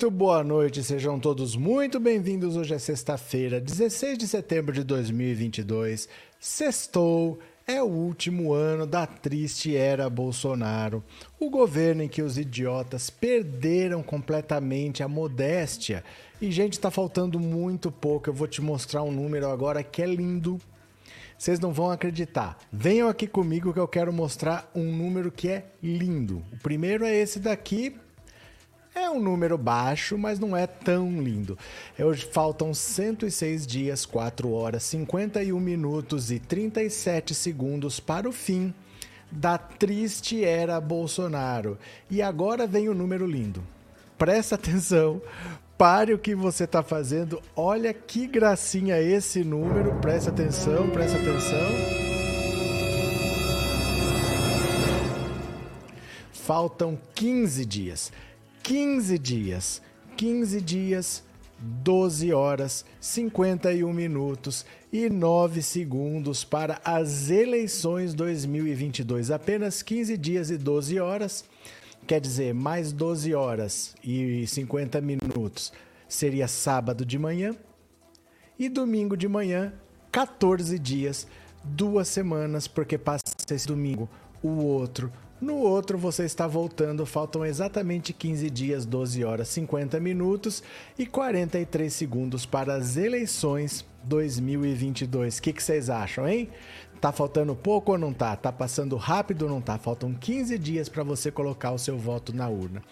Muito boa noite, sejam todos muito bem-vindos. Hoje é sexta-feira, 16 de setembro de 2022. Sextou, é o último ano da triste era Bolsonaro. O governo em que os idiotas perderam completamente a modéstia. E, gente, tá faltando muito pouco. Eu vou te mostrar um número agora que é lindo. Vocês não vão acreditar. Venham aqui comigo que eu quero mostrar um número que é lindo. O primeiro é esse daqui, é um número baixo, mas não é tão lindo. Hoje faltam 106 dias, 4 horas, 51 minutos e 37 segundos para o fim da triste era Bolsonaro. E agora vem o número lindo. Presta atenção, pare o que você está fazendo. Olha que gracinha esse número. Presta atenção, presta atenção. Faltam 15 dias. 15 dias. 15 dias, 12 horas, 51 minutos e 9 segundos para as eleições 2022. Apenas 15 dias e 12 horas, quer dizer, mais 12 horas e 50 minutos seria sábado de manhã e domingo de manhã, 14 dias, duas semanas, porque passa esse domingo, o outro, no outro, você está voltando, faltam exatamente 15 dias, 12 horas, 50 minutos e 43 segundos para as eleições 2022. O que, que vocês acham, hein? Tá faltando pouco ou não tá? Tá passando rápido ou não tá? Faltam 15 dias para você colocar o seu voto na urna.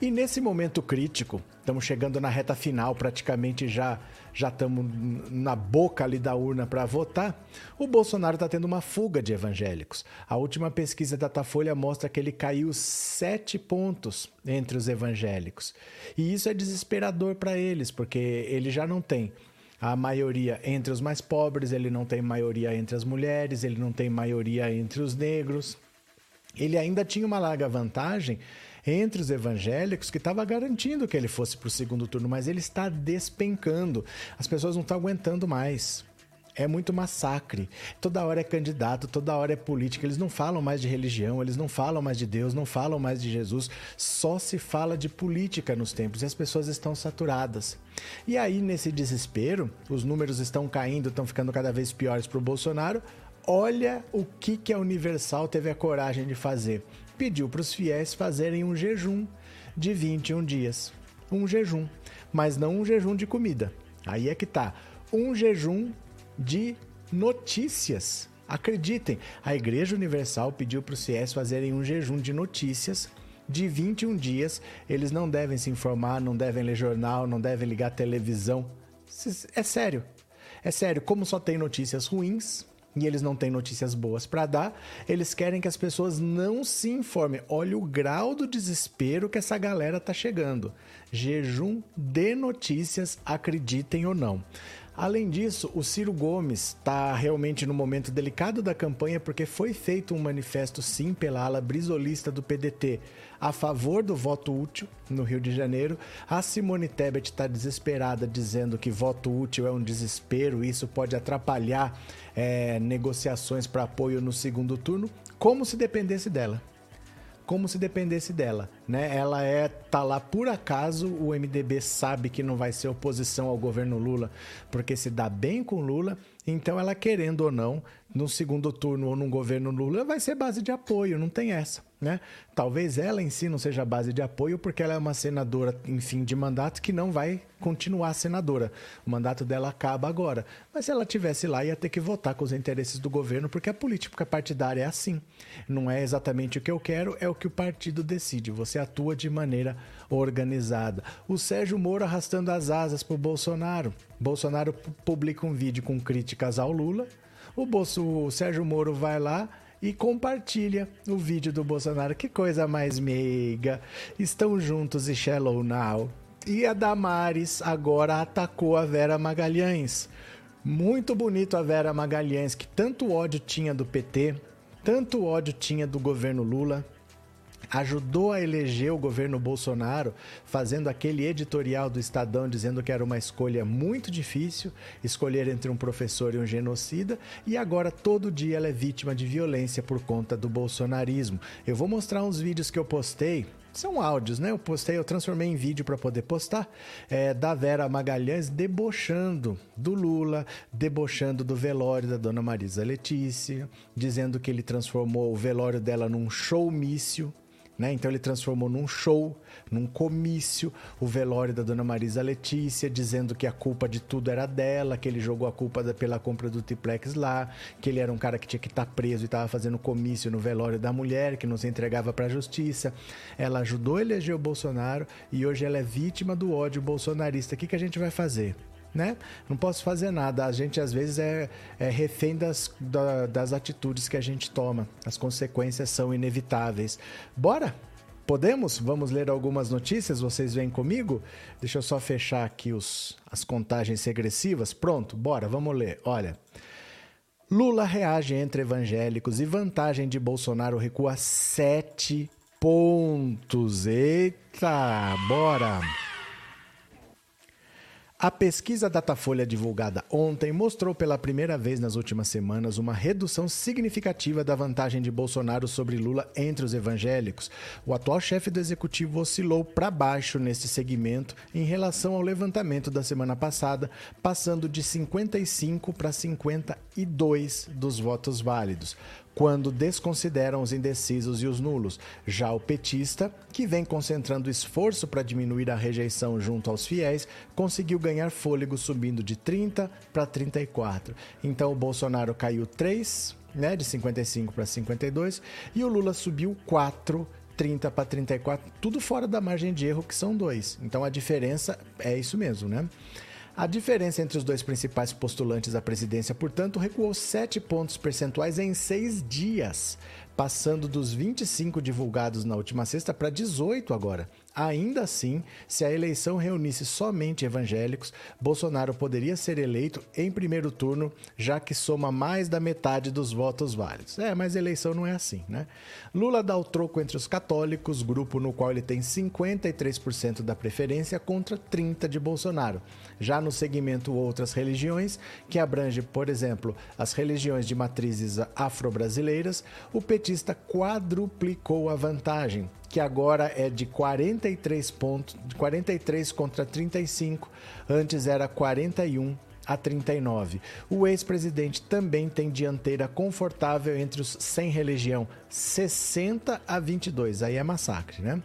E nesse momento crítico, estamos chegando na reta final, praticamente já já estamos na boca ali da urna para votar. O Bolsonaro está tendo uma fuga de evangélicos. A última pesquisa da Datafolha mostra que ele caiu sete pontos entre os evangélicos. E isso é desesperador para eles, porque ele já não tem a maioria entre os mais pobres, ele não tem maioria entre as mulheres, ele não tem maioria entre os negros. Ele ainda tinha uma larga vantagem entre os evangélicos que estava garantindo que ele fosse para o segundo turno, mas ele está despencando. As pessoas não estão aguentando mais. É muito massacre. Toda hora é candidato, toda hora é política. Eles não falam mais de religião, eles não falam mais de Deus, não falam mais de Jesus. Só se fala de política nos tempos e as pessoas estão saturadas. E aí, nesse desespero, os números estão caindo, estão ficando cada vez piores para o Bolsonaro. Olha o que, que a Universal teve a coragem de fazer pediu para os fiéis fazerem um jejum de 21 dias. Um jejum, mas não um jejum de comida. Aí é que tá. Um jejum de notícias. Acreditem, a Igreja Universal pediu para os fiéis fazerem um jejum de notícias de 21 dias. Eles não devem se informar, não devem ler jornal, não devem ligar televisão. É sério. É sério, como só tem notícias ruins, e eles não têm notícias boas para dar, eles querem que as pessoas não se informem. Olha o grau do desespero que essa galera tá chegando. Jejum de notícias, acreditem ou não. Além disso, o Ciro Gomes está realmente no momento delicado da campanha porque foi feito um manifesto sim pela ala brisolista do PDT a favor do voto útil no Rio de Janeiro. A Simone Tebet está desesperada dizendo que voto útil é um desespero, isso pode atrapalhar é, negociações para apoio no segundo turno, como se dependesse dela como se dependesse dela, né? Ela é tá lá por acaso, o MDB sabe que não vai ser oposição ao governo Lula, porque se dá bem com Lula, então ela querendo ou não, no segundo turno ou num governo Lula, vai ser base de apoio, não tem essa, né? Talvez ela em si não seja base de apoio porque ela é uma senadora em fim de mandato que não vai continuar senadora. O mandato dela acaba agora. Mas se ela tivesse lá, ia ter que votar com os interesses do governo, porque a política partidária é assim. Não é exatamente o que eu quero, é o que o partido decide. Você atua de maneira organizada. O Sérgio Moro arrastando as asas para o Bolsonaro. Bolsonaro publica um vídeo com críticas ao Lula. O, Bolso, o Sérgio Moro vai lá e compartilha o vídeo do Bolsonaro. Que coisa mais meiga. Estão juntos e Shallow Now. E a Damares agora atacou a Vera Magalhães. Muito bonito a Vera Magalhães, que tanto ódio tinha do PT, tanto ódio tinha do governo Lula, ajudou a eleger o governo Bolsonaro, fazendo aquele editorial do Estadão dizendo que era uma escolha muito difícil escolher entre um professor e um genocida, e agora todo dia ela é vítima de violência por conta do bolsonarismo. Eu vou mostrar uns vídeos que eu postei são áudios, né? Eu postei, eu transformei em vídeo para poder postar, é, da Vera Magalhães debochando do Lula, debochando do velório da Dona Marisa Letícia, dizendo que ele transformou o velório dela num showmício, né? Então ele transformou num show, num comício, o velório da dona Marisa Letícia, dizendo que a culpa de tudo era dela, que ele jogou a culpa pela compra do triplex lá, que ele era um cara que tinha que estar tá preso e estava fazendo comício no velório da mulher, que não se entregava para a justiça. Ela ajudou a eleger o Bolsonaro e hoje ela é vítima do ódio bolsonarista. O que, que a gente vai fazer? Né? Não posso fazer nada. A gente às vezes é, é refém das, da, das atitudes que a gente toma. As consequências são inevitáveis. Bora? Podemos? Vamos ler algumas notícias? Vocês vêm comigo? Deixa eu só fechar aqui os, as contagens regressivas. Pronto, bora, vamos ler. Olha. Lula reage entre evangélicos e vantagem de Bolsonaro recua sete pontos. Eita, bora! A pesquisa Datafolha divulgada ontem mostrou pela primeira vez nas últimas semanas uma redução significativa da vantagem de Bolsonaro sobre Lula entre os evangélicos. O atual chefe do executivo oscilou para baixo neste segmento em relação ao levantamento da semana passada, passando de 55 para 52 dos votos válidos quando desconsideram os indecisos e os nulos. Já o petista, que vem concentrando esforço para diminuir a rejeição junto aos fiéis, conseguiu ganhar fôlego subindo de 30 para 34. Então o Bolsonaro caiu 3, né, de 55 para 52, e o Lula subiu 4 30 para 34, tudo fora da margem de erro, que são dois. Então a diferença é isso mesmo, né? A diferença entre os dois principais postulantes à presidência, portanto, recuou 7 pontos percentuais em seis dias, passando dos 25 divulgados na última sexta para 18 agora. Ainda assim, se a eleição reunisse somente evangélicos, Bolsonaro poderia ser eleito em primeiro turno, já que soma mais da metade dos votos válidos. É, mas eleição não é assim, né? Lula dá o troco entre os católicos, grupo no qual ele tem 53% da preferência contra 30 de Bolsonaro. Já no segmento outras religiões, que abrange, por exemplo, as religiões de matrizes afro-brasileiras, o petista quadruplicou a vantagem, que agora é de 43 pontos, 43 contra 35, antes era 41 a 39. O ex-presidente também tem dianteira confortável entre os sem religião, 60 a 22. Aí é massacre, né?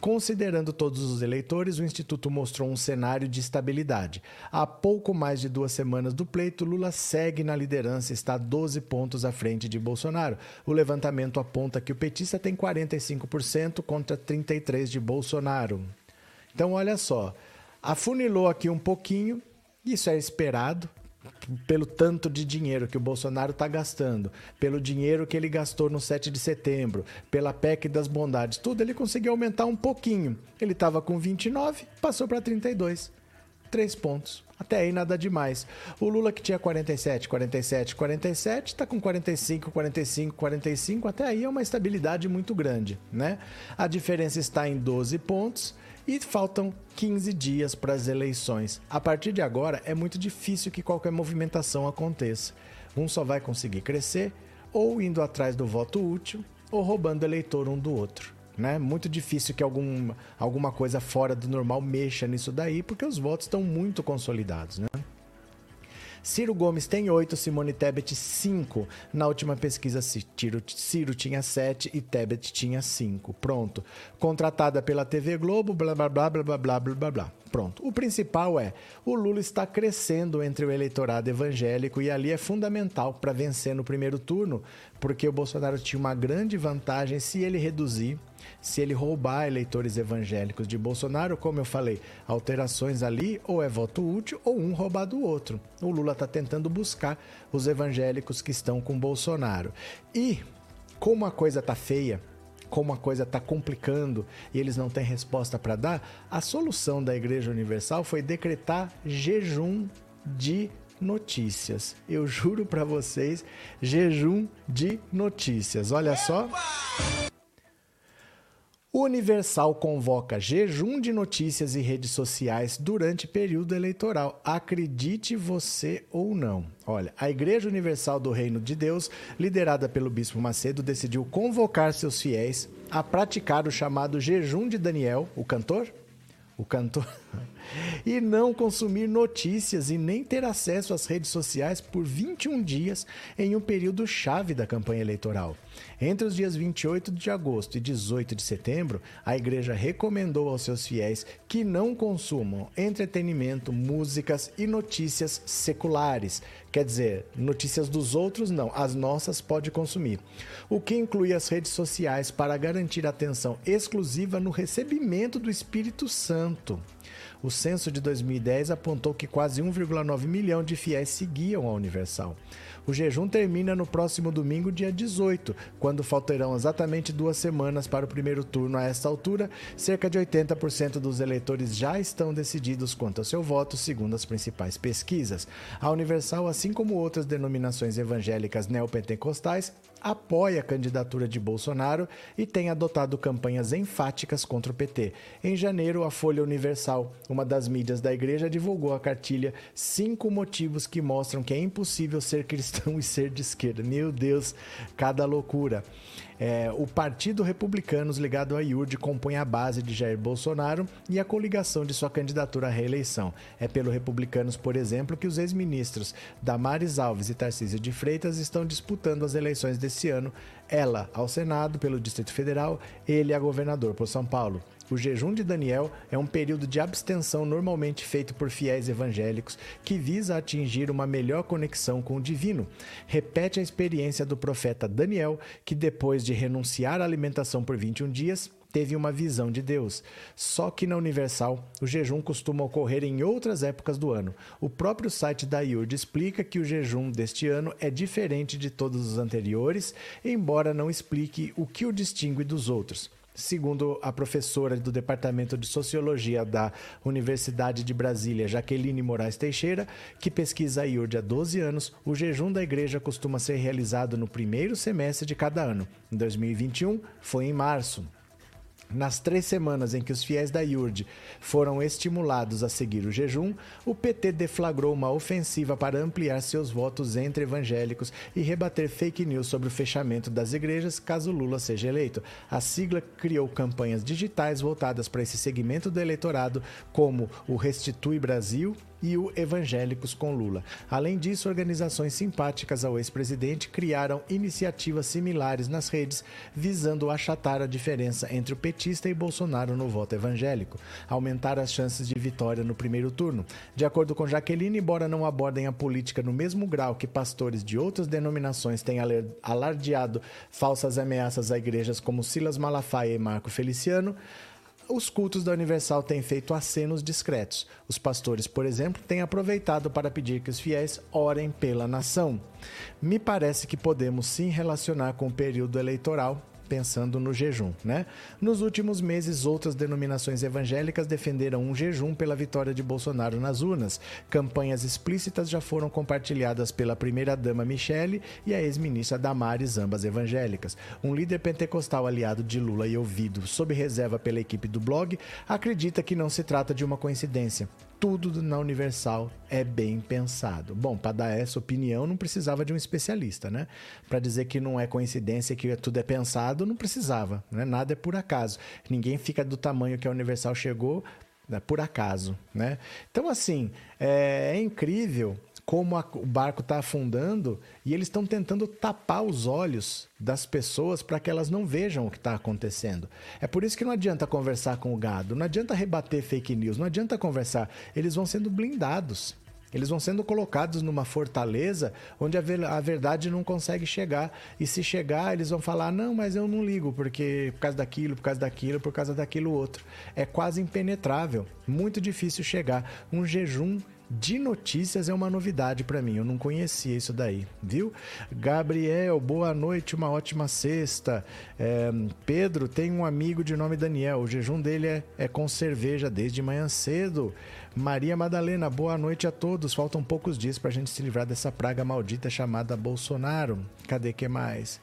Considerando todos os eleitores, o Instituto mostrou um cenário de estabilidade. Há pouco mais de duas semanas do pleito, Lula segue na liderança e está 12 pontos à frente de Bolsonaro. O levantamento aponta que o petista tem 45% contra 33% de Bolsonaro. Então, olha só, afunilou aqui um pouquinho, isso é esperado, pelo tanto de dinheiro que o Bolsonaro está gastando, pelo dinheiro que ele gastou no 7 de setembro, pela PEC das bondades, tudo, ele conseguiu aumentar um pouquinho. Ele estava com 29, passou para 32. Três pontos. Até aí nada demais. O Lula que tinha 47, 47, 47, está com 45, 45, 45. Até aí é uma estabilidade muito grande, né? A diferença está em 12 pontos e faltam 15 dias para as eleições. A partir de agora, é muito difícil que qualquer movimentação aconteça. Um só vai conseguir crescer ou indo atrás do voto útil ou roubando eleitor um do outro. Né? Muito difícil que algum, alguma coisa fora do normal mexa nisso daí, porque os votos estão muito consolidados. Né? Ciro Gomes tem 8, Simone Tebet 5. Na última pesquisa, Ciro, tinha 7 e Tebet tinha 5. Pronto. Contratada pela TV Globo, blá blá blá blá blá blá blá blá. Pronto. O principal é: o Lula está crescendo entre o eleitorado evangélico e ali é fundamental para vencer no primeiro turno, porque o Bolsonaro tinha uma grande vantagem se ele reduzir se ele roubar eleitores evangélicos de Bolsonaro, como eu falei, alterações ali ou é voto útil ou um roubar do outro. O Lula está tentando buscar os evangélicos que estão com Bolsonaro. E como a coisa tá feia, como a coisa está complicando e eles não têm resposta para dar, a solução da Igreja Universal foi decretar jejum de notícias. Eu juro para vocês, jejum de notícias. Olha só. Universal convoca jejum de notícias e redes sociais durante período eleitoral. Acredite você ou não. Olha, a Igreja Universal do Reino de Deus, liderada pelo Bispo Macedo, decidiu convocar seus fiéis a praticar o chamado jejum de Daniel, o cantor? O cantor. e não consumir notícias e nem ter acesso às redes sociais por 21 dias em um período chave da campanha eleitoral. Entre os dias 28 de agosto e 18 de setembro, a igreja recomendou aos seus fiéis que não consumam entretenimento, músicas e notícias seculares. Quer dizer, notícias dos outros não, as nossas pode consumir. O que inclui as redes sociais para garantir atenção exclusiva no recebimento do Espírito Santo. O censo de 2010 apontou que quase 1,9 milhão de fiéis seguiam a Universal. O jejum termina no próximo domingo, dia 18, quando faltarão exatamente duas semanas para o primeiro turno. A esta altura, cerca de 80% dos eleitores já estão decididos quanto ao seu voto, segundo as principais pesquisas. A Universal, assim como outras denominações evangélicas neopentecostais, apoia a candidatura de Bolsonaro e tem adotado campanhas enfáticas contra o PT. Em janeiro, a Folha Universal, uma das mídias da igreja, divulgou a cartilha Cinco Motivos que Mostram que é Impossível Ser Cristão e Ser de Esquerda. Meu Deus, cada loucura. É, o Partido Republicanos, ligado à IURD, compõe a base de Jair Bolsonaro e a coligação de sua candidatura à reeleição. É pelo Republicanos, por exemplo, que os ex-ministros Damares Alves e Tarcísio de Freitas estão disputando as eleições desse ano, ela ao Senado pelo Distrito Federal, ele a governador por São Paulo. O jejum de Daniel é um período de abstenção normalmente feito por fiéis evangélicos que visa atingir uma melhor conexão com o divino. Repete a experiência do profeta Daniel, que depois de renunciar à alimentação por 21 dias, teve uma visão de Deus. Só que na Universal, o jejum costuma ocorrer em outras épocas do ano. O próprio site da IURD explica que o jejum deste ano é diferente de todos os anteriores, embora não explique o que o distingue dos outros. Segundo a professora do Departamento de Sociologia da Universidade de Brasília, Jaqueline Moraes Teixeira, que pesquisa a IURD há 12 anos, o jejum da igreja costuma ser realizado no primeiro semestre de cada ano. Em 2021, foi em março. Nas três semanas em que os fiéis da IURD foram estimulados a seguir o jejum, o PT deflagrou uma ofensiva para ampliar seus votos entre evangélicos e rebater fake news sobre o fechamento das igrejas caso Lula seja eleito. A sigla criou campanhas digitais voltadas para esse segmento do eleitorado, como o Restitui Brasil e o Evangélicos com Lula. Além disso, organizações simpáticas ao ex-presidente criaram iniciativas similares nas redes, visando achatar a diferença entre o petista e Bolsonaro no voto evangélico, aumentar as chances de vitória no primeiro turno. De acordo com Jaqueline, embora não abordem a política no mesmo grau que pastores de outras denominações têm alardeado falsas ameaças a igrejas como Silas Malafaia e Marco Feliciano, os cultos da Universal têm feito acenos discretos. Os pastores, por exemplo, têm aproveitado para pedir que os fiéis orem pela nação. Me parece que podemos sim relacionar com o período eleitoral pensando no jejum, né? Nos últimos meses, outras denominações evangélicas defenderam um jejum pela vitória de Bolsonaro nas urnas. Campanhas explícitas já foram compartilhadas pela primeira-dama Michele e a ex-ministra Damares, ambas evangélicas. Um líder pentecostal aliado de Lula e ouvido sob reserva pela equipe do blog acredita que não se trata de uma coincidência tudo na Universal é bem pensado. Bom, para dar essa opinião não precisava de um especialista, né? Para dizer que não é coincidência, que tudo é pensado, não precisava, né? Nada é por acaso. Ninguém fica do tamanho que a Universal chegou né? por acaso, né? Então, assim, é, é incrível como a, o barco está afundando e eles estão tentando tapar os olhos das pessoas para que elas não vejam o que está acontecendo. É por isso que não adianta conversar com o gado, não adianta rebater fake news, não adianta conversar. Eles vão sendo blindados. Eles vão sendo colocados numa fortaleza onde a, verdade não consegue chegar. E se chegar, eles vão falar: não, mas eu não ligo, porque por causa daquilo, por causa daquilo, por causa daquilo outro. É quase impenetrável, muito difícil chegar. Um jejum de notícias é uma novidade para mim. Eu não conhecia isso daí, viu? Gabriel, boa noite, uma ótima sexta. É, Pedro tem um amigo de nome Daniel. O jejum dele é, é com cerveja desde manhã cedo. Maria Madalena, boa noite a todos. Faltam poucos dias para a gente se livrar dessa praga maldita chamada Bolsonaro. Cadê que mais?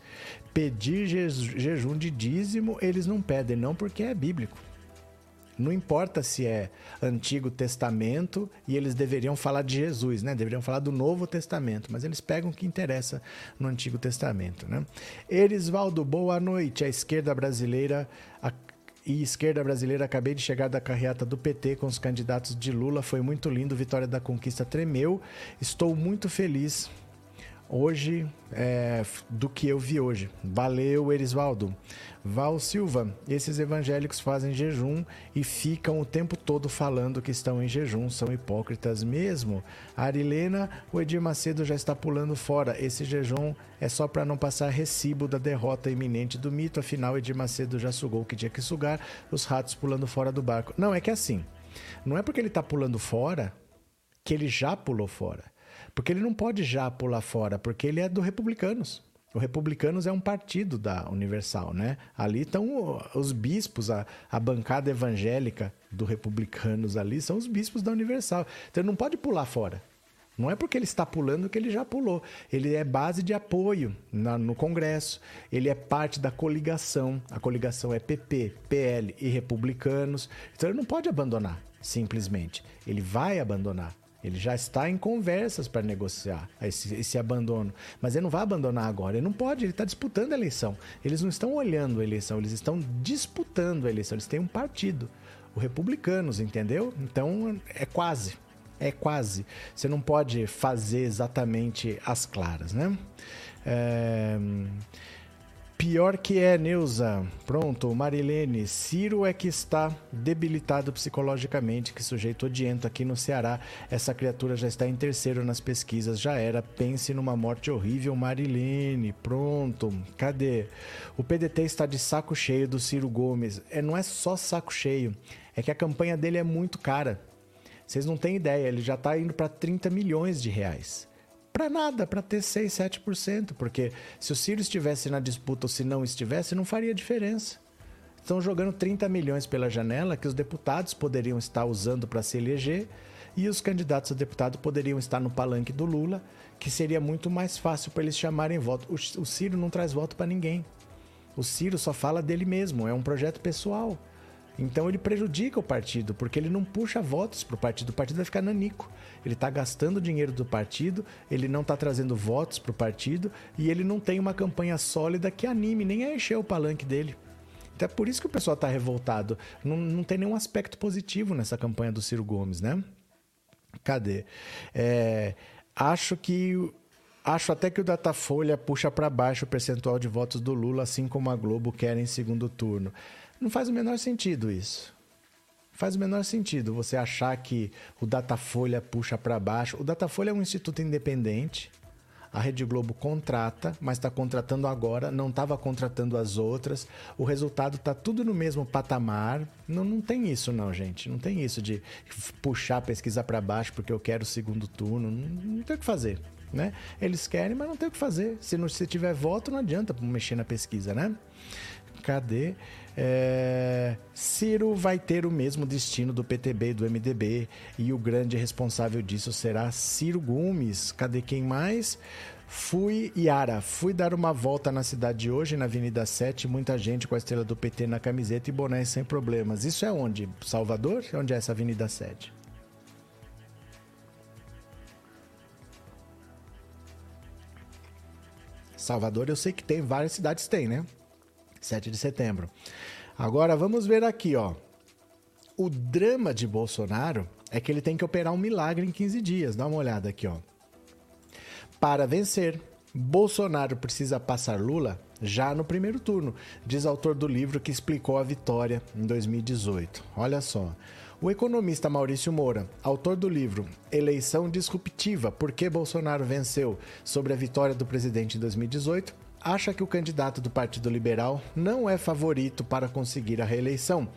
Pedir jejum de dízimo, eles não pedem, não porque é bíblico. Não importa se é Antigo Testamento e eles deveriam falar de Jesus, né? Deveriam falar do Novo Testamento, mas eles pegam o que interessa no Antigo Testamento, né? Erisvaldo, boa noite. A esquerda brasileira a e esquerda brasileira, acabei de chegar da carreata do PT com os candidatos de Lula, foi muito lindo, vitória da conquista tremeu. Estou muito feliz hoje é, do que eu vi hoje. Valeu, Erisvaldo. Val Silva, esses evangélicos fazem jejum e ficam o tempo todo falando que estão em jejum, são hipócritas mesmo. Arilena, o Edir Macedo já está pulando fora. Esse jejum é só para não passar recibo da derrota iminente do mito, afinal, Edir Macedo já sugou o que tinha que sugar, os ratos pulando fora do barco. Não, é que é assim, não é porque ele está pulando fora que ele já pulou fora. Porque ele não pode já pular fora, porque ele é do Republicanos. O Republicanos é um partido da Universal, né? Ali estão os bispos, a, a bancada evangélica do Republicanos ali são os bispos da Universal. Então ele não pode pular fora. Não é porque ele está pulando que ele já pulou. Ele é base de apoio na, no Congresso. Ele é parte da coligação. A coligação é PP, PL e Republicanos. Então ele não pode abandonar, simplesmente. Ele vai abandonar. Ele já está em conversas para negociar esse, esse, abandono. Mas ele não vai abandonar agora. Ele não pode, ele está disputando a eleição. Eles não estão olhando a eleição, eles estão disputando a eleição. Eles têm um partido. O Republicanos, entendeu? Então é quase. É quase. Você não pode fazer exatamente as claras, né? É... Pior que é, Neuza. Pronto, Marilene. Ciro é que está debilitado psicologicamente. Que sujeito odiento aqui no Ceará. Essa criatura já está em terceiro nas pesquisas. Já era. Pense numa morte horrível, Marilene. Pronto. Cadê? O PDT está de saco cheio do Ciro Gomes. É, não é só saco cheio. É que a campanha dele é muito cara. Vocês não têm ideia. Ele já está indo para 30 milhões de reais para nada, para ter 6, 7%, porque se o Ciro estivesse na disputa ou se não estivesse, não faria diferença. Estão jogando 30 milhões pela janela que os deputados poderiam estar usando para se eleger e os candidatos a deputado poderiam estar no palanque do Lula, que seria muito mais fácil para eles chamarem voto. O, Ciro não traz voto para ninguém. O Ciro só fala dele mesmo, é um projeto pessoal. Então ele prejudica o partido, porque ele não puxa votos para o partido, o partido vai ficar nanico. Ele está gastando dinheiro do partido, ele não está trazendo votos para o partido e ele não tem uma campanha sólida que anime nem a encher o palanque dele. Então é por isso que o pessoal está revoltado. Não, não tem nenhum aspecto positivo nessa campanha do Ciro Gomes, né? Cadê? É, acho que Acho até que o Datafolha puxa para baixo o percentual de votos do Lula, assim como a Globo quer em segundo turno. Não faz o menor sentido isso. Faz o menor sentido você achar que o Datafolha puxa para baixo. O Datafolha é um instituto independente. A Rede Globo contrata, mas está contratando agora, não estava contratando as outras. O resultado está tudo no mesmo patamar. Não, não tem isso, não, gente. Não tem isso de puxar a pesquisa para baixo porque eu quero o segundo turno. Não, não tem o que fazer. Né? Eles querem, mas não tem o que fazer. Se não se tiver voto, não adianta mexer na pesquisa, né? Cadê? É, Ciro vai ter o mesmo destino do PTB e do MDB e o grande responsável disso será Ciro Gomes. Cadê quem mais? Fui, Yara, fui dar uma volta na cidade hoje, na Avenida 7, muita gente com a estrela do PT na camiseta e boné sem problemas. Isso é onde? Salvador? Onde é essa Avenida 7? Salvador eu sei que tem, várias cidades tem, né? 7 de setembro. Agora vamos ver aqui, ó. O drama de Bolsonaro é que ele tem que operar um milagre em 15 dias. Dá uma olhada aqui, ó. Para vencer, Bolsonaro precisa passar Lula já no primeiro turno, diz autor do livro que explicou a vitória em 2018. Olha só. O economista Maurício Moura, autor do livro Eleição Disruptiva: Por que Bolsonaro venceu sobre a vitória do presidente em 2018, acha que o candidato do Partido Liberal não é favorito para conseguir a reeleição.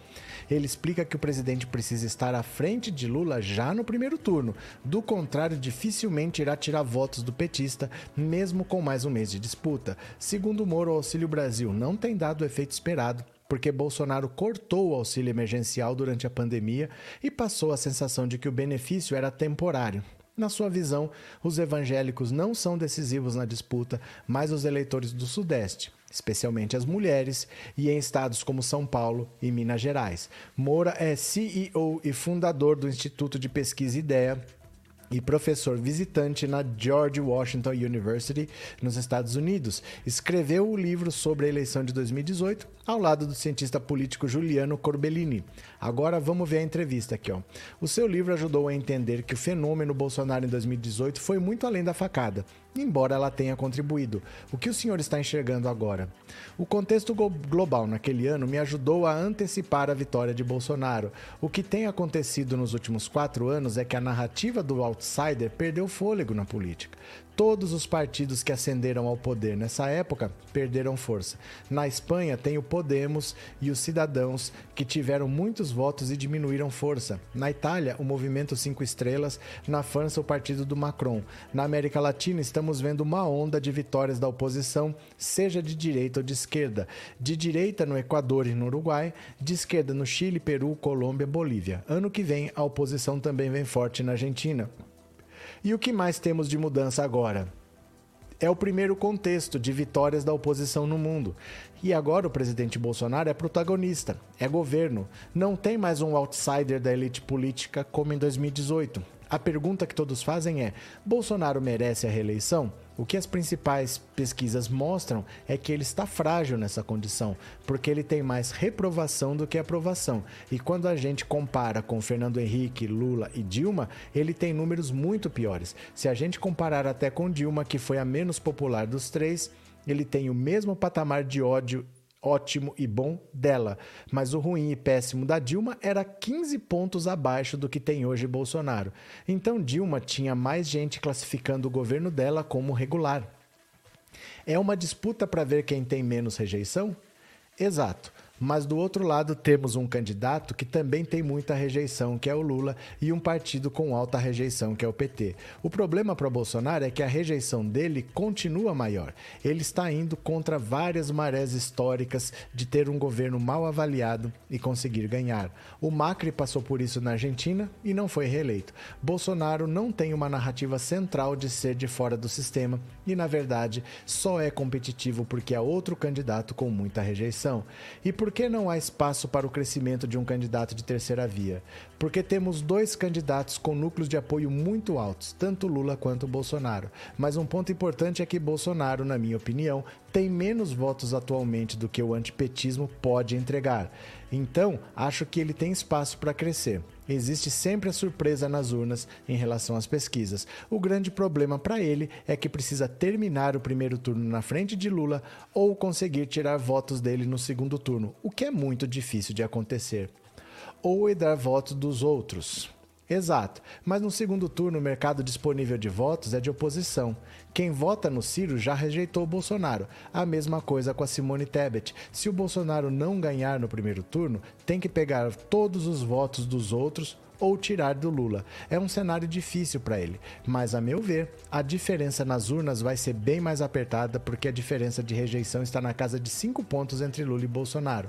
Ele explica que o presidente precisa estar à frente de Lula já no primeiro turno, do contrário, dificilmente irá tirar votos do petista, mesmo com mais um mês de disputa. Segundo Moro, o Auxílio Brasil não tem dado o efeito esperado porque Bolsonaro cortou o auxílio emergencial durante a pandemia e passou a sensação de que o benefício era temporário. Na sua visão, os evangélicos não são decisivos na disputa, mas os eleitores do Sudeste, especialmente as mulheres, e em estados como São Paulo e Minas Gerais. Moura é CEO e fundador do Instituto de Pesquisa Ideia, e professor visitante na George Washington University, nos Estados Unidos. Escreveu o livro sobre a eleição de 2018 ao lado do cientista político Juliano Corbellini. Agora vamos ver a entrevista aqui. Ó. O seu livro ajudou a entender que o fenômeno Bolsonaro em 2018 foi muito além da facada embora ela tenha contribuído. O que o senhor está enxergando agora? O contexto global naquele ano me ajudou a antecipar a vitória de Bolsonaro. O que tem acontecido nos últimos quatro anos é que a narrativa do outsider perdeu fôlego na política. Todos os partidos que ascenderam ao poder nessa época perderam força. Na Espanha tem o Podemos e os Cidadãos, que tiveram muitos votos e diminuíram força. Na Itália, o Movimento Cinco Estrelas. Na França, o partido do Macron. Na América Latina, estamos vendo uma onda de vitórias da oposição, seja de direita ou de esquerda. De direita no Equador e no Uruguai, de esquerda no Chile, Peru, Colômbia, Bolívia. Ano que vem, a oposição também vem forte na Argentina. E o que mais temos de mudança agora? É o primeiro contexto de vitórias da oposição no mundo. E agora o presidente Bolsonaro é protagonista, é governo. Não tem mais um outsider da elite política como em 2018. A pergunta que todos fazem é: Bolsonaro merece a reeleição? O que as principais pesquisas mostram é que ele está frágil nessa condição, porque ele tem mais reprovação do que aprovação. E quando a gente compara com Fernando Henrique, Lula e Dilma, ele tem números muito piores. Se a gente comparar até com Dilma, que foi a menos popular dos três, ele tem o mesmo patamar de ódio ótimo e bom dela, mas o ruim e péssimo da Dilma era 15 pontos abaixo do que tem hoje Bolsonaro. Então Dilma tinha mais gente classificando o governo dela como regular. É uma disputa para ver quem tem menos rejeição? Exato. Mas do outro lado temos um candidato que também tem muita rejeição, que é o Lula, e um partido com alta rejeição, que é o PT. O problema para Bolsonaro é que a rejeição dele continua maior. Ele está indo contra várias marés históricas de ter um governo mal avaliado e conseguir ganhar. O Macri passou por isso na Argentina e não foi reeleito. Bolsonaro não tem uma narrativa central de ser de fora do sistema e, na verdade, só é competitivo porque há outro candidato com muita rejeição. E por por que não há espaço para o crescimento de um candidato de terceira via? Porque temos dois candidatos com núcleos de apoio muito altos, tanto Lula quanto Bolsonaro. Mas um ponto importante é que Bolsonaro, na minha opinião, tem menos votos atualmente do que o antipetismo pode entregar. Então, acho que ele tem espaço para crescer. Existe sempre a surpresa nas urnas em relação às pesquisas. O grande problema para ele é que precisa terminar o primeiro turno na frente de Lula ou conseguir tirar votos dele no segundo turno, o que é muito difícil de acontecer. Ou dar votos dos outros. Exato, mas no segundo turno o mercado disponível de votos é de oposição. Quem vota no Ciro já rejeitou o Bolsonaro. A mesma coisa com a Simone Tebet. Se o Bolsonaro não ganhar no primeiro turno, tem que pegar todos os votos dos outros ou tirar do Lula. É um cenário difícil para ele, mas a meu ver, a diferença nas urnas vai ser bem mais apertada porque a diferença de rejeição está na casa de 5 pontos entre Lula e Bolsonaro.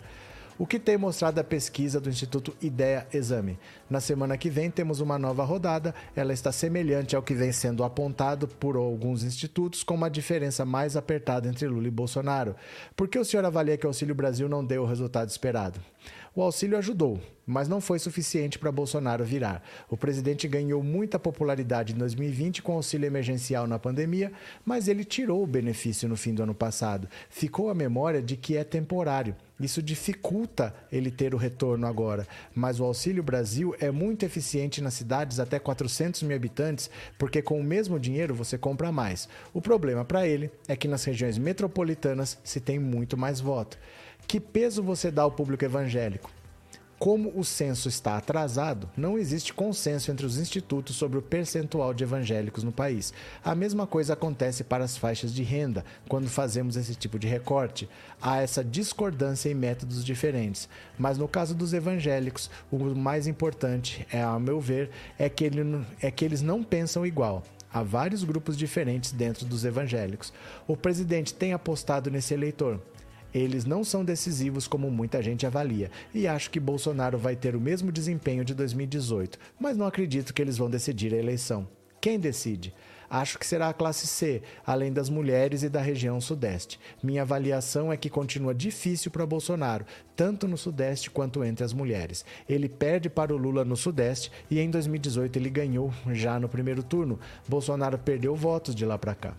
O que tem mostrado a pesquisa do Instituto Ideia Exame? Na semana que vem temos uma nova rodada, ela está semelhante ao que vem sendo apontado por alguns institutos, com uma diferença mais apertada entre Lula e Bolsonaro. Por que o senhor avalia que o Auxílio Brasil não deu o resultado esperado? O auxílio ajudou, mas não foi suficiente para Bolsonaro virar. O presidente ganhou muita popularidade em 2020 com auxílio emergencial na pandemia, mas ele tirou o benefício no fim do ano passado. Ficou a memória de que é temporário. Isso dificulta ele ter o retorno agora. Mas o Auxílio Brasil é muito eficiente nas cidades até 400 mil habitantes, porque com o mesmo dinheiro você compra mais. O problema para ele é que nas regiões metropolitanas se tem muito mais voto. Que peso você dá ao público evangélico? Como o censo está atrasado, não existe consenso entre os institutos sobre o percentual de evangélicos no país. A mesma coisa acontece para as faixas de renda, quando fazemos esse tipo de recorte. Há essa discordância em métodos diferentes. Mas no caso dos evangélicos, o mais importante, é, ao meu ver, é que, ele, é que eles não pensam igual. Há vários grupos diferentes dentro dos evangélicos. O presidente tem apostado nesse eleitor. Eles não são decisivos como muita gente avalia, e acho que Bolsonaro vai ter o mesmo desempenho de 2018, mas não acredito que eles vão decidir a eleição. Quem decide? Acho que será a classe C, além das mulheres e da região Sudeste. Minha avaliação é que continua difícil para Bolsonaro, tanto no Sudeste quanto entre as mulheres. Ele perde para o Lula no Sudeste e em 2018 ele ganhou já no primeiro turno. Bolsonaro perdeu votos de lá para cá.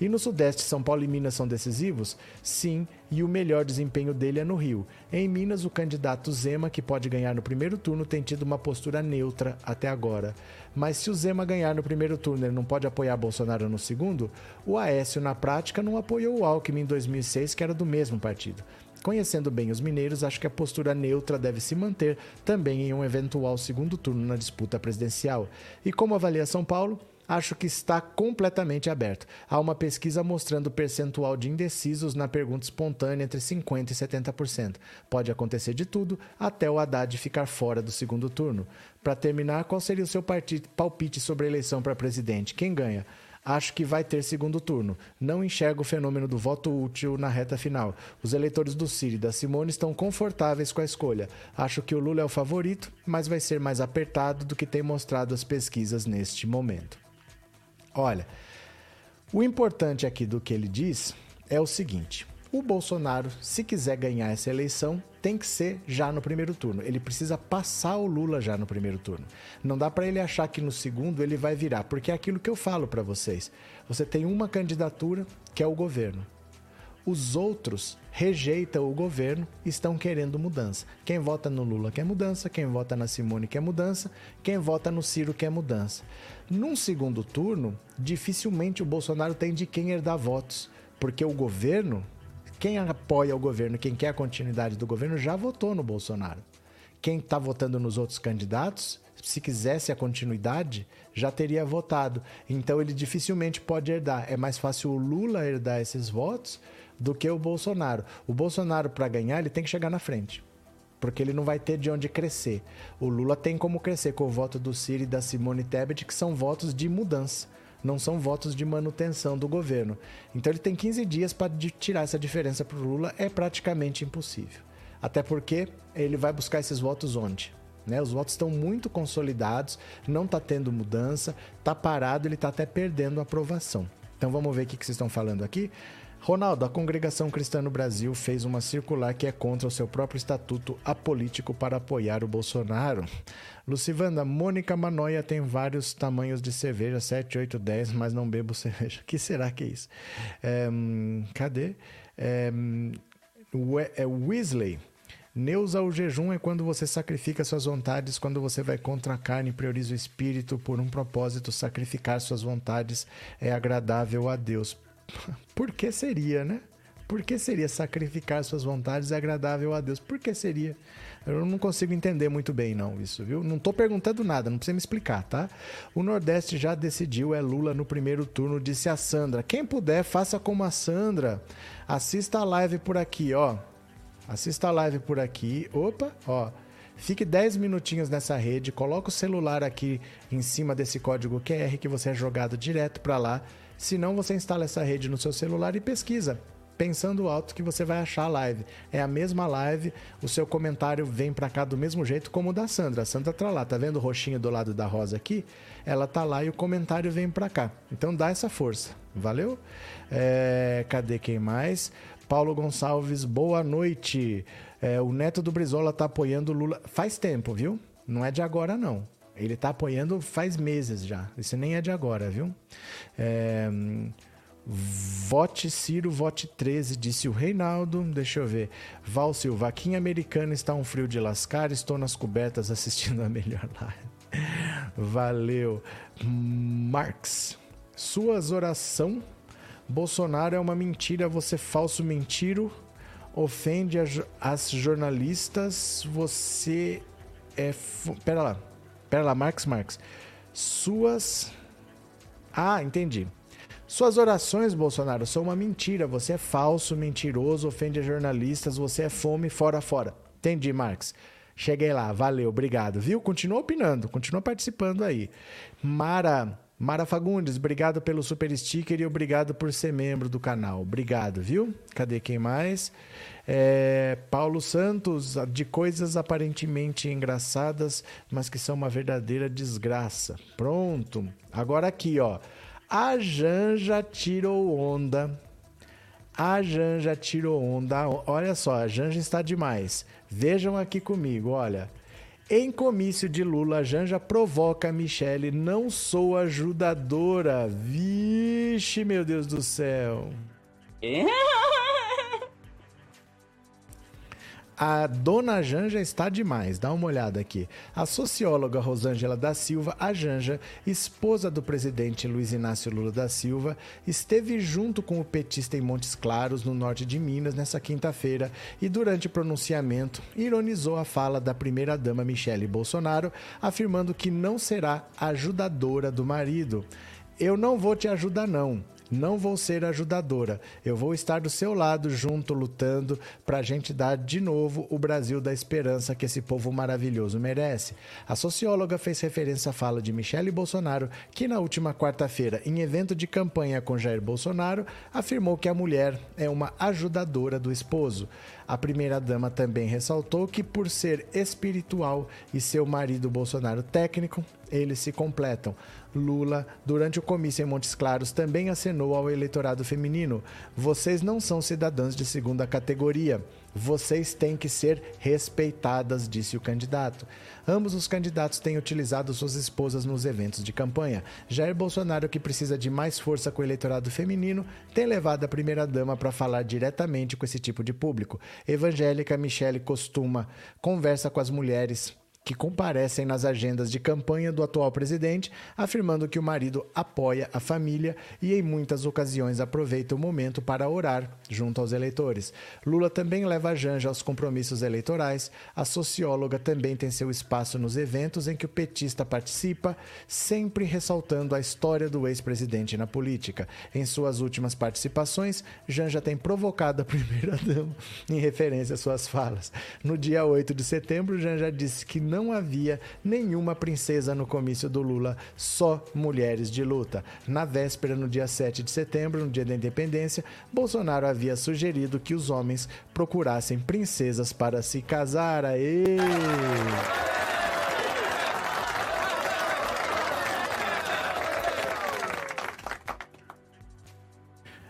E no Sudeste, São Paulo e Minas são decisivos? Sim, e o melhor desempenho dele é no Rio. Em Minas, o candidato Zema, que pode ganhar no primeiro turno, tem tido uma postura neutra até agora. Mas se o Zema ganhar no primeiro turno, ele não pode apoiar Bolsonaro no segundo? O Aécio, na prática, não apoiou o Alckmin em 2006, que era do mesmo partido. Conhecendo bem os mineiros, acho que a postura neutra deve se manter também em um eventual segundo turno na disputa presidencial. E como avalia São Paulo? Acho que está completamente aberto. Há uma pesquisa mostrando o percentual de indecisos na pergunta espontânea entre 50% e 70%. Pode acontecer de tudo, até o Haddad ficar fora do segundo turno. Para terminar, qual seria o seu palpite sobre a eleição para presidente? Quem ganha? Acho que vai ter segundo turno. Não enxergo o fenômeno do voto útil na reta final. Os eleitores do Ciro e da Simone estão confortáveis com a escolha. Acho que o Lula é o favorito, mas vai ser mais apertado do que tem mostrado as pesquisas neste momento. Olha, o importante aqui do que ele diz é o seguinte: o Bolsonaro, se quiser ganhar essa eleição, tem que ser já no primeiro turno. Ele precisa passar o Lula já no primeiro turno. Não dá para ele achar que no segundo ele vai virar, porque é aquilo que eu falo para vocês. Você tem uma candidatura que é o governo. Os outros rejeitam o governo estão querendo mudança. Quem vota no Lula quer mudança, quem vota na Simone quer mudança, quem vota no Ciro quer mudança. Num segundo turno, dificilmente o Bolsonaro tem de quem herdar votos, porque o governo, quem apoia o governo, quem quer a continuidade do governo, já votou no Bolsonaro. Quem está votando nos outros candidatos, se quisesse a continuidade, já teria votado. Então ele dificilmente pode herdar. É mais fácil o Lula herdar esses votos do que o Bolsonaro. O Bolsonaro, para ganhar, ele tem que chegar na frente. Porque ele não vai ter de onde crescer. O Lula tem como crescer com o voto do Ciro e da Simone Tebet, que são votos de mudança, não são votos de manutenção do governo. Então ele tem 15 dias para tirar essa diferença para o Lula, é praticamente impossível. Até porque ele vai buscar esses votos onde? Né? Os votos estão muito consolidados, não está tendo mudança, está parado, ele está até perdendo aprovação. Então vamos ver o que, que vocês estão falando aqui. Ronaldo, a Congregação Cristã no Brasil fez uma circular que é contra o seu próprio estatuto apolítico para apoiar o Bolsonaro. Lucivanda, Mônica Manoia tem vários tamanhos de cerveja, 7, 8, 10, mas não bebo cerveja. que será que é isso? É, cadê? É, é Weasley. Neusa, o jejum é quando você sacrifica suas vontades, quando você vai contra a carne prioriza o espírito por um propósito. Sacrificar suas vontades é agradável a Deus. Por que seria, né? Por que seria sacrificar suas vontades agradável a Deus? Por que seria? Eu não consigo entender muito bem, não, isso, viu? Não estou perguntando nada, não precisa me explicar, tá? O Nordeste já decidiu, é Lula no primeiro turno, disse a Sandra. Quem puder, faça como a Sandra. Assista a live por aqui, ó. Assista a live por aqui. Opa, ó. Fique 10 minutinhos nessa rede, coloca o celular aqui em cima desse código QR que você é jogado direto para lá se não, você instala essa rede no seu celular e pesquisa. Pensando alto que você vai achar a live. É a mesma live, o seu comentário vem para cá do mesmo jeito como o da Sandra. A Sandra tá lá, tá vendo o roxinho do lado da rosa aqui? Ela tá lá e o comentário vem para cá. Então dá essa força. Valeu? É, cadê quem mais? Paulo Gonçalves, boa noite. É, o neto do Brizola tá apoiando o Lula. Faz tempo, viu? Não é de agora, não. Ele está apoiando faz meses já. Isso nem é de agora, viu? É... Vote Ciro, vote 13, disse o Reinaldo. Deixa eu ver. Val Silva, aqui em Americana está um frio de lascar, estou nas cobertas assistindo a melhor live. Valeu. Marx, suas oração. Bolsonaro é uma mentira, você falso mentiro. ofende as jornalistas, você é. Pera lá. Pera lá, Marx Marx. Suas. Ah, entendi. Suas orações, Bolsonaro, são uma mentira. Você é falso, mentiroso, ofende jornalistas, você é fome, fora, fora. Entendi, Marx. Cheguei lá, valeu, obrigado. Viu? Continua opinando, continua participando aí. Mara, Mara Fagundes, obrigado pelo super sticker e obrigado por ser membro do canal. Obrigado, viu? Cadê quem mais? É, Paulo Santos, de coisas aparentemente engraçadas, mas que são uma verdadeira desgraça. Pronto. Agora aqui, ó. A Janja tirou onda. A Janja tirou onda. Olha só, a Janja está demais. Vejam aqui comigo, olha. Em comício de Lula, Janja provoca Michele, não sou ajudadora. Vixe, meu Deus do céu. A dona Janja está demais, dá uma olhada aqui. A socióloga Rosângela da Silva, a Janja, esposa do presidente Luiz Inácio Lula da Silva, esteve junto com o petista em Montes Claros, no norte de Minas, nessa quinta-feira e, durante o pronunciamento, ironizou a fala da primeira-dama Michele Bolsonaro, afirmando que não será ajudadora do marido. Eu não vou te ajudar, não. Não vou ser ajudadora. Eu vou estar do seu lado, junto, lutando, para a gente dar de novo o Brasil da esperança que esse povo maravilhoso merece. A socióloga fez referência à fala de Michele Bolsonaro, que na última quarta-feira, em evento de campanha com Jair Bolsonaro, afirmou que a mulher é uma ajudadora do esposo. A primeira-dama também ressaltou que, por ser espiritual e seu marido Bolsonaro técnico, eles se completam. Lula, durante o comício em Montes Claros, também acenou ao eleitorado feminino: vocês não são cidadãs de segunda categoria. Vocês têm que ser respeitadas, disse o candidato. Ambos os candidatos têm utilizado suas esposas nos eventos de campanha. Jair Bolsonaro, que precisa de mais força com o eleitorado feminino, tem levado a primeira-dama para falar diretamente com esse tipo de público. Evangélica Michele costuma conversa com as mulheres que comparecem nas agendas de campanha do atual presidente, afirmando que o marido apoia a família e, em muitas ocasiões, aproveita o momento para orar junto aos eleitores. Lula também leva a Janja aos compromissos eleitorais. A socióloga também tem seu espaço nos eventos em que o petista participa, sempre ressaltando a história do ex-presidente na política. Em suas últimas participações, Janja tem provocado a primeira-dama em referência às suas falas. No dia 8 de setembro, Janja disse que não havia nenhuma princesa no comício do Lula, só mulheres de luta. Na véspera, no dia 7 de setembro, no dia da independência, Bolsonaro havia sugerido que os homens procurassem princesas para se casar. Aê!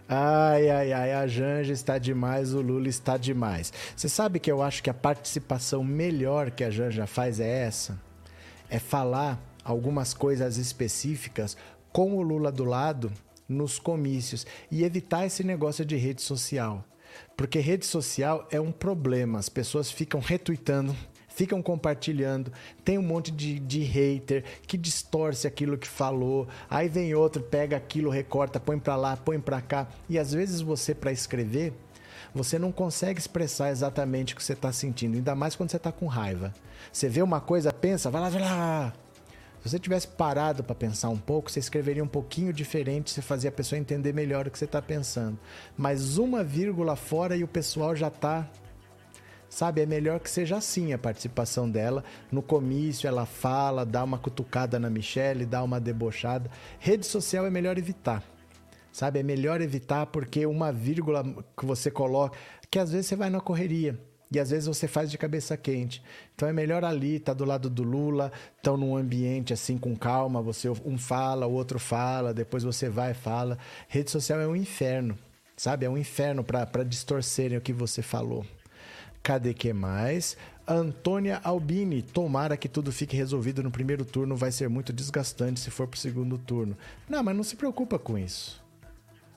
Ai, ai, ai, a Janja está demais, o Lula está demais. Você sabe que eu acho que a participação melhor que a Janja faz é essa? É falar algumas coisas específicas com o Lula do lado nos comícios e evitar esse negócio de rede social. Porque rede social é um problema, as pessoas ficam retweetando ficam compartilhando, tem um monte de, de hater que distorce aquilo que falou, aí vem outro, pega aquilo, recorta, põe para lá, põe para cá, e às vezes você para escrever, você não consegue expressar exatamente o que você está sentindo, ainda mais quando você está com raiva. Você vê uma coisa, pensa, vai lá, vai lá. Se você tivesse parado para pensar um pouco, você escreveria um pouquinho diferente, você fazia a pessoa entender melhor o que você está pensando. Mas uma vírgula fora e o pessoal já está Sabe, é melhor que seja assim a participação dela. No comício ela fala, dá uma cutucada na Michelle, dá uma debochada. Rede social é melhor evitar. Sabe, é melhor evitar porque uma vírgula que você coloca, que às vezes você vai na correria. E às vezes você faz de cabeça quente. Então é melhor ali, tá do lado do Lula, estão num ambiente assim com calma, você um fala, o outro fala, depois você vai e fala. Rede social é um inferno, sabe? É um inferno para distorcerem o que você falou. Cadê que mais? Antônia Albini, tomara que tudo fique resolvido no primeiro turno, vai ser muito desgastante se for pro segundo turno. Não, mas não se preocupa com isso.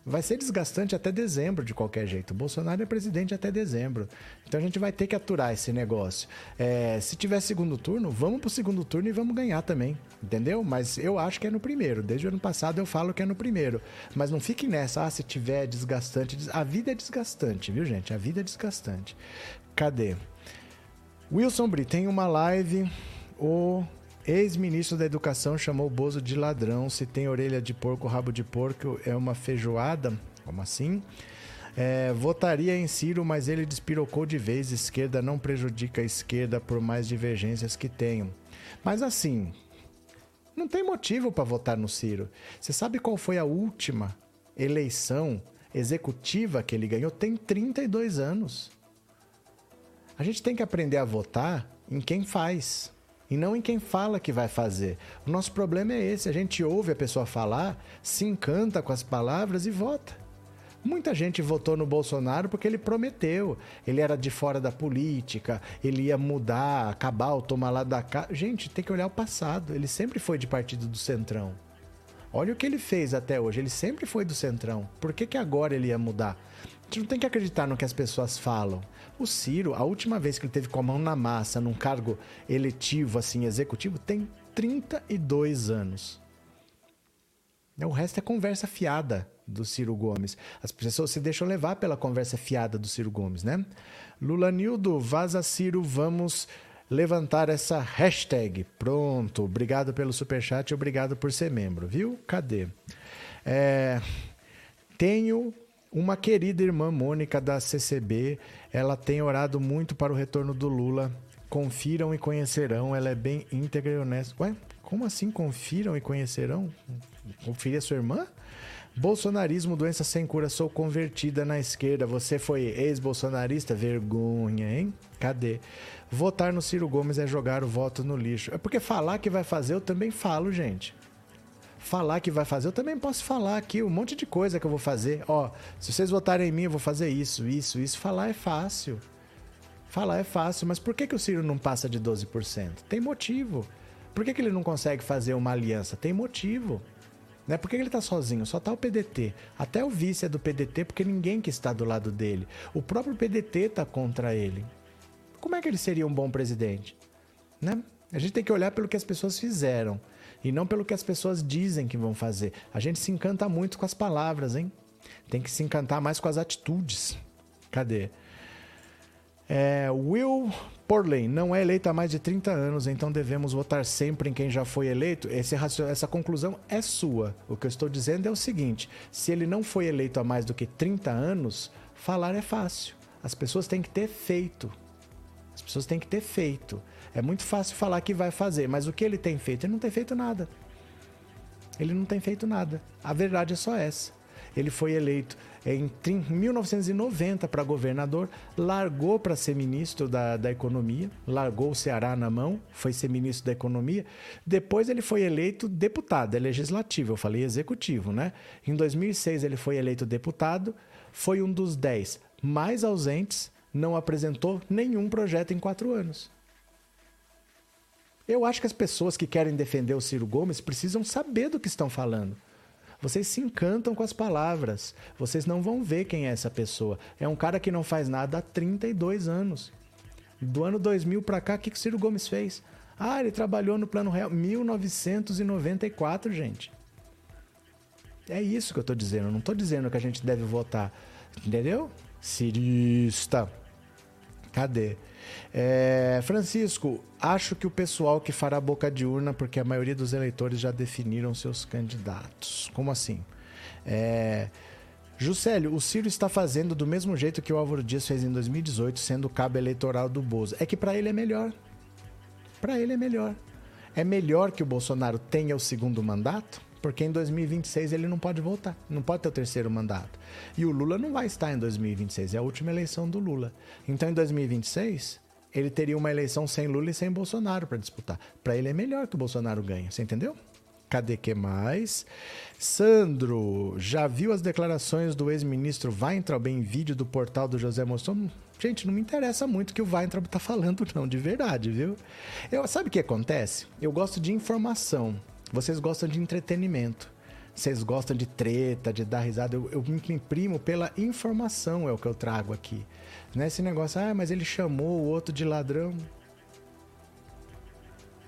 Vai ser desgastante até dezembro, de qualquer jeito. O Bolsonaro é presidente até dezembro. Então a gente vai ter que aturar esse negócio. É, se tiver segundo turno, vamos pro segundo turno e vamos ganhar também. Entendeu? Mas eu acho que é no primeiro. Desde o ano passado eu falo que é no primeiro. Mas não fique nessa, ah, se tiver desgastante. A vida é desgastante, viu, gente? A vida é desgastante. Cadê? Wilson Bri, tem uma live. O Ex-ministro da Educação chamou o Bozo de ladrão. Se tem orelha de porco, rabo de porco, é uma feijoada? Como assim? É, votaria em Ciro, mas ele despirocou de vez. Esquerda não prejudica a esquerda por mais divergências que tenham. Mas assim, não tem motivo para votar no Ciro. Você sabe qual foi a última eleição executiva que ele ganhou? Tem 32 anos. A gente tem que aprender a votar em quem faz e não em quem fala que vai fazer. O nosso problema é esse: a gente ouve a pessoa falar, se encanta com as palavras e vota. Muita gente votou no Bolsonaro porque ele prometeu. Ele era de fora da política, ele ia mudar, acabar o tomar lá da casa. Gente, tem que olhar o passado. Ele sempre foi de partido do Centrão. Olha o que ele fez até hoje. Ele sempre foi do Centrão. Por que, que agora ele ia mudar? A gente não tem que acreditar no que as pessoas falam. O Ciro, a última vez que ele teve com a mão na massa num cargo eletivo, assim, executivo, tem 32 anos. O resto é conversa fiada do Ciro Gomes. As pessoas se deixam levar pela conversa fiada do Ciro Gomes, né? Lula Nildo, vaza Ciro, vamos levantar essa hashtag. Pronto, obrigado pelo superchat, obrigado por ser membro, viu? Cadê? É, tenho uma querida irmã Mônica da CCB, ela tem orado muito para o retorno do Lula. Confiram e conhecerão, ela é bem íntegra e honesta. Ué, como assim confiram e conhecerão? Conferir a sua irmã? Bolsonarismo, doença sem cura, sou convertida na esquerda. Você foi ex-bolsonarista? Vergonha, hein? Cadê? Votar no Ciro Gomes é jogar o voto no lixo. É porque falar que vai fazer, eu também falo, gente falar que vai fazer, eu também posso falar aqui um monte de coisa que eu vou fazer. Ó, se vocês votarem em mim, eu vou fazer isso, isso, isso. Falar é fácil. Falar é fácil, mas por que, que o Ciro não passa de 12%? Tem motivo. Por que, que ele não consegue fazer uma aliança? Tem motivo. Né? Por que ele está sozinho? Só está o PDT. Até o vice é do PDT porque ninguém que está do lado dele. O próprio PDT está contra ele. Como é que ele seria um bom presidente? Né? A gente tem que olhar pelo que as pessoas fizeram e não pelo que as pessoas dizem que vão fazer. A gente se encanta muito com as palavras, hein? Tem que se encantar mais com as atitudes. Cadê? É, Will Porley não é eleito há mais de 30 anos, então devemos votar sempre em quem já foi eleito. Esse, essa conclusão é sua. O que eu estou dizendo é o seguinte: se ele não foi eleito há mais do que 30 anos, falar é fácil. As pessoas têm que ter feito. As pessoas têm que ter feito. É muito fácil falar que vai fazer, mas o que ele tem feito? Ele não tem feito nada. Ele não tem feito nada. A verdade é só essa. Ele foi eleito em 1990 para governador, largou para ser ministro da, da Economia, largou o Ceará na mão, foi ser ministro da Economia. Depois ele foi eleito deputado, é legislativo, eu falei executivo, né? Em 2006 ele foi eleito deputado, foi um dos dez mais ausentes, não apresentou nenhum projeto em quatro anos. Eu acho que as pessoas que querem defender o Ciro Gomes precisam saber do que estão falando. Vocês se encantam com as palavras. Vocês não vão ver quem é essa pessoa. É um cara que não faz nada há 32 anos. Do ano 2000 para cá, o que, que o Ciro Gomes fez? Ah, ele trabalhou no Plano Real 1994, gente. É isso que eu estou dizendo. Eu não estou dizendo que a gente deve votar. Entendeu? Cirista. Cadê? É, Francisco, acho que o pessoal que fará boca de urna, porque a maioria dos eleitores já definiram seus candidatos. Como assim? É, Juscelio, o Ciro está fazendo do mesmo jeito que o Álvaro Dias fez em 2018, sendo cabo eleitoral do Bozo. É que para ele é melhor. Para ele é melhor. É melhor que o Bolsonaro tenha o segundo mandato porque em 2026 ele não pode voltar, não pode ter o terceiro mandato. E o Lula não vai estar em 2026, é a última eleição do Lula. Então em 2026 ele teria uma eleição sem Lula e sem Bolsonaro para disputar. Para ele é melhor que o Bolsonaro ganhe, você entendeu? Cadê que mais? Sandro, já viu as declarações do ex-ministro Weintraub em vídeo do portal do José Moção? Gente, não me interessa muito o que o Weintraub tá falando, não, de verdade, viu? Eu, sabe o que acontece? Eu gosto de informação. Vocês gostam de entretenimento. Vocês gostam de treta, de dar risada. Eu, eu me imprimo pela informação, é o que eu trago aqui. Não é esse negócio, ah, mas ele chamou o outro de ladrão.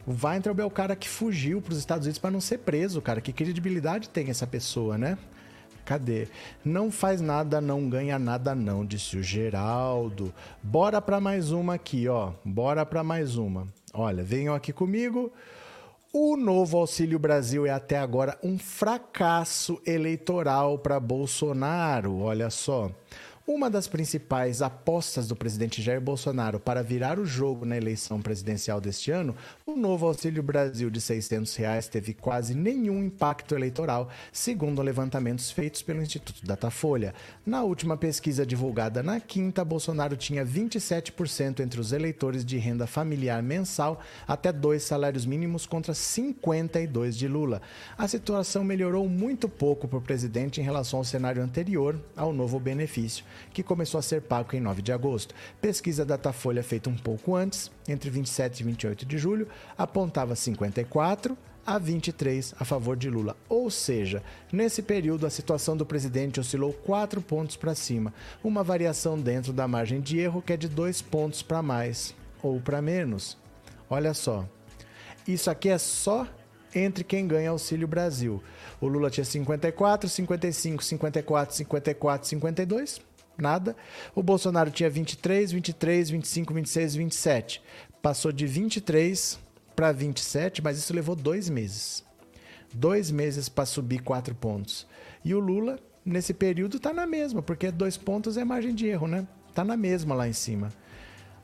O Weintraub é o cara que fugiu para os Estados Unidos para não ser preso, cara. Que credibilidade tem essa pessoa, né? Cadê? Não faz nada, não ganha nada, não, disse o Geraldo. Bora para mais uma aqui, ó. Bora para mais uma. Olha, venham aqui comigo. O novo Auxílio Brasil é até agora um fracasso eleitoral para Bolsonaro. Olha só. Uma das principais apostas do presidente Jair Bolsonaro para virar o jogo na eleição presidencial deste ano, o novo Auxílio Brasil de 600 reais teve quase nenhum impacto eleitoral, segundo levantamentos feitos pelo Instituto Datafolha. Na última pesquisa divulgada na quinta, Bolsonaro tinha 27% entre os eleitores de renda familiar mensal até dois salários mínimos contra 52 de Lula. A situação melhorou muito pouco para o presidente em relação ao cenário anterior ao novo benefício que começou a ser pago em 9 de agosto. Pesquisa Datafolha feita um pouco antes, entre 27 e 28 de julho, apontava 54 a 23 a favor de Lula. Ou seja, nesse período a situação do presidente oscilou 4 pontos para cima, uma variação dentro da margem de erro que é de 2 pontos para mais ou para menos. Olha só. Isso aqui é só entre quem ganha Auxílio Brasil. O Lula tinha 54, 55, 54, 54, 52 nada. O Bolsonaro tinha 23, 23, 25, 26, 27. Passou de 23 para 27, mas isso levou dois meses. Dois meses para subir quatro pontos. E o Lula, nesse período, está na mesma, porque dois pontos é margem de erro, né? Está na mesma lá em cima.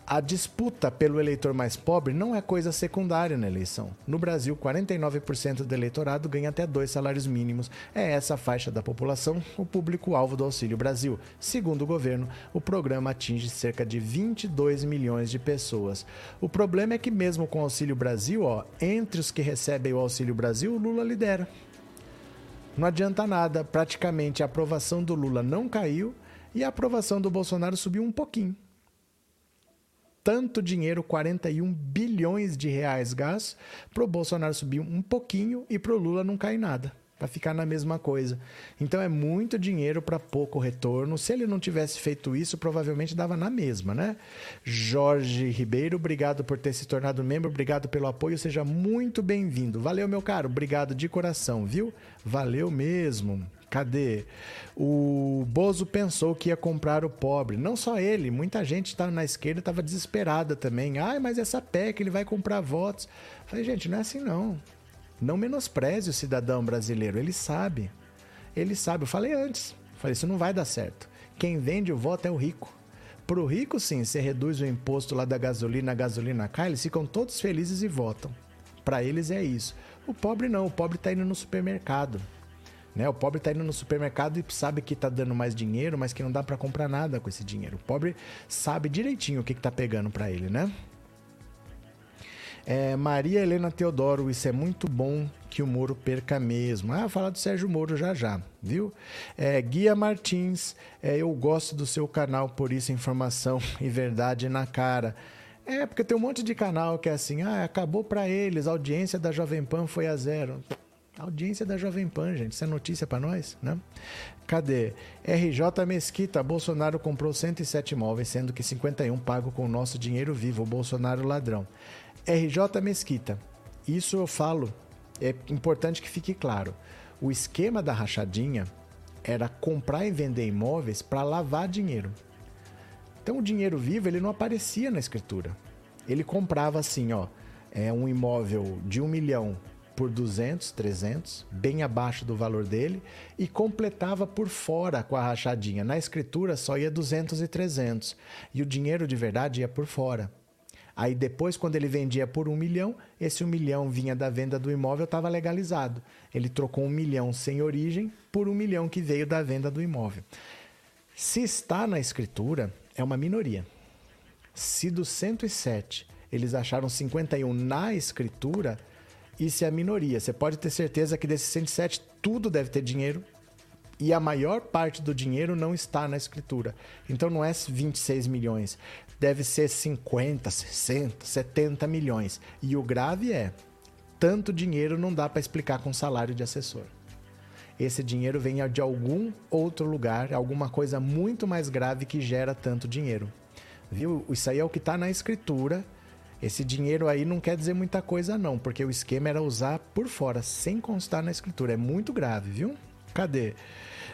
A disputa pelo eleitor mais pobre não é coisa secundária na eleição. No Brasil, 49% do eleitorado ganha até dois salários mínimos. É essa faixa da população o público-alvo do Auxílio Brasil. Segundo o governo, o programa atinge cerca de 22 milhões de pessoas. O problema é que, mesmo com o Auxílio Brasil, ó, entre os que recebem o Auxílio Brasil, o Lula lidera. Não adianta nada, praticamente a aprovação do Lula não caiu e a aprovação do Bolsonaro subiu um pouquinho tanto dinheiro, 41 bilhões de reais gastos, para o Bolsonaro subir um pouquinho e para o Lula não cair nada. Para ficar na mesma coisa. Então é muito dinheiro para pouco retorno. Se ele não tivesse feito isso, provavelmente dava na mesma, né? Jorge Ribeiro, obrigado por ter se tornado membro, obrigado pelo apoio, seja muito bem-vindo. Valeu, meu caro, obrigado de coração, viu? Valeu mesmo. Cadê? O Bozo pensou que ia comprar o pobre. Não só ele, muita gente estava na esquerda estava desesperada também. Ai, mas essa PEC, ele vai comprar votos. Falei, gente, não é assim não. Não menospreze o cidadão brasileiro, ele sabe. Ele sabe. Eu falei antes. Falei, isso não vai dar certo. Quem vende o voto é o rico. Para o rico, sim, você reduz o imposto lá da gasolina, a gasolina cai, eles ficam todos felizes e votam. Para eles é isso. O pobre não, o pobre está indo no supermercado. Né? O pobre está indo no supermercado e sabe que está dando mais dinheiro, mas que não dá para comprar nada com esse dinheiro. O pobre sabe direitinho o que está pegando para ele, né? É, Maria Helena Teodoro, isso é muito bom que o Moro perca mesmo. Ah, falar do Sérgio Moro já já, viu? É, Guia Martins, é, eu gosto do seu canal, por isso informação e verdade na cara. É, porque tem um monte de canal que é assim, ah, acabou para eles, a audiência da Jovem Pan foi a zero. Audiência da Jovem Pan, gente. Isso é notícia para nós, né? Cadê? RJ Mesquita. Bolsonaro comprou 107 imóveis, sendo que 51 pago com o nosso dinheiro vivo. Bolsonaro ladrão. RJ Mesquita. Isso eu falo. É importante que fique claro. O esquema da rachadinha era comprar e vender imóveis para lavar dinheiro. Então o dinheiro vivo ele não aparecia na escritura. Ele comprava assim, ó, é um imóvel de um milhão por 200, 300, bem abaixo do valor dele, e completava por fora com a rachadinha. Na escritura só ia 200 e 300, e o dinheiro de verdade ia por fora. Aí depois, quando ele vendia por um milhão, esse um milhão vinha da venda do imóvel, estava legalizado. Ele trocou um milhão sem origem por um milhão que veio da venda do imóvel. Se está na escritura, é uma minoria. Se dos 107 eles acharam 51 na escritura, isso é a minoria. Você pode ter certeza que desses 107, tudo deve ter dinheiro. E a maior parte do dinheiro não está na escritura. Então não é 26 milhões. Deve ser 50, 60, 70 milhões. E o grave é: tanto dinheiro não dá para explicar com salário de assessor. esse dinheiro venha de algum outro lugar, alguma coisa muito mais grave que gera tanto dinheiro. Viu? Isso aí é o que está na escritura. Esse dinheiro aí não quer dizer muita coisa, não, porque o esquema era usar por fora, sem constar na escritura. É muito grave, viu? Cadê?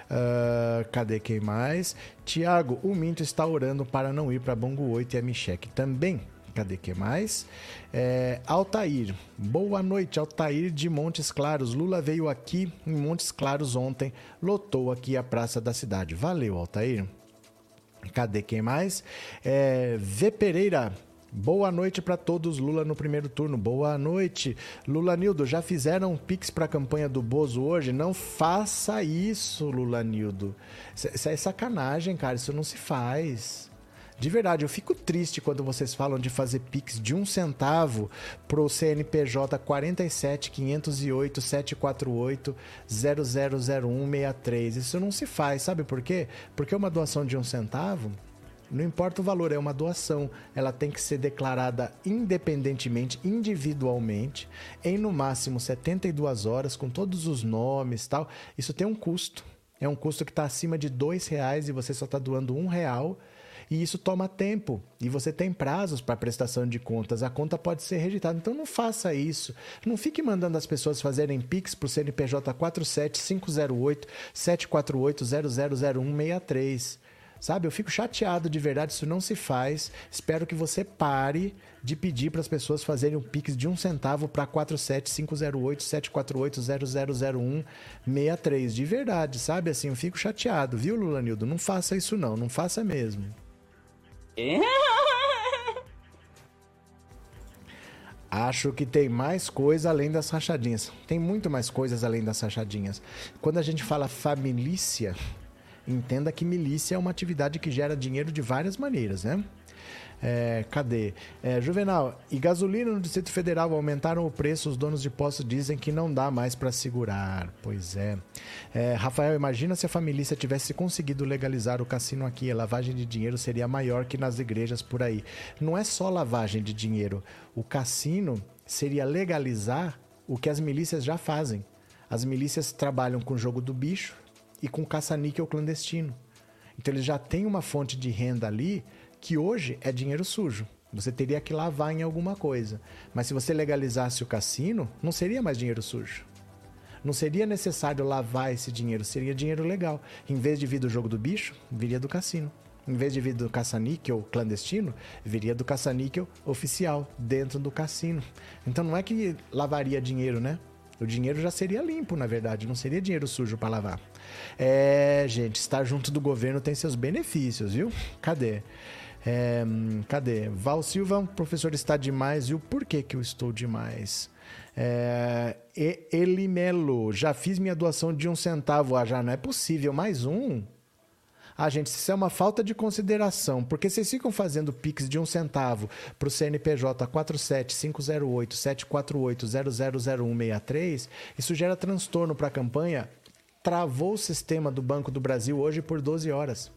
Uh, cadê quem mais? Tiago, o Minto está orando para não ir para Bongo 8 e a Micheque também. Cadê que mais? É, Altair. Boa noite, Altair de Montes Claros. Lula veio aqui em Montes Claros ontem, lotou aqui a praça da cidade. Valeu, Altair. Cadê quem mais? É, v Pereira. Boa noite para todos, Lula no primeiro turno. Boa noite. Lula Nildo, já fizeram pix para a campanha do Bozo hoje? Não faça isso, Lula Nildo. Isso é sacanagem, cara. Isso não se faz. De verdade, eu fico triste quando vocês falam de fazer Pix de um centavo pro CNPJ 47 508 748 000163. Isso não se faz, sabe por quê? Porque uma doação de um centavo não importa o valor, é uma doação. Ela tem que ser declarada independentemente, individualmente, em no máximo 72 horas, com todos os nomes tal. Isso tem um custo. É um custo que está acima de dois reais e você só está doando um real. E isso toma tempo e você tem prazos para prestação de contas. A conta pode ser rejeitada. Então não faça isso. Não fique mandando as pessoas fazerem Pix para o CNPJ 47508 748 000163. Sabe, eu fico chateado de verdade, isso não se faz. Espero que você pare de pedir para as pessoas fazerem um Pix de um centavo para 47508 748 000163. De verdade, sabe? Assim, eu fico chateado, viu, Lulanildo? Não faça isso não, não faça mesmo. Acho que tem mais coisa além das rachadinhas. Tem muito mais coisas além das rachadinhas. Quando a gente fala família, entenda que milícia é uma atividade que gera dinheiro de várias maneiras, né? É, cadê? É, Juvenal, e gasolina no Distrito Federal aumentaram o preço, os donos de postos dizem que não dá mais para segurar. Pois é. é. Rafael, imagina se a família tivesse conseguido legalizar o cassino aqui, a lavagem de dinheiro seria maior que nas igrejas por aí. Não é só lavagem de dinheiro. O cassino seria legalizar o que as milícias já fazem. As milícias trabalham com o jogo do bicho e com caça-níquel clandestino. Então eles já têm uma fonte de renda ali que hoje é dinheiro sujo. Você teria que lavar em alguma coisa. Mas se você legalizasse o cassino, não seria mais dinheiro sujo. Não seria necessário lavar esse dinheiro, seria dinheiro legal. Em vez de vir do jogo do bicho, viria do cassino. Em vez de vir do caça-níquel clandestino, viria do caça-níquel oficial, dentro do cassino. Então não é que lavaria dinheiro, né? O dinheiro já seria limpo, na verdade, não seria dinheiro sujo para lavar. É, gente, estar junto do governo tem seus benefícios, viu? Cadê? É, cadê? Val Silva, professor está demais e o porquê que eu estou demais? É, Elimelo, já fiz minha doação de um centavo. Ah, já não é possível, mais um? Ah, gente, isso é uma falta de consideração, porque vocês ficam fazendo Pix de um centavo para o CNPJ 47508 748 000163, isso gera transtorno para a campanha. Travou o sistema do Banco do Brasil hoje por 12 horas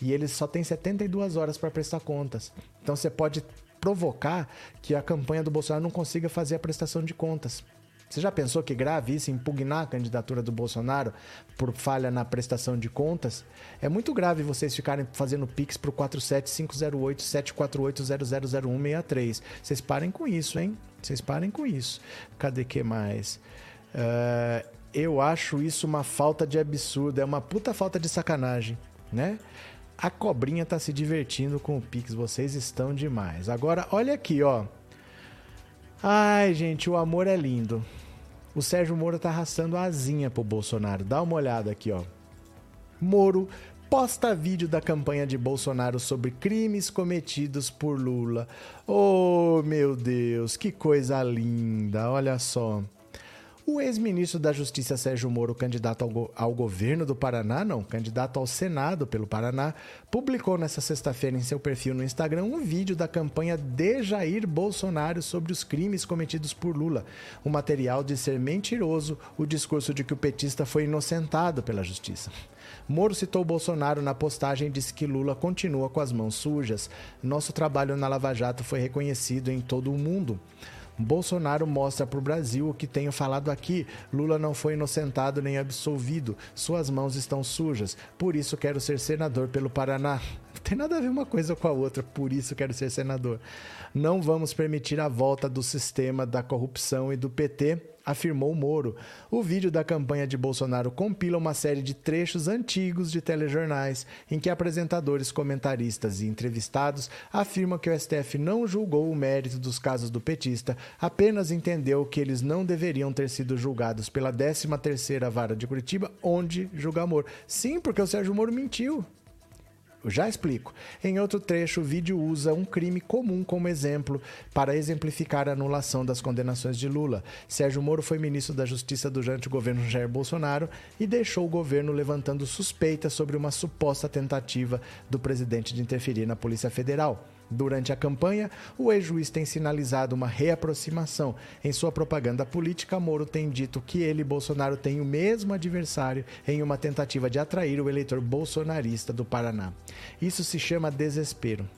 e eles só têm 72 horas para prestar contas. Então você pode provocar que a campanha do Bolsonaro não consiga fazer a prestação de contas. Você já pensou que grave isso, impugnar a candidatura do Bolsonaro por falha na prestação de contas? É muito grave vocês ficarem fazendo pix para o 47508-748-000163. Vocês parem com isso, hein? Vocês parem com isso. Cadê que mais? Uh, eu acho isso uma falta de absurdo, é uma puta falta de sacanagem, né? A cobrinha tá se divertindo com o Pix, vocês estão demais. Agora, olha aqui, ó. Ai, gente, o amor é lindo. O Sérgio Moro tá arrastando a asinha pro Bolsonaro. Dá uma olhada aqui, ó. Moro posta vídeo da campanha de Bolsonaro sobre crimes cometidos por Lula. Oh, meu Deus, que coisa linda. Olha só. O ex-ministro da Justiça Sérgio Moro, candidato ao, go ao, governo do Paraná, não, candidato ao Senado pelo Paraná, publicou nesta sexta-feira em seu perfil no Instagram um vídeo da campanha de Jair Bolsonaro sobre os crimes cometidos por Lula. O material de ser mentiroso o discurso de que o petista foi inocentado pela justiça. Moro citou Bolsonaro na postagem e disse que Lula continua com as mãos sujas. Nosso trabalho na Lava Jato foi reconhecido em todo o mundo. Bolsonaro mostra para o Brasil o que tenho falado aqui. Lula não foi inocentado nem absolvido. Suas mãos estão sujas. Por isso quero ser senador pelo Paraná. Não tem nada a ver uma coisa com a outra. Por isso quero ser senador. Não vamos permitir a volta do sistema da corrupção e do PT afirmou Moro. O vídeo da campanha de Bolsonaro compila uma série de trechos antigos de telejornais em que apresentadores, comentaristas e entrevistados afirmam que o STF não julgou o mérito dos casos do petista, apenas entendeu que eles não deveriam ter sido julgados pela 13ª Vara de Curitiba, onde julga Moro. Sim, porque o Sérgio Moro mentiu. Já explico. Em outro trecho, o vídeo usa um crime comum como exemplo para exemplificar a anulação das condenações de Lula. Sérgio Moro foi ministro da Justiça durante o governo Jair Bolsonaro e deixou o governo levantando suspeitas sobre uma suposta tentativa do presidente de interferir na Polícia Federal. Durante a campanha, o ex-juiz tem sinalizado uma reaproximação. Em sua propaganda política, Moro tem dito que ele, Bolsonaro, tem o mesmo adversário em uma tentativa de atrair o eleitor bolsonarista do Paraná. Isso se chama desespero.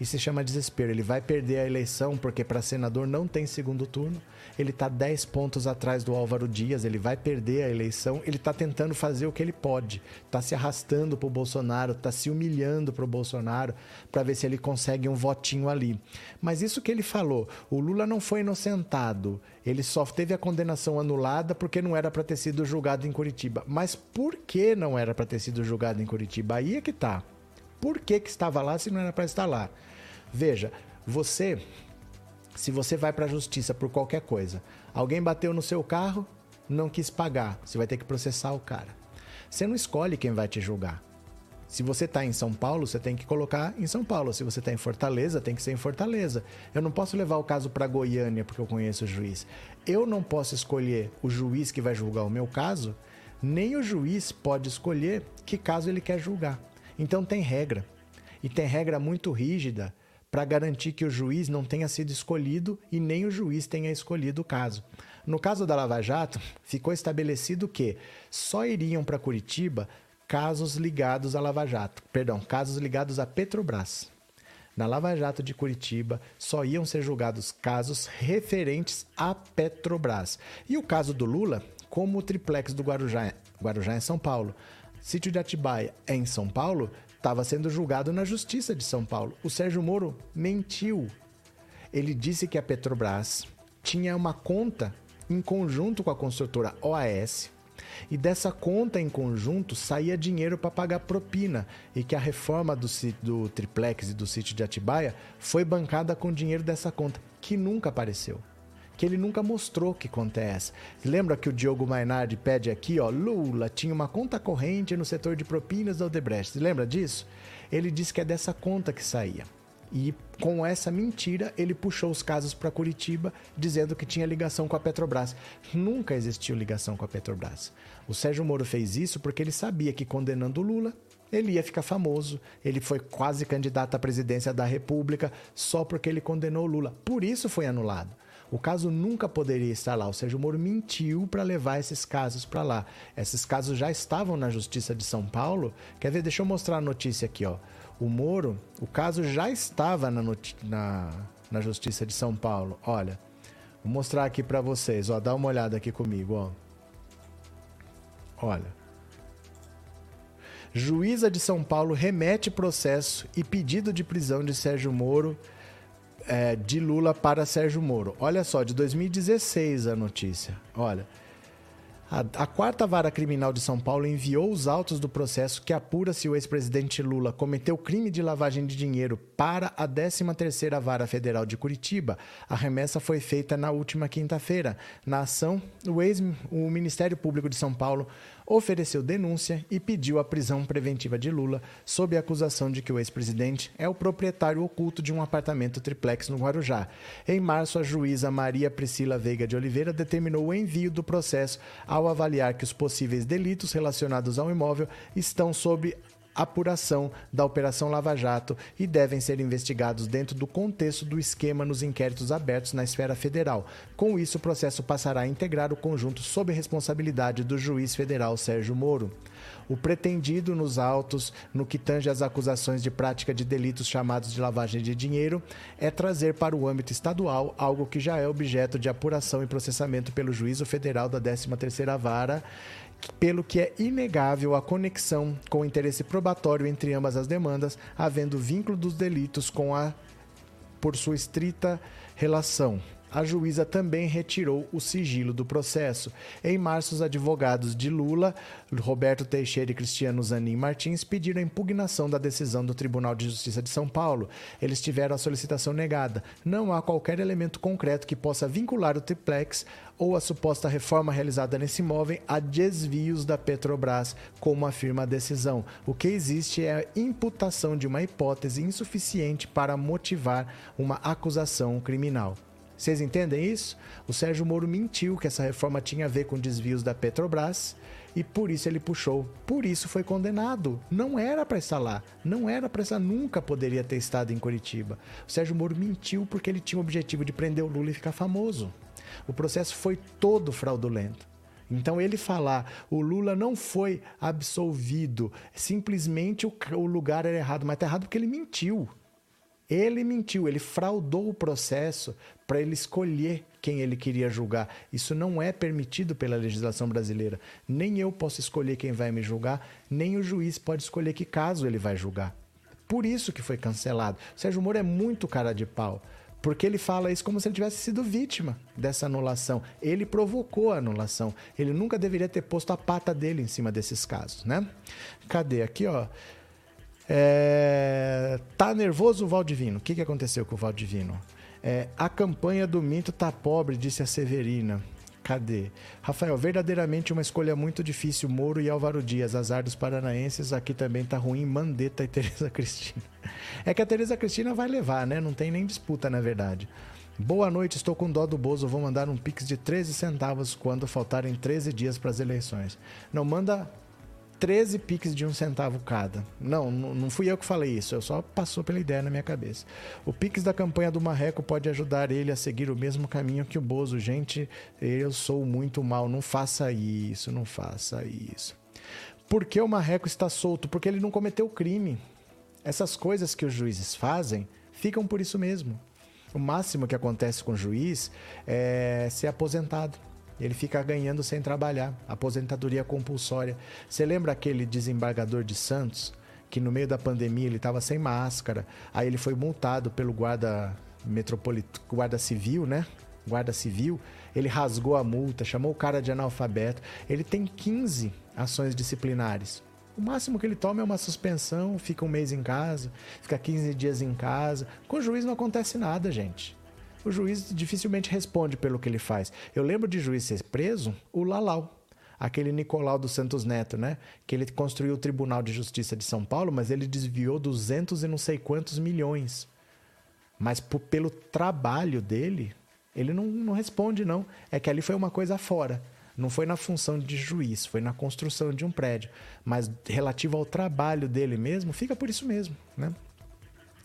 Isso se chama desespero. Ele vai perder a eleição porque para senador não tem segundo turno ele está 10 pontos atrás do Álvaro Dias, ele vai perder a eleição, ele está tentando fazer o que ele pode, está se arrastando para o Bolsonaro, está se humilhando para o Bolsonaro para ver se ele consegue um votinho ali. Mas isso que ele falou, o Lula não foi inocentado, ele só teve a condenação anulada porque não era para ter sido julgado em Curitiba. Mas por que não era para ter sido julgado em Curitiba? Aí é que tá. Por que, que estava lá se não era para estar lá? Veja, você se você vai para a justiça por qualquer coisa, alguém bateu no seu carro, não quis pagar, você vai ter que processar o cara. Você não escolhe quem vai te julgar. Se você está em São Paulo, você tem que colocar em São Paulo. Se você está em Fortaleza, tem que ser em Fortaleza. Eu não posso levar o caso para Goiânia porque eu conheço o juiz. Eu não posso escolher o juiz que vai julgar o meu caso, nem o juiz pode escolher que caso ele quer julgar. Então tem regra. E tem regra muito rígida para garantir que o juiz não tenha sido escolhido e nem o juiz tenha escolhido o caso. No caso da Lava Jato, ficou estabelecido que só iriam para Curitiba casos ligados à Lava Jato, perdão, casos ligados à Petrobras. Na Lava Jato de Curitiba só iam ser julgados casos referentes à Petrobras. E o caso do Lula, como o triplex do Guarujá, Guarujá em São Paulo, sítio de Atibaia em São Paulo, estava sendo julgado na Justiça de São Paulo. O Sérgio Moro mentiu. Ele disse que a Petrobras tinha uma conta em conjunto com a construtora OAS e dessa conta em conjunto saía dinheiro para pagar propina e que a reforma do, do triplex e do sítio de Atibaia foi bancada com dinheiro dessa conta, que nunca apareceu que ele nunca mostrou que essa. Lembra que o Diogo Mainardi pede aqui, ó, Lula tinha uma conta corrente no setor de propinas da Odebrecht. Lembra disso? Ele disse que é dessa conta que saía. E com essa mentira, ele puxou os casos para Curitiba, dizendo que tinha ligação com a Petrobras. Nunca existiu ligação com a Petrobras. O Sérgio Moro fez isso porque ele sabia que condenando o Lula, ele ia ficar famoso. Ele foi quase candidato à presidência da República só porque ele condenou o Lula. Por isso foi anulado. O caso nunca poderia estar lá. O Sérgio Moro mentiu para levar esses casos para lá. Esses casos já estavam na Justiça de São Paulo. Quer ver? Deixa eu mostrar a notícia aqui, ó. O Moro, o caso já estava na, na, na Justiça de São Paulo. Olha, vou mostrar aqui para vocês. Ó, dá uma olhada aqui comigo, ó. Olha. Juíza de São Paulo remete processo e pedido de prisão de Sérgio Moro é, de Lula para Sérgio Moro. Olha só, de 2016 a notícia. Olha. A, quarta vara criminal de São Paulo enviou os autos do processo que apura se o ex-presidente Lula cometeu crime de lavagem de dinheiro para a 13ª Vara Federal de Curitiba. A remessa foi feita na última quinta-feira. Na ação, o, ex, o Ministério Público de São Paulo ofereceu denúncia e pediu a prisão preventiva de Lula sob a acusação de que o ex-presidente é o proprietário oculto de um apartamento triplex no Guarujá. Em março, a juíza Maria Priscila Veiga de Oliveira determinou o envio do processo ao avaliar que os possíveis delitos relacionados ao imóvel estão sob apuração da Operação Lava Jato e devem ser investigados dentro do contexto do esquema nos inquéritos abertos na esfera federal. Com isso, o processo passará a integrar o conjunto sob responsabilidade do juiz federal Sérgio Moro. O pretendido nos autos, no que tange às acusações de prática de delitos chamados de lavagem de dinheiro, é trazer para o âmbito estadual algo que já é objeto de apuração e processamento pelo Juízo Federal da 13ª Vara pelo que é inegável a conexão com o interesse probatório entre ambas as demandas, havendo vínculo dos delitos com a por sua estrita relação a juíza também retirou o sigilo do processo. Em março, os advogados de Lula, Roberto Teixeira e Cristiano Zanin Martins, pediram a impugnação da decisão do Tribunal de Justiça de São Paulo. Eles tiveram a solicitação negada. Não há qualquer elemento concreto que possa vincular o triplex ou a suposta reforma realizada nesse imóvel a desvios da Petrobras, como afirma a decisão. O que existe é a imputação de uma hipótese insuficiente para motivar uma acusação criminal. Vocês entendem isso? O Sérgio Moro mentiu que essa reforma tinha a ver com desvios da Petrobras e por isso ele puxou. Por isso foi condenado. Não era para estar lá. Não era para estar. Nunca poderia ter estado em Curitiba. O Sérgio Moro mentiu porque ele tinha o objetivo de prender o Lula e ficar famoso. O processo foi todo fraudulento. Então ele falar o Lula não foi absolvido, simplesmente o, lugar era errado, mas está errado porque ele mentiu. Ele mentiu, ele fraudou o processo para ele escolher quem ele queria julgar. Isso não é permitido pela legislação brasileira. Nem eu posso escolher quem vai me julgar, nem o juiz pode escolher que caso ele vai julgar. Por isso que foi cancelado. O Sérgio Moro é muito cara de pau. Porque ele fala isso como se ele tivesse sido vítima dessa anulação. Ele provocou a anulação. Ele nunca deveria ter posto a pata dele em cima desses casos, né? Cadê? Aqui, ó. É... Tá nervoso o Valdivino? O que, que aconteceu com o Valdivino? É, a campanha do Minto tá pobre, disse a Severina. Cadê? Rafael, verdadeiramente uma escolha muito difícil. Moro e Álvaro Dias, azar dos paranaenses. Aqui também tá ruim. Mandetta e Tereza Cristina. É que a Tereza Cristina vai levar, né? Não tem nem disputa, na verdade. Boa noite, estou com dó do Bozo. Vou mandar um pix de 13 centavos quando faltarem 13 dias para as eleições. Não manda 13 piques de um centavo cada. Não, não fui eu que falei isso, eu só passou pela ideia na minha cabeça. O Pix da campanha do Marreco pode ajudar ele a seguir o mesmo caminho que o Bozo. Gente, eu sou muito mal, não faça isso, não faça isso. Por que o Marreco está solto? Porque ele não cometeu crime. Essas coisas que os juízes fazem ficam por isso mesmo. O máximo que acontece com o juiz é ser aposentado. Ele fica ganhando sem trabalhar, aposentadoria compulsória. Você lembra aquele desembargador de Santos que no meio da pandemia ele estava sem máscara, aí ele foi multado pelo guarda metropolitano, guarda civil, né? Guarda civil, ele rasgou a multa, chamou o cara de analfabeto. Ele tem 15 ações disciplinares. O máximo que ele toma é uma suspensão, fica um mês em casa, fica 15 dias em casa. Com o juiz não acontece nada, gente o juiz dificilmente responde pelo que ele faz. Eu lembro de juiz ser preso, o Lalau. Aquele Nicolau dos Santos Neto, né? Que ele construiu o Tribunal de Justiça de São Paulo, mas ele desviou 200 e não sei quantos milhões. Mas por, pelo trabalho dele, ele não, não responde, não. É que ali foi uma coisa fora. Não foi na função de juiz, foi na construção de um prédio. Mas relativo ao trabalho dele mesmo, fica por isso mesmo, né?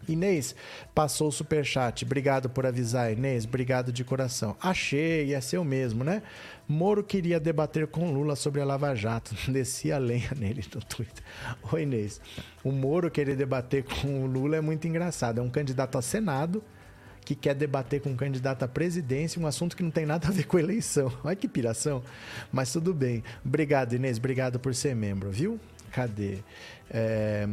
Inês passou o superchat. Obrigado por avisar, Inês. Obrigado de coração. Achei, ser o mesmo, né? Moro queria debater com Lula sobre a Lava Jato. Descia a lenha nele no Twitter. Oi, Inês. O Moro querer debater com o Lula é muito engraçado. É um candidato a Senado que quer debater com um candidato à presidência um assunto que não tem nada a ver com eleição. Olha que piração. Mas tudo bem. Obrigado, Inês. Obrigado por ser membro, viu? Cadê? É,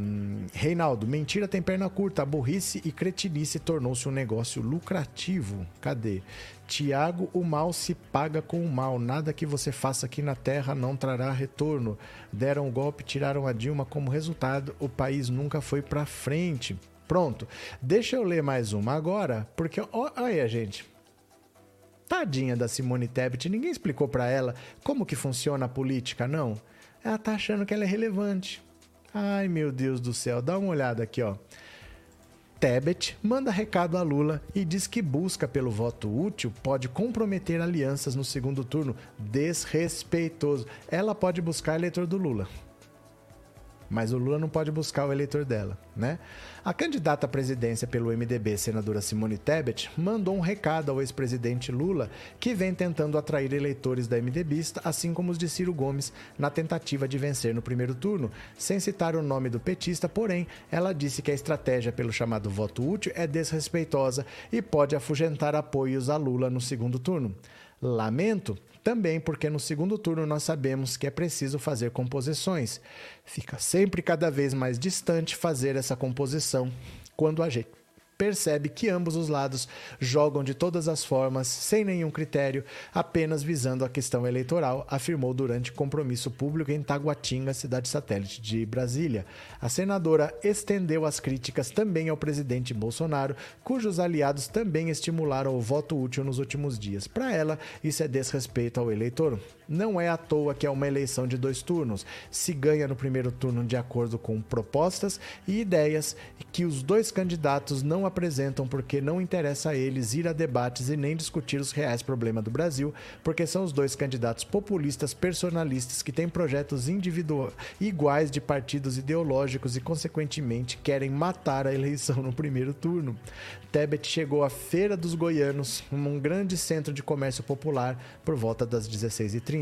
Reinaldo, mentira tem perna curta. A burrice e cretinice tornou-se um negócio lucrativo. Cadê? Tiago, o mal se paga com o mal. Nada que você faça aqui na terra não trará retorno. Deram um golpe, tiraram a Dilma. Como resultado, o país nunca foi para frente. Pronto. Deixa eu ler mais uma agora, porque olha, gente. Tadinha da Simone Tebet, ninguém explicou para ela como que funciona a política, não? Ela tá achando que ela é relevante. Ai, meu Deus do céu, dá uma olhada aqui, ó. Tebet manda recado a Lula e diz que busca pelo voto útil pode comprometer alianças no segundo turno. Desrespeitoso. Ela pode buscar eleitor do Lula. Mas o Lula não pode buscar o eleitor dela, né? A candidata à presidência pelo MDB, senadora Simone Tebet, mandou um recado ao ex-presidente Lula, que vem tentando atrair eleitores da MDBista, assim como os de Ciro Gomes, na tentativa de vencer no primeiro turno. Sem citar o nome do petista, porém, ela disse que a estratégia pelo chamado voto útil é desrespeitosa e pode afugentar apoios a Lula no segundo turno. Lamento também porque no segundo turno nós sabemos que é preciso fazer composições. Fica sempre cada vez mais distante fazer essa composição quando a gente percebe que ambos os lados jogam de todas as formas, sem nenhum critério, apenas visando a questão eleitoral, afirmou durante compromisso público em Taguatinga, cidade satélite de Brasília. A senadora estendeu as críticas também ao presidente Bolsonaro, cujos aliados também estimularam o voto útil nos últimos dias. Para ela, isso é desrespeito ao eleitor. Não é à toa que é uma eleição de dois turnos. Se ganha no primeiro turno de acordo com propostas e ideias que os dois candidatos não apresentam porque não interessa a eles ir a debates e nem discutir os reais problemas do Brasil, porque são os dois candidatos populistas personalistas que têm projetos individuais iguais de partidos ideológicos e, consequentemente, querem matar a eleição no primeiro turno. Tebet chegou à Feira dos Goianos, um grande centro de comércio popular, por volta das 16h30.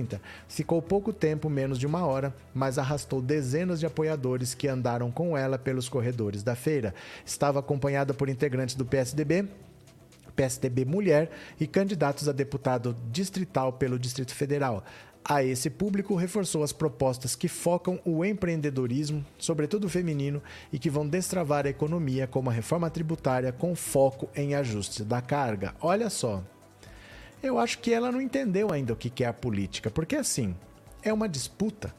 Ficou pouco tempo, menos de uma hora, mas arrastou dezenas de apoiadores que andaram com ela pelos corredores da feira. Estava acompanhada por integrantes do PSDB, PSDB Mulher e candidatos a deputado distrital pelo Distrito Federal. A esse público, reforçou as propostas que focam o empreendedorismo, sobretudo feminino, e que vão destravar a economia, como a reforma tributária com foco em ajuste da carga. Olha só, eu acho que ela não entendeu ainda o que é a política, porque assim, é uma disputa.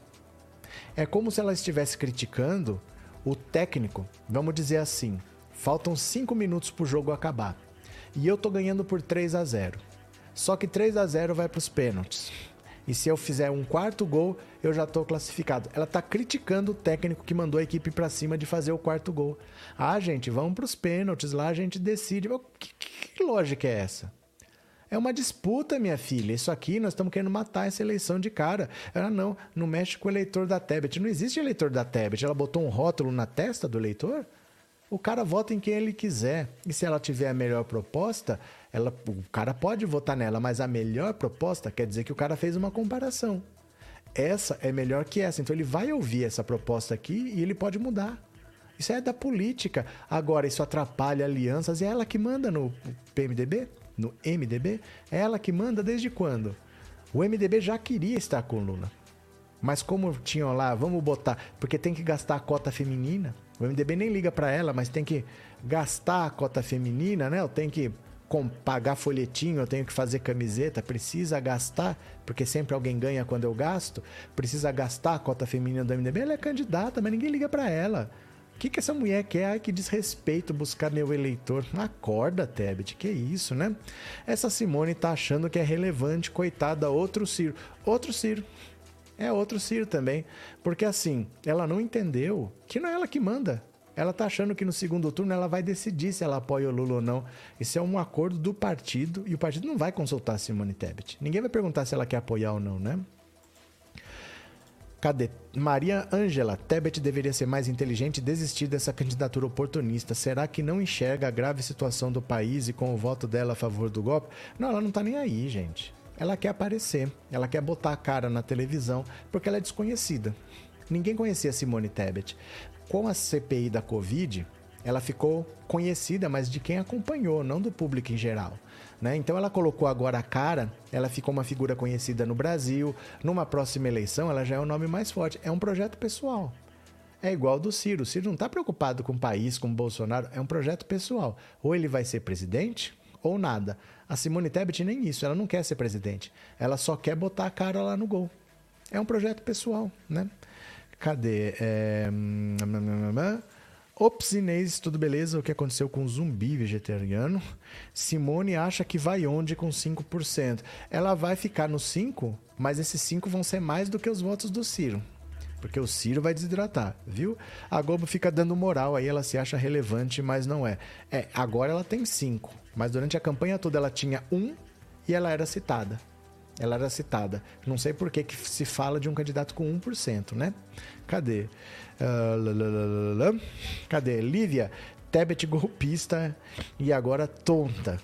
É como se ela estivesse criticando o técnico, vamos dizer assim, faltam 5 minutos para o jogo acabar. E eu tô ganhando por 3 a 0. Só que 3 a 0 vai para os pênaltis. E se eu fizer um quarto gol, eu já estou classificado. Ela está criticando o técnico que mandou a equipe para cima de fazer o quarto gol. Ah, gente, vamos para os pênaltis, lá a gente decide. Que, que lógica é essa? É uma disputa, minha filha. Isso aqui nós estamos querendo matar essa eleição de cara. Ela não, não mexe com o eleitor da Tebet. Não existe eleitor da Tebet. Ela botou um rótulo na testa do eleitor? O cara vota em quem ele quiser. E se ela tiver a melhor proposta, ela, o cara pode votar nela, mas a melhor proposta quer dizer que o cara fez uma comparação. Essa é melhor que essa. Então ele vai ouvir essa proposta aqui e ele pode mudar. Isso é da política. Agora, isso atrapalha alianças e é ela que manda no PMDB, no MDB. É ela que manda desde quando? O MDB já queria estar com Lula. Mas como tinham lá, vamos botar, porque tem que gastar a cota feminina. O MDB nem liga para ela, mas tem que gastar a cota feminina, né? Eu tenho que pagar folhetinho, eu tenho que fazer camiseta, precisa gastar, porque sempre alguém ganha quando eu gasto, precisa gastar a cota feminina do MDB. Ela é candidata, mas ninguém liga para ela. O que, que essa mulher quer? Ai, que desrespeito buscar meu eleitor. Acorda, Tebet, que isso, né? Essa Simone tá achando que é relevante, coitada, outro Ciro. Outro Ciro é outro Ciro também. Porque assim, ela não entendeu que não é ela que manda. Ela tá achando que no segundo turno ela vai decidir se ela apoia o Lula ou não. Isso é um acordo do partido e o partido não vai consultar a Simone Tebet. Ninguém vai perguntar se ela quer apoiar ou não, né? Cadê? Maria Ângela, Tebet deveria ser mais inteligente e desistir dessa candidatura oportunista. Será que não enxerga a grave situação do país e com o voto dela a favor do golpe? Não, ela não tá nem aí, gente ela quer aparecer, ela quer botar a cara na televisão, porque ela é desconhecida. Ninguém conhecia Simone Tebet. Com a CPI da Covid, ela ficou conhecida, mas de quem acompanhou, não do público em geral. Né? Então ela colocou agora a cara, ela ficou uma figura conhecida no Brasil. Numa próxima eleição, ela já é o nome mais forte. É um projeto pessoal. É igual do Ciro. O Ciro não está preocupado com o país, com o Bolsonaro. É um projeto pessoal. Ou ele vai ser presidente, ou nada. A Simone Tebet nem isso, ela não quer ser presidente. Ela só quer botar a cara lá no gol. É um projeto pessoal, né? Cadê? É... Ops, Inês, tudo beleza? O que aconteceu com o zumbi vegetariano? Simone acha que vai onde com 5%? Ela vai ficar no 5%, mas esses 5% vão ser mais do que os votos do Ciro. Porque o Ciro vai desidratar, viu? A Globo fica dando moral aí, ela se acha relevante, mas não é. É, agora ela tem 5%. Mas durante a campanha toda ela tinha um e ela era citada. ela era citada. Não sei por que, que se fala de um candidato com 1%, né? Cadê? Uh, Cadê? Lívia, Tebet golpista e agora tonta.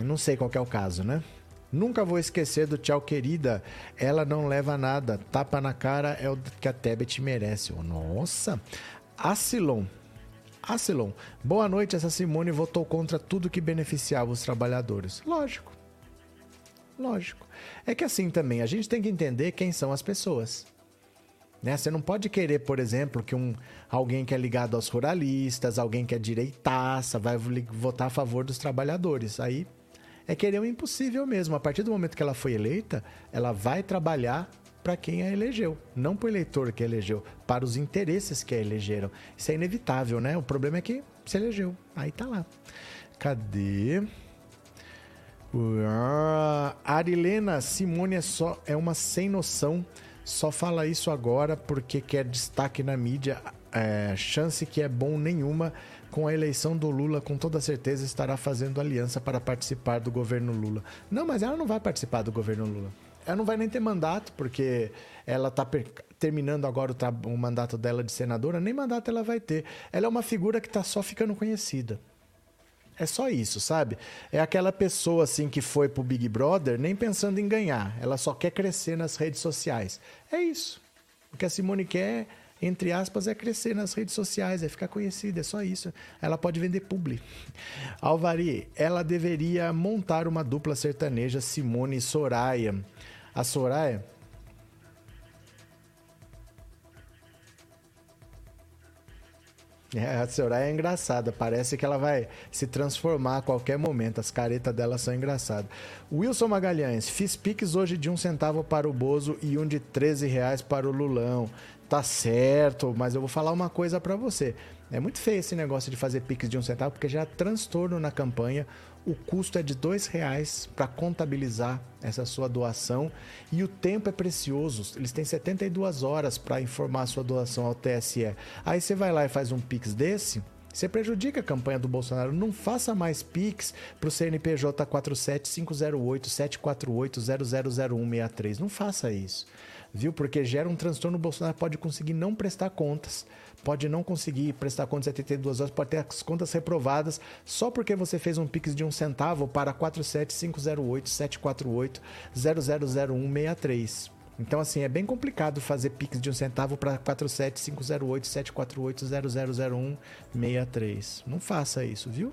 Não sei qual é o caso, né? Nunca vou esquecer do tchau, querida. Ela não leva nada. Tapa na cara é o que a Tebet merece. Oh, nossa! Acilon. Acilon. Boa noite. Essa Simone votou contra tudo que beneficiava os trabalhadores. Lógico. Lógico. É que assim também, a gente tem que entender quem são as pessoas. Né? Você não pode querer, por exemplo, que um, alguém que é ligado aos ruralistas, alguém que é direitaça, vai votar a favor dos trabalhadores. Aí é querer o impossível mesmo. A partir do momento que ela foi eleita, ela vai trabalhar para quem a elegeu, não para o eleitor que a elegeu, para os interesses que a elegeram. Isso é inevitável, né? O problema é que se elegeu. Aí tá lá. Cadê? Uh, Arilena Simone é só é uma sem noção. Só fala isso agora porque quer destaque na mídia. É, chance que é bom nenhuma. Com a eleição do Lula, com toda certeza estará fazendo aliança para participar do governo Lula. Não, mas ela não vai participar do governo Lula. Ela não vai nem ter mandato, porque ela está terminando agora o, o mandato dela de senadora, nem mandato ela vai ter. Ela é uma figura que está só ficando conhecida. É só isso, sabe? É aquela pessoa assim que foi pro Big Brother nem pensando em ganhar, ela só quer crescer nas redes sociais. É isso. O que a Simone quer, entre aspas, é crescer nas redes sociais, é ficar conhecida, é só isso. Ela pode vender publi. Alvari, ela deveria montar uma dupla sertaneja Simone e Soraya. A Soraya É, a Soraya é engraçada, parece que ela vai se transformar a qualquer momento. As caretas dela são engraçadas. Wilson Magalhães, fiz piques hoje de um centavo para o Bozo e um de 13 reais para o Lulão. Tá certo, mas eu vou falar uma coisa para você. É muito feio esse negócio de fazer piques de um centavo, porque já transtorno na campanha o custo é de dois reais para contabilizar essa sua doação e o tempo é precioso. Eles têm 72 horas para informar a sua doação ao TSE. Aí você vai lá e faz um Pix desse, você prejudica a campanha do Bolsonaro. Não faça mais Pix para o CNPJ 47508-748-000163. Não faça isso, viu? Porque gera um transtorno. O Bolsonaro pode conseguir não prestar contas pode não conseguir prestar contas em 72 horas, pode ter as contas reprovadas só porque você fez um Pix de um centavo para 47508-748-000163. Então, assim, é bem complicado fazer Pix de um centavo para 47508-748-000163. Não faça isso, viu?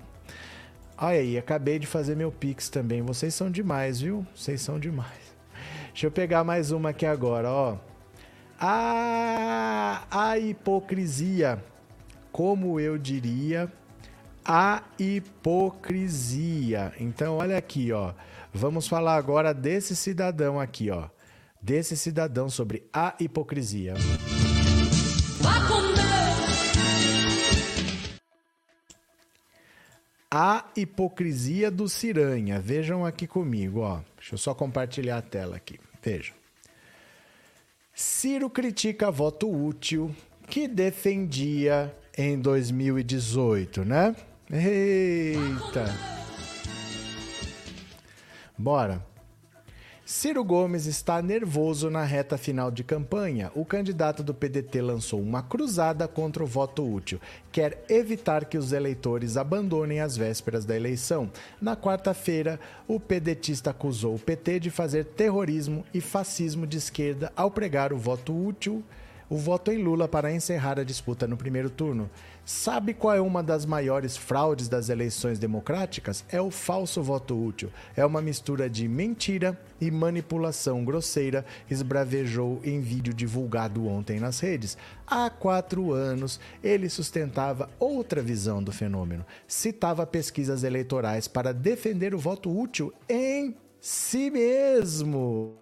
Olha aí, acabei de fazer meu Pix também. Vocês são demais, viu? Vocês são demais. Deixa eu pegar mais uma aqui agora, ó. A, a hipocrisia, como eu diria, a hipocrisia. Então, olha aqui, ó. Vamos falar agora desse cidadão aqui, ó. Desse cidadão sobre a hipocrisia. A hipocrisia do Ciranha. Vejam aqui comigo, ó. Deixa eu só compartilhar a tela aqui. Vejam. Ciro critica voto útil que defendia em 2018, né? Eita! Bora! Ciro Gomes está nervoso na reta final de campanha. O candidato do PDT lançou uma cruzada contra o voto útil. Quer evitar que os eleitores abandonem as vésperas da eleição. Na quarta-feira, o pedetista acusou o PT de fazer terrorismo e fascismo de esquerda ao pregar o voto útil, o voto em Lula para encerrar a disputa no primeiro turno. Sabe qual é uma das maiores fraudes das eleições democráticas? É o falso voto útil. É uma mistura de mentira e manipulação grosseira, esbravejou em vídeo divulgado ontem nas redes. Há quatro anos, ele sustentava outra visão do fenômeno. Citava pesquisas eleitorais para defender o voto útil em si mesmo.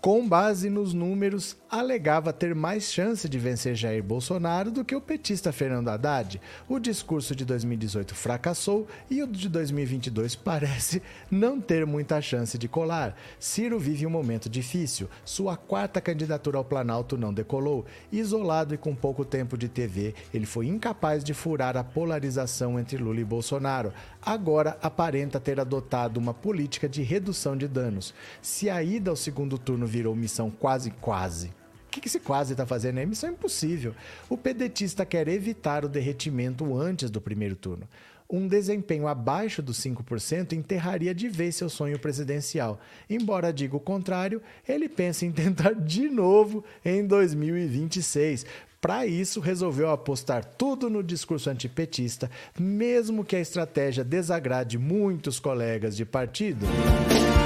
com base nos números, alegava ter mais chance de vencer Jair Bolsonaro do que o petista Fernando Haddad. O discurso de 2018 fracassou e o de 2022 parece não ter muita chance de colar. Ciro vive um momento difícil. Sua quarta candidatura ao Planalto não decolou. Isolado e com pouco tempo de TV, ele foi incapaz de furar a polarização entre Lula e Bolsonaro. Agora aparenta ter adotado uma política de redução de danos. Se a ida ao segundo turno virou missão quase quase. Que esse quase está fazendo? É missão impossível. O pedetista quer evitar o derretimento antes do primeiro turno. Um desempenho abaixo dos 5% enterraria de vez seu sonho presidencial. Embora diga o contrário, ele pensa em tentar de novo em 2026. Para isso, resolveu apostar tudo no discurso antipetista, mesmo que a estratégia desagrade muitos colegas de partido.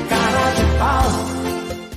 Cara de pau!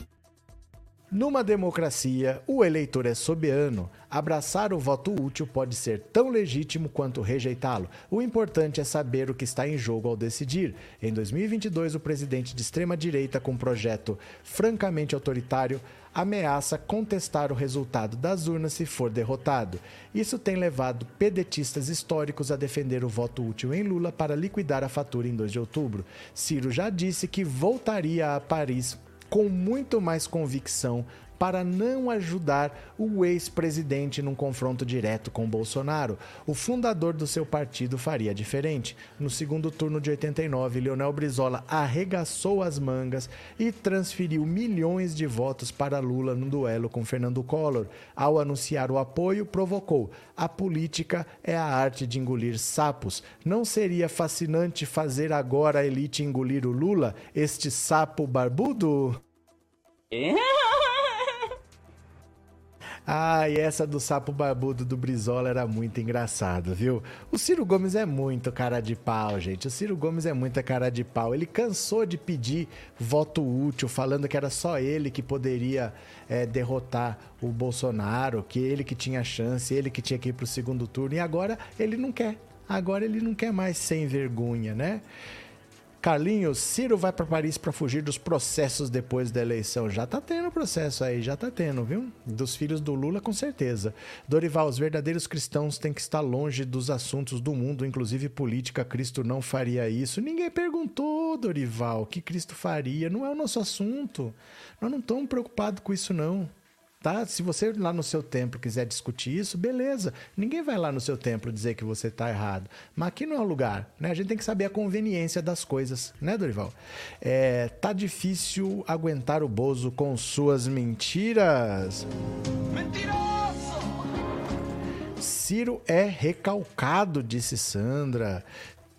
Numa democracia, o eleitor é soberano. Abraçar o voto útil pode ser tão legítimo quanto rejeitá-lo. O importante é saber o que está em jogo ao decidir. Em 2022, o presidente de extrema-direita, com um projeto francamente autoritário, ameaça contestar o resultado das urnas se for derrotado. Isso tem levado pedetistas históricos a defender o voto útil em Lula para liquidar a fatura em 2 de outubro. Ciro já disse que voltaria a Paris com muito mais convicção para não ajudar o ex-presidente num confronto direto com Bolsonaro. O fundador do seu partido faria diferente. No segundo turno de 89, Leonel Brizola arregaçou as mangas e transferiu milhões de votos para Lula no duelo com Fernando Collor. Ao anunciar o apoio, provocou: a política é a arte de engolir sapos. Não seria fascinante fazer agora a elite engolir o Lula, este sapo barbudo? Ah, e essa do sapo barbudo do Brizola era muito engraçado, viu? O Ciro Gomes é muito cara de pau, gente. O Ciro Gomes é muita cara de pau. Ele cansou de pedir voto útil, falando que era só ele que poderia é, derrotar o Bolsonaro, que ele que tinha chance, ele que tinha que ir pro segundo turno. E agora ele não quer. Agora ele não quer mais sem vergonha, né? Carlinhos, Ciro vai para Paris para fugir dos processos depois da eleição. Já tá tendo processo aí, já tá tendo, viu? Dos filhos do Lula, com certeza. Dorival, os verdadeiros cristãos têm que estar longe dos assuntos do mundo, inclusive política. Cristo não faria isso. Ninguém perguntou, Dorival, o que Cristo faria. Não é o nosso assunto. Nós não estamos preocupados com isso, não tá? Se você lá no seu templo quiser discutir isso, beleza. Ninguém vai lá no seu templo dizer que você está errado. Mas aqui não é o lugar, né? A gente tem que saber a conveniência das coisas, né, Dorival? É, tá difícil aguentar o Bozo com suas mentiras. Mentiroso! Ciro é recalcado, disse Sandra.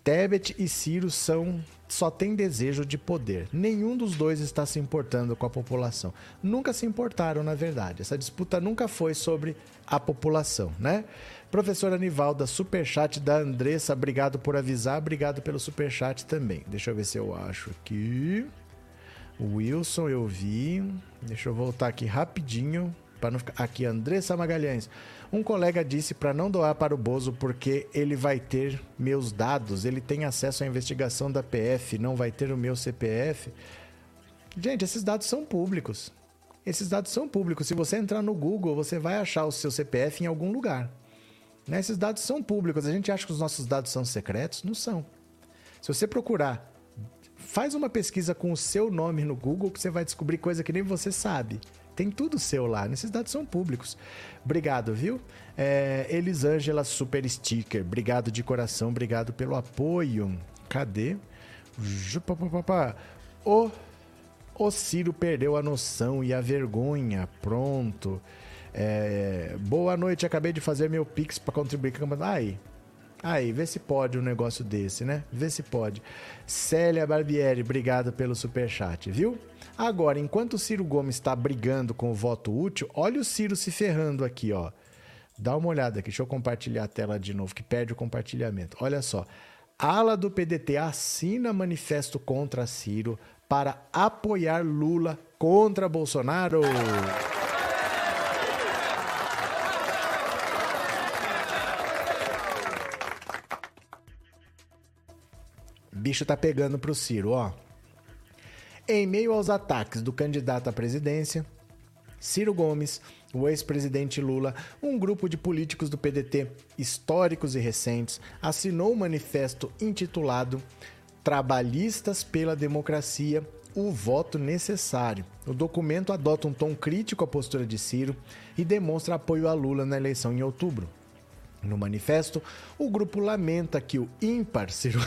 Tebet e Ciro são só tem desejo de poder. Nenhum dos dois está se importando com a população. Nunca se importaram, na verdade. Essa disputa nunca foi sobre a população, né? Professora Nivalda, superchat da Andressa, obrigado por avisar, obrigado pelo superchat também. Deixa eu ver se eu acho aqui. Wilson, eu vi. Deixa eu voltar aqui rapidinho para não ficar aqui Andressa Magalhães. Um colega disse para não doar para o Bozo porque ele vai ter meus dados, ele tem acesso à investigação da PF, não vai ter o meu CPF. Gente, esses dados são públicos. Esses dados são públicos. Se você entrar no Google, você vai achar o seu CPF em algum lugar. Né? Esses dados são públicos. A gente acha que os nossos dados são secretos? Não são. Se você procurar, faz uma pesquisa com o seu nome no Google que você vai descobrir coisa que nem você sabe. Tem tudo seu lá. Esses dados são públicos. Obrigado, viu? É, Elisângela Super Sticker. Obrigado de coração. Obrigado pelo apoio. Cadê? O, o Ciro perdeu a noção e a vergonha. Pronto. É, boa noite. Acabei de fazer meu Pix para contribuir com a Aí. Aí, vê se pode um negócio desse, né? Vê se pode. Célia Barbieri, obrigado pelo super chat, viu? Agora, enquanto o Ciro Gomes está brigando com o voto útil, olha o Ciro se ferrando aqui, ó. Dá uma olhada aqui, deixa eu compartilhar a tela de novo, que perde o compartilhamento. Olha só. ala do PDT assina manifesto contra Ciro para apoiar Lula contra Bolsonaro. Bicho tá pegando pro Ciro, ó. Em meio aos ataques do candidato à presidência, Ciro Gomes, o ex-presidente Lula, um grupo de políticos do PDT históricos e recentes assinou um manifesto intitulado Trabalhistas pela Democracia, o voto necessário. O documento adota um tom crítico à postura de Ciro e demonstra apoio a Lula na eleição em outubro. No manifesto, o grupo lamenta que o ímpar Ciro.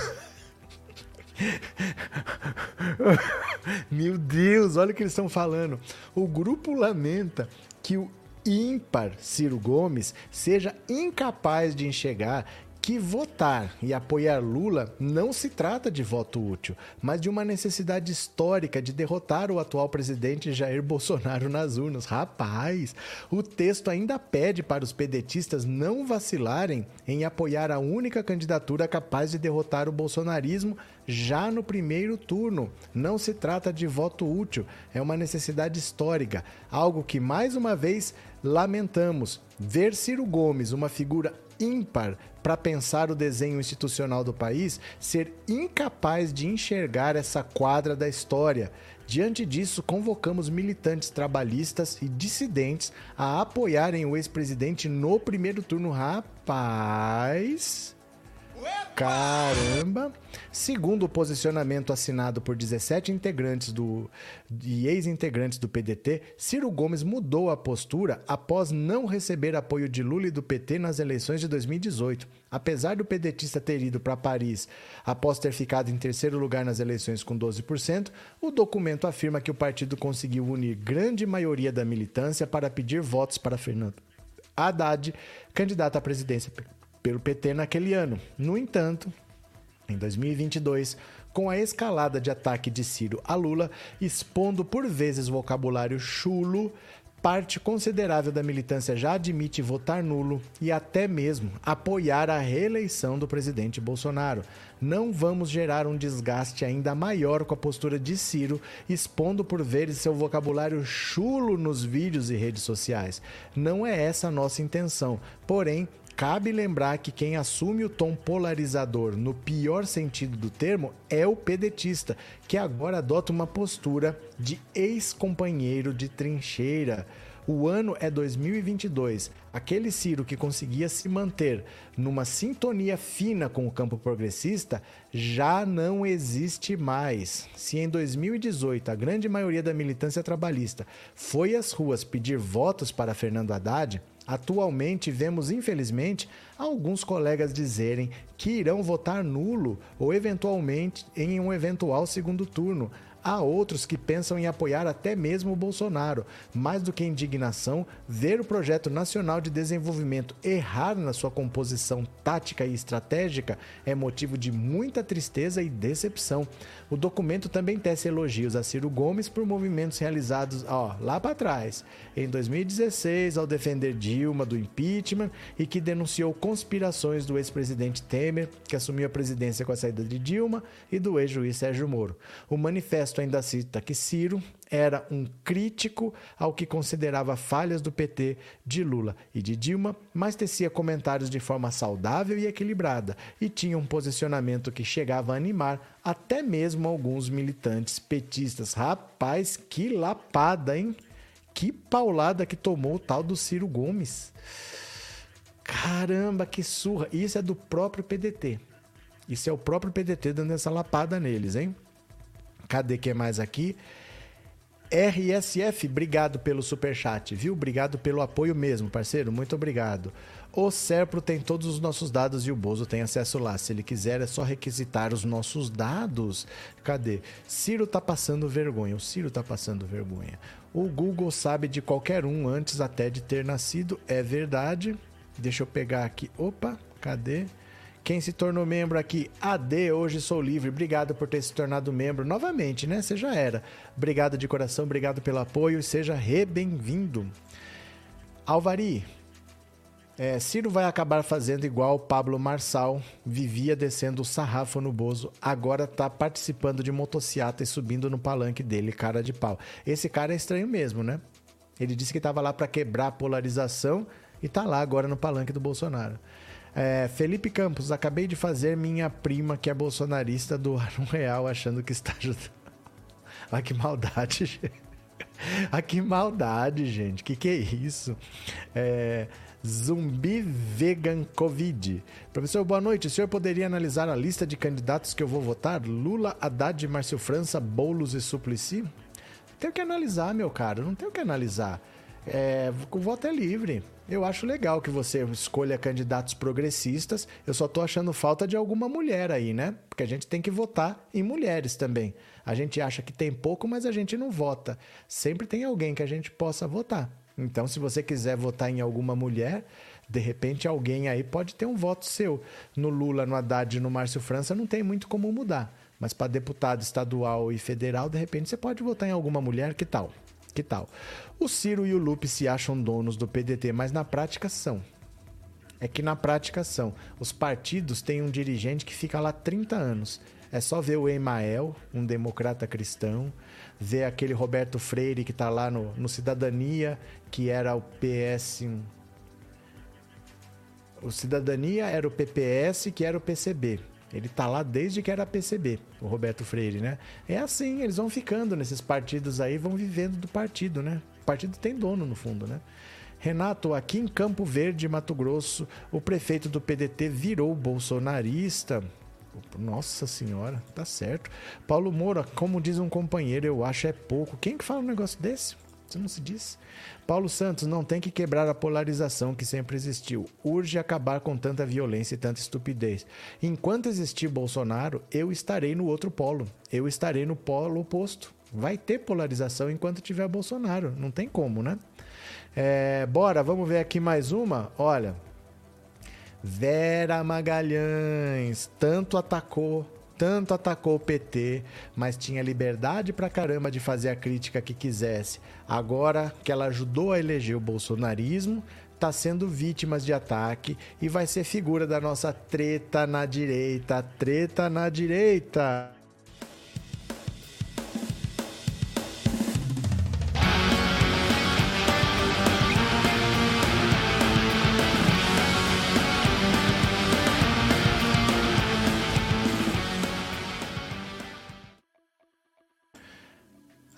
Meu Deus, olha o que eles estão falando. O grupo lamenta que o ímpar Ciro Gomes seja incapaz de enxergar que votar e apoiar Lula não se trata de voto útil, mas de uma necessidade histórica de derrotar o atual presidente Jair Bolsonaro nas urnas. Rapaz, o texto ainda pede para os pedetistas não vacilarem em apoiar a única candidatura capaz de derrotar o bolsonarismo já no primeiro turno. Não se trata de voto útil, é uma necessidade histórica, algo que mais uma vez lamentamos. Ver Ciro Gomes, uma figura ímpar para pensar o desenho institucional do país, ser incapaz de enxergar essa quadra da história. Diante disso, convocamos militantes trabalhistas e dissidentes a apoiarem o ex-presidente no primeiro turno. Rapaz. Caramba! Segundo o posicionamento assinado por 17 integrantes do, e ex-integrantes do PDT, Ciro Gomes mudou a postura após não receber apoio de Lula e do PT nas eleições de 2018. Apesar do pedetista ter ido para Paris após ter ficado em terceiro lugar nas eleições com 12%, o documento afirma que o partido conseguiu unir grande maioria da militância para pedir votos para Fernando Haddad, candidato à presidência pelo PT naquele ano. No entanto, em 2022, com a escalada de ataque de Ciro a Lula, expondo por vezes vocabulário chulo, parte considerável da militância já admite votar nulo e até mesmo apoiar a reeleição do presidente Bolsonaro. Não vamos gerar um desgaste ainda maior com a postura de Ciro, expondo por vezes seu vocabulário chulo nos vídeos e redes sociais. Não é essa a nossa intenção, porém, Cabe lembrar que quem assume o tom polarizador no pior sentido do termo é o pedetista, que agora adota uma postura de ex-companheiro de trincheira. O ano é 2022. Aquele Ciro que conseguia se manter numa sintonia fina com o campo progressista já não existe mais. Se em 2018 a grande maioria da militância trabalhista foi às ruas pedir votos para Fernando Haddad, Atualmente, vemos, infelizmente, alguns colegas dizerem que irão votar nulo ou eventualmente em um eventual segundo turno, Há outros que pensam em apoiar até mesmo o Bolsonaro. Mais do que indignação, ver o projeto nacional de desenvolvimento errar na sua composição tática e estratégica é motivo de muita tristeza e decepção. O documento também tece elogios a Ciro Gomes por movimentos realizados ó, lá para trás, em 2016, ao defender Dilma do impeachment e que denunciou conspirações do ex-presidente Temer, que assumiu a presidência com a saída de Dilma, e do ex-juiz Sérgio Moro. O manifesto texto ainda cita que Ciro era um crítico ao que considerava falhas do PT, de Lula e de Dilma, mas tecia comentários de forma saudável e equilibrada e tinha um posicionamento que chegava a animar até mesmo alguns militantes petistas. Rapaz, que lapada, hein? Que paulada que tomou o tal do Ciro Gomes. Caramba, que surra. Isso é do próprio PDT. Isso é o próprio PDT dando essa lapada neles, hein? Cadê que mais aqui? RSF, obrigado pelo super chat, viu? Obrigado pelo apoio mesmo, parceiro. Muito obrigado. O Serpro tem todos os nossos dados e o Bozo tem acesso lá. Se ele quiser, é só requisitar os nossos dados. Cadê? Ciro tá passando vergonha. O Ciro tá passando vergonha. O Google sabe de qualquer um antes até de ter nascido. É verdade. Deixa eu pegar aqui. Opa, cadê? Quem se tornou membro aqui, AD, hoje sou livre. Obrigado por ter se tornado membro novamente, né? Você já era. Obrigado de coração, obrigado pelo apoio e seja re-bem-vindo. Alvari, é, Ciro vai acabar fazendo igual Pablo Marçal, vivia descendo o sarrafo no Bozo, agora tá participando de motociata e subindo no palanque dele, cara de pau. Esse cara é estranho mesmo, né? Ele disse que tava lá para quebrar a polarização e tá lá agora no palanque do Bolsonaro. É, Felipe Campos, acabei de fazer minha prima, que é bolsonarista, doar um real achando que está ajudando. Olha que maldade, gente. ah, que maldade, gente. Que que é isso? É, Zumbi Vegan Covid. Professor, boa noite. O senhor poderia analisar a lista de candidatos que eu vou votar? Lula, Haddad, Márcio França, Boulos e Suplicy? Tem que analisar, meu caro. Não tem o que analisar. É, o voto é livre. Eu acho legal que você escolha candidatos progressistas. Eu só tô achando falta de alguma mulher aí, né? Porque a gente tem que votar em mulheres também. A gente acha que tem pouco, mas a gente não vota. Sempre tem alguém que a gente possa votar. Então, se você quiser votar em alguma mulher, de repente alguém aí pode ter um voto seu. No Lula, no Haddad no Márcio França não tem muito como mudar. Mas para deputado estadual e federal, de repente você pode votar em alguma mulher, que tal? Que tal? O Ciro e o Lupe se acham donos do PDT, mas na prática são. É que na prática são. Os partidos têm um dirigente que fica lá 30 anos. É só ver o Emael, um democrata cristão, ver aquele Roberto Freire que está lá no, no Cidadania, que era o PS. O Cidadania era o PPS, que era o PCB. Ele tá lá desde que era PCB, o Roberto Freire, né? É assim, eles vão ficando nesses partidos aí, vão vivendo do partido, né? O partido tem dono no fundo, né? Renato, aqui em Campo Verde, Mato Grosso, o prefeito do PDT virou bolsonarista. Nossa senhora, tá certo. Paulo Moura, como diz um companheiro, eu acho é pouco. Quem que fala um negócio desse? Isso não se diz. Paulo Santos, não tem que quebrar a polarização que sempre existiu. Urge acabar com tanta violência e tanta estupidez. Enquanto existir Bolsonaro, eu estarei no outro polo. Eu estarei no polo oposto. Vai ter polarização enquanto tiver Bolsonaro. Não tem como, né? É, bora, vamos ver aqui mais uma. Olha, Vera Magalhães tanto atacou, tanto atacou o PT, mas tinha liberdade pra caramba de fazer a crítica que quisesse. Agora que ela ajudou a eleger o bolsonarismo, tá sendo vítima de ataque e vai ser figura da nossa treta na direita, treta na direita.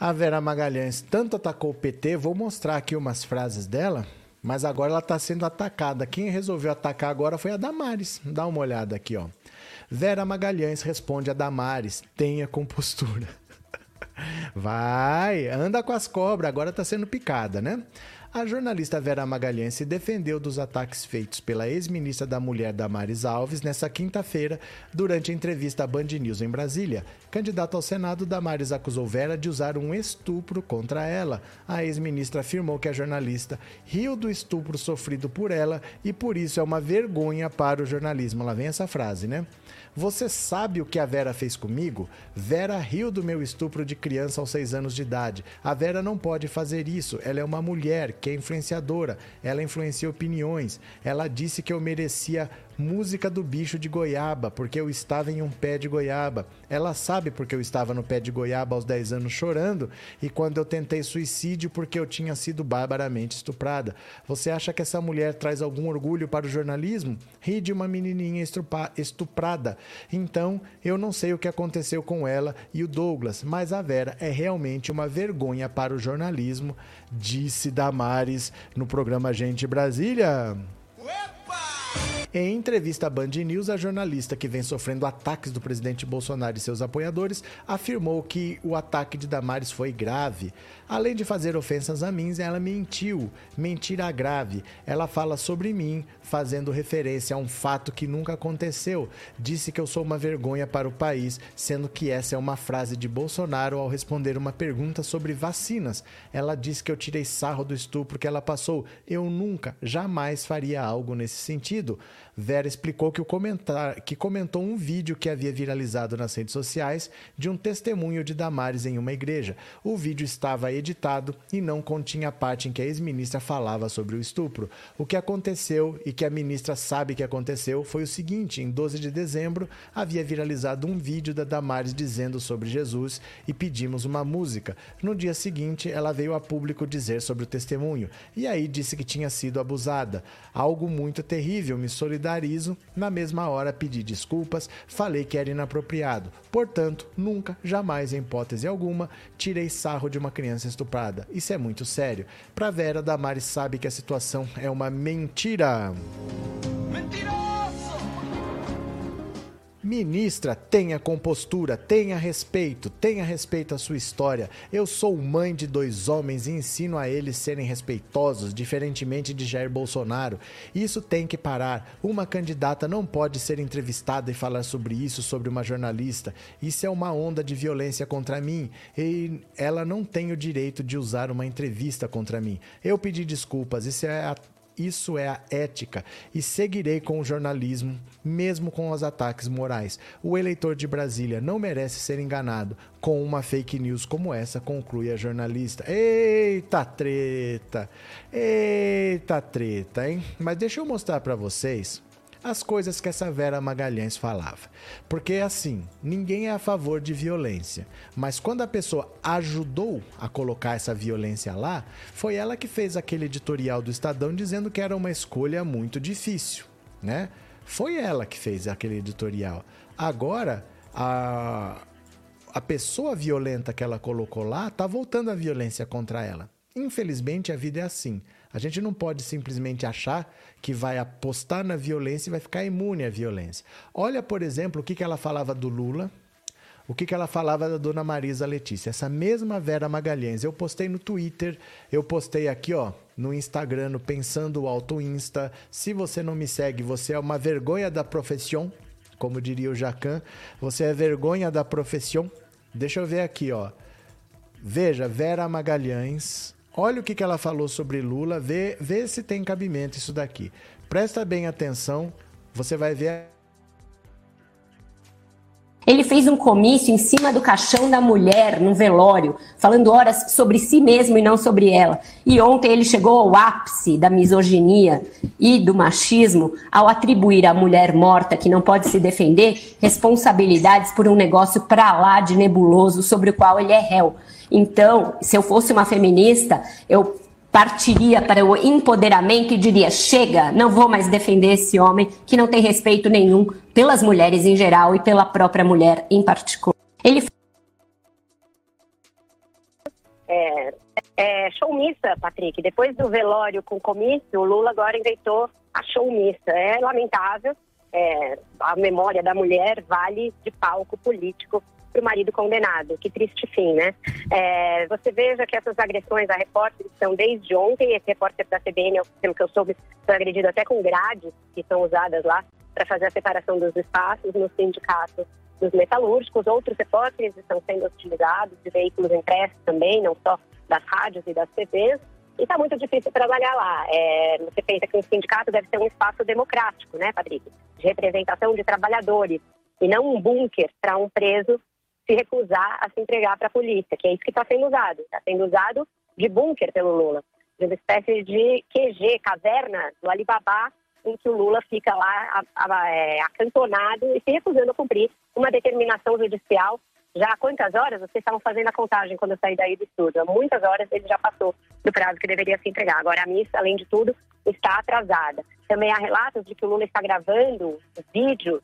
A Vera Magalhães tanto atacou o PT, vou mostrar aqui umas frases dela, mas agora ela está sendo atacada. Quem resolveu atacar agora foi a Damares. Dá uma olhada aqui, ó. Vera Magalhães responde a Damares: tenha compostura. Vai, anda com as cobras, agora está sendo picada, né? A jornalista Vera Magalhães se defendeu dos ataques feitos pela ex-ministra da Mulher Damares Alves nessa quinta-feira, durante a entrevista à Band News em Brasília. Candidato ao Senado, Damares acusou Vera de usar um estupro contra ela. A ex-ministra afirmou que a jornalista riu do estupro sofrido por ela e por isso é uma vergonha para o jornalismo. Lá vem essa frase, né? Você sabe o que a Vera fez comigo? Vera riu do meu estupro de criança aos seis anos de idade. A Vera não pode fazer isso. Ela é uma mulher que é influenciadora. Ela influencia opiniões. Ela disse que eu merecia música do bicho de goiaba, porque eu estava em um pé de goiaba. Ela sabe porque eu estava no pé de goiaba aos 10 anos chorando e quando eu tentei suicídio porque eu tinha sido barbaramente estuprada. Você acha que essa mulher traz algum orgulho para o jornalismo? Ri de uma menininha estuprada. Então, eu não sei o que aconteceu com ela e o Douglas, mas a Vera é realmente uma vergonha para o jornalismo, disse Damares no programa Gente Brasília. Em entrevista à Band News, a jornalista que vem sofrendo ataques do presidente Bolsonaro e seus apoiadores afirmou que o ataque de Damares foi grave. Além de fazer ofensas a mim, ela mentiu. Mentira grave. Ela fala sobre mim, fazendo referência a um fato que nunca aconteceu. Disse que eu sou uma vergonha para o país, sendo que essa é uma frase de Bolsonaro ao responder uma pergunta sobre vacinas. Ela disse que eu tirei sarro do estupro que ela passou. Eu nunca, jamais faria algo nesse sentido. Vera explicou que, o comentar, que comentou um vídeo que havia viralizado nas redes sociais de um testemunho de Damares em uma igreja. O vídeo estava editado e não continha a parte em que a ex-ministra falava sobre o estupro. O que aconteceu e que a ministra sabe que aconteceu foi o seguinte: em 12 de dezembro havia viralizado um vídeo da Damares dizendo sobre Jesus e pedimos uma música. No dia seguinte, ela veio a público dizer sobre o testemunho e aí disse que tinha sido abusada. Algo muito terrível, me solicitou solidarizo. Na mesma hora pedi desculpas, falei que era inapropriado. Portanto, nunca, jamais, em hipótese alguma, tirei sarro de uma criança estuprada. Isso é muito sério. Pra Vera, Damares sabe que a situação é uma mentira. Mentira! Ministra, tenha compostura, tenha respeito, tenha respeito à sua história. Eu sou mãe de dois homens e ensino a eles serem respeitosos, diferentemente de Jair Bolsonaro. Isso tem que parar. Uma candidata não pode ser entrevistada e falar sobre isso sobre uma jornalista. Isso é uma onda de violência contra mim e ela não tem o direito de usar uma entrevista contra mim. Eu pedi desculpas, isso é a isso é a ética e seguirei com o jornalismo, mesmo com os ataques morais. O eleitor de Brasília não merece ser enganado com uma fake news como essa, conclui a jornalista. Eita treta! Eita treta, hein? Mas deixa eu mostrar para vocês as coisas que essa Vera Magalhães falava. Porque assim, ninguém é a favor de violência, mas quando a pessoa ajudou a colocar essa violência lá, foi ela que fez aquele editorial do Estadão dizendo que era uma escolha muito difícil, né? Foi ela que fez aquele editorial. Agora, a, a pessoa violenta que ela colocou lá tá voltando a violência contra ela. Infelizmente, a vida é assim. A gente não pode simplesmente achar que vai apostar na violência e vai ficar imune à violência. Olha, por exemplo, o que, que ela falava do Lula, o que, que ela falava da dona Marisa Letícia. Essa mesma Vera Magalhães. Eu postei no Twitter, eu postei aqui, ó, no Instagram, no Pensando Alto Insta. Se você não me segue, você é uma vergonha da profissão, como diria o Jacan. Você é vergonha da profissão. Deixa eu ver aqui, ó. Veja, Vera Magalhães Olha o que, que ela falou sobre Lula, vê, vê se tem cabimento isso daqui. Presta bem atenção, você vai ver ele fez um comício em cima do caixão da mulher, num velório, falando horas sobre si mesmo e não sobre ela. E ontem ele chegou ao ápice da misoginia e do machismo ao atribuir à mulher morta, que não pode se defender, responsabilidades por um negócio pra lá de nebuloso sobre o qual ele é réu. Então, se eu fosse uma feminista, eu partiria para o empoderamento e diria: chega, não vou mais defender esse homem que não tem respeito nenhum pelas mulheres em geral e pela própria mulher em particular. Ele é, é showmissa, Patrick. Depois do velório com comício, o Lula agora inventou a showmissa. É lamentável. É, a memória da mulher vale de palco político para o marido condenado. Que triste fim, né? É, você veja que essas agressões a repórteres são desde ontem. Esse repórter da CBN, pelo que eu soube, foi agredido até com grades que são usadas lá para fazer a separação dos espaços no sindicato dos metalúrgicos. Outros repórteres estão sendo utilizados de veículos impressos também, não só das rádios e das TVs. E está muito difícil trabalhar lá. É, você pensa que um sindicato deve ser um espaço democrático, né, Patrick? De representação de trabalhadores, e não um bunker para um preso se recusar a se entregar para a polícia, que é isso que está sendo usado. Está sendo usado de bunker pelo Lula, de uma espécie de QG, caverna do Alibaba, em que o Lula fica lá é, acantonado e se recusando a cumprir uma determinação judicial. Já há quantas horas? Vocês estavam fazendo a contagem quando eu saí daí do estúdio. Há muitas horas ele já passou do prazo que deveria se entregar. Agora a missa, além de tudo, está atrasada. Também há relatos de que o Lula está gravando vídeos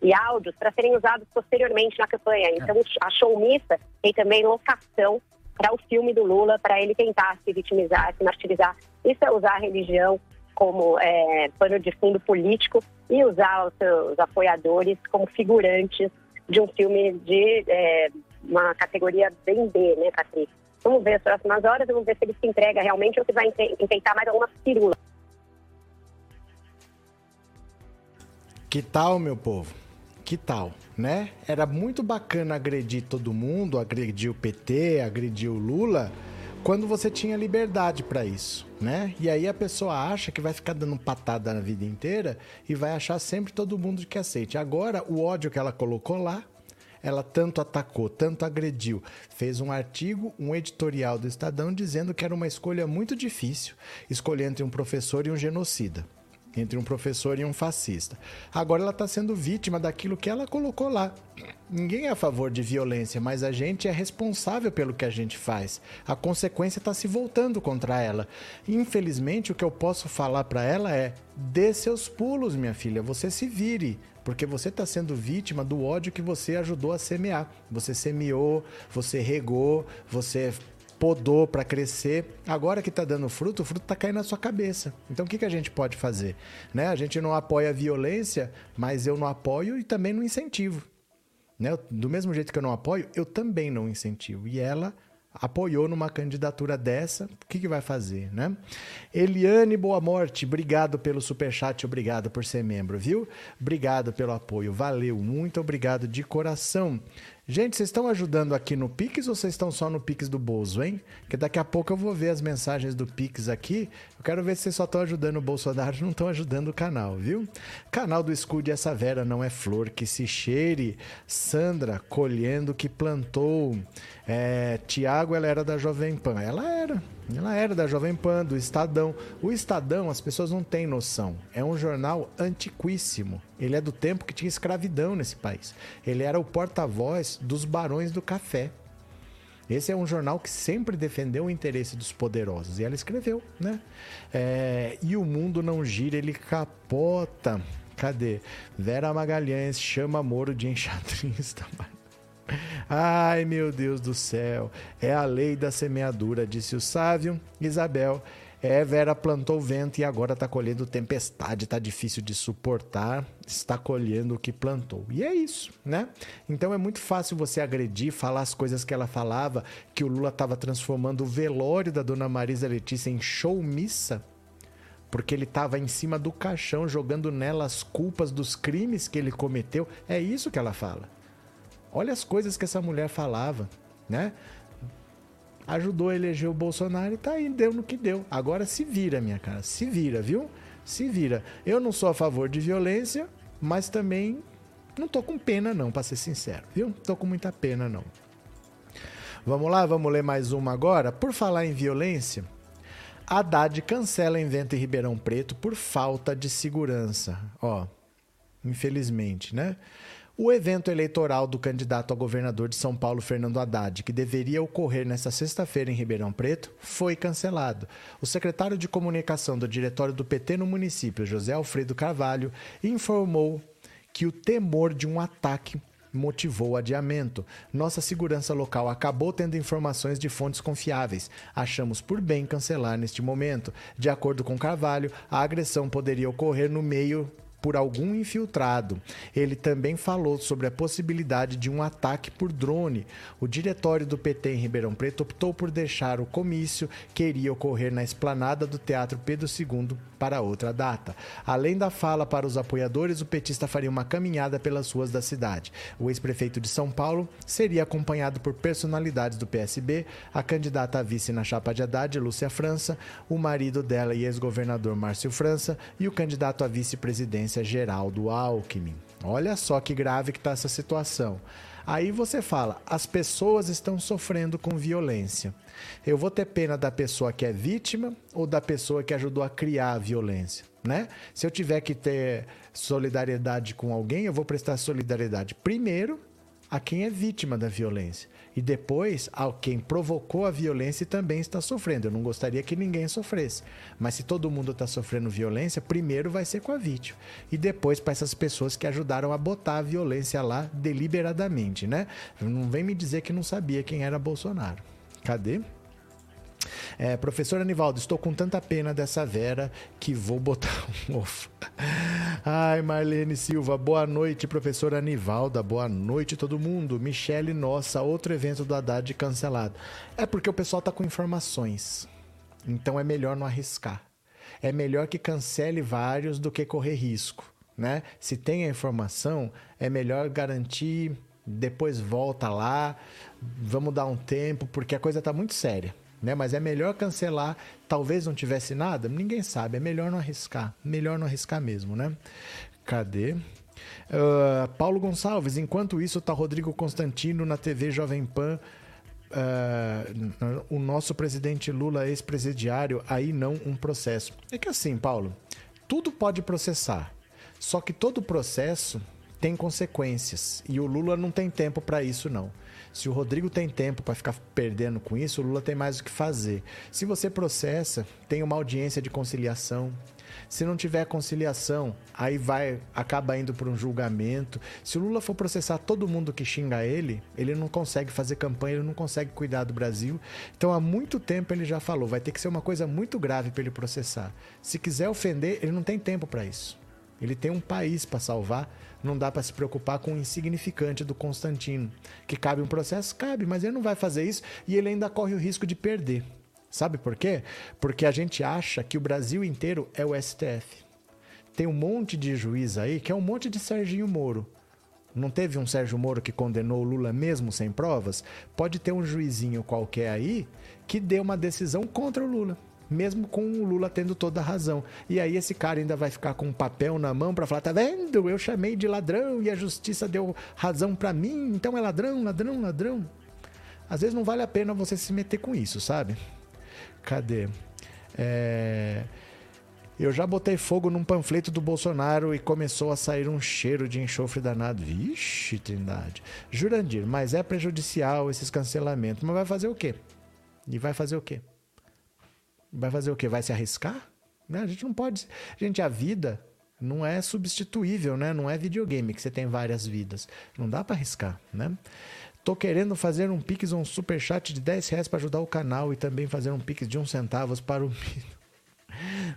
e áudios para serem usados posteriormente na campanha. Então, a showmissa tem também locação para o filme do Lula, para ele tentar se vitimizar, se martirizar. Isso é usar a religião como é, pano de fundo político e usar os seus apoiadores como figurantes de um filme de é, uma categoria bem B, né, Patrick? Vamos ver as próximas horas, vamos ver se ele se entrega realmente ou se vai enfrentar mais alguma firula. Que tal, meu povo? Que tal, né? Era muito bacana agredir todo mundo, agredir o PT, agredir o Lula, quando você tinha liberdade para isso, né? E aí a pessoa acha que vai ficar dando patada na vida inteira e vai achar sempre todo mundo que aceite. Agora, o ódio que ela colocou lá, ela tanto atacou, tanto agrediu, fez um artigo, um editorial do Estadão dizendo que era uma escolha muito difícil escolher entre um professor e um genocida. Entre um professor e um fascista. Agora ela está sendo vítima daquilo que ela colocou lá. Ninguém é a favor de violência, mas a gente é responsável pelo que a gente faz. A consequência está se voltando contra ela. Infelizmente, o que eu posso falar para ela é: dê seus pulos, minha filha, você se vire. Porque você está sendo vítima do ódio que você ajudou a semear. Você semeou, você regou, você podou para crescer. Agora que está dando fruto, o fruto está caindo na sua cabeça. Então o que, que a gente pode fazer? Né? A gente não apoia a violência, mas eu não apoio e também não incentivo. Né? Do mesmo jeito que eu não apoio, eu também não incentivo. E ela apoiou numa candidatura dessa, o que, que vai fazer, né? Eliane Boa Morte, obrigado pelo superchat, obrigado por ser membro, viu? Obrigado pelo apoio, valeu, muito obrigado de coração. Gente, vocês estão ajudando aqui no Pix ou vocês estão só no Pix do Bozo, hein? Que daqui a pouco eu vou ver as mensagens do Pix aqui. Eu quero ver se vocês só estão ajudando o Bolsonaro e não estão ajudando o canal, viu? Canal do Escude Essa Vera não é flor que se cheire. Sandra, colhendo que plantou. É, Tiago, ela era da Jovem Pan. Ela era. Ela era da Jovem Pan, do Estadão. O Estadão, as pessoas não têm noção. É um jornal antiquíssimo. Ele é do tempo que tinha escravidão nesse país. Ele era o porta-voz dos barões do café. Esse é um jornal que sempre defendeu o interesse dos poderosos. E ela escreveu, né? É, e o mundo não gira, ele capota. Cadê? Vera Magalhães chama Moro de enxadrista. Ai, meu Deus do céu. É a lei da semeadura, disse o sábio. Isabel, é, Vera plantou vento e agora está colhendo tempestade, está difícil de suportar, está colhendo o que plantou. E é isso, né? Então é muito fácil você agredir, falar as coisas que ela falava, que o Lula estava transformando o velório da dona Marisa Letícia em show missa, porque ele estava em cima do caixão jogando nela as culpas dos crimes que ele cometeu. É isso que ela fala. Olha as coisas que essa mulher falava, né? Ajudou a eleger o Bolsonaro e tá aí, deu no que deu. Agora se vira, minha cara, se vira, viu? Se vira. Eu não sou a favor de violência, mas também não tô com pena não, para ser sincero, viu? Tô com muita pena não. Vamos lá, vamos ler mais uma agora. Por falar em violência, Haddad cancela evento em Ribeirão Preto por falta de segurança. Ó, infelizmente, né? O evento eleitoral do candidato a governador de São Paulo, Fernando Haddad, que deveria ocorrer nesta sexta-feira em Ribeirão Preto, foi cancelado. O secretário de comunicação do diretório do PT no município, José Alfredo Carvalho, informou que o temor de um ataque motivou o adiamento. Nossa segurança local acabou tendo informações de fontes confiáveis. Achamos por bem cancelar neste momento. De acordo com Carvalho, a agressão poderia ocorrer no meio por algum infiltrado. Ele também falou sobre a possibilidade de um ataque por drone. O diretório do PT em Ribeirão Preto optou por deixar o comício que iria ocorrer na esplanada do Teatro Pedro II para outra data. Além da fala para os apoiadores, o petista faria uma caminhada pelas ruas da cidade. O ex-prefeito de São Paulo seria acompanhado por personalidades do PSB, a candidata a vice na chapa de Haddad, Lúcia França, o marido dela e ex-governador Márcio França e o candidato a vice-presidência Geraldo Alckmin. Olha só que grave que está essa situação. Aí você fala, as pessoas estão sofrendo com violência. Eu vou ter pena da pessoa que é vítima ou da pessoa que ajudou a criar a violência, né? Se eu tiver que ter solidariedade com alguém, eu vou prestar solidariedade primeiro a quem é vítima da violência e depois a quem provocou a violência também está sofrendo. Eu não gostaria que ninguém sofresse, mas se todo mundo está sofrendo violência, primeiro vai ser com a vítima e depois para essas pessoas que ajudaram a botar a violência lá deliberadamente, né? Não vem me dizer que não sabia quem era Bolsonaro. Cadê? É, professor Anivaldo, estou com tanta pena dessa Vera que vou botar um ovo. Ai, Marlene Silva, boa noite, professor Anivalda, boa noite todo mundo. Michele, nossa, outro evento do Haddad cancelado. É porque o pessoal tá com informações, então é melhor não arriscar. É melhor que cancele vários do que correr risco, né? Se tem a informação, é melhor garantir, depois volta lá, vamos dar um tempo, porque a coisa tá muito séria né? Mas é melhor cancelar. Talvez não tivesse nada, ninguém sabe. É melhor não arriscar. Melhor não arriscar mesmo, né? Cadê? Uh, Paulo Gonçalves, enquanto isso, tá Rodrigo Constantino na TV Jovem Pan. Uh, o nosso presidente Lula ex-presidiário, aí não um processo. É que assim, Paulo, tudo pode processar. Só que todo processo tem consequências e o Lula não tem tempo para isso não. Se o Rodrigo tem tempo para ficar perdendo com isso, o Lula tem mais o que fazer. Se você processa, tem uma audiência de conciliação. Se não tiver conciliação, aí vai acaba indo para um julgamento. Se o Lula for processar todo mundo que xinga ele, ele não consegue fazer campanha, ele não consegue cuidar do Brasil. Então há muito tempo ele já falou, vai ter que ser uma coisa muito grave para ele processar. Se quiser ofender, ele não tem tempo para isso. Ele tem um país para salvar, não dá para se preocupar com o insignificante do Constantino. Que cabe um processo? Cabe, mas ele não vai fazer isso e ele ainda corre o risco de perder. Sabe por quê? Porque a gente acha que o Brasil inteiro é o STF. Tem um monte de juiz aí que é um monte de Serginho Moro. Não teve um Sérgio Moro que condenou o Lula mesmo sem provas? Pode ter um juizinho qualquer aí que dê uma decisão contra o Lula mesmo com o Lula tendo toda a razão. E aí esse cara ainda vai ficar com um papel na mão para falar: tá vendo? Eu chamei de ladrão e a justiça deu razão para mim, então é ladrão, ladrão, ladrão. Às vezes não vale a pena você se meter com isso, sabe? Cadê? É... Eu já botei fogo num panfleto do Bolsonaro e começou a sair um cheiro de enxofre danado. Vixe, Trindade. Jurandir, mas é prejudicial esses cancelamentos. Mas vai fazer o quê? E vai fazer o quê? Vai fazer o quê? Vai se arriscar? Né? A gente não pode. Gente, a vida não é substituível, né? Não é videogame que você tem várias vidas. Não dá para arriscar, né? Tô querendo fazer um Pix ou um superchat de 10 reais para ajudar o canal e também fazer um Pix de uns centavos para o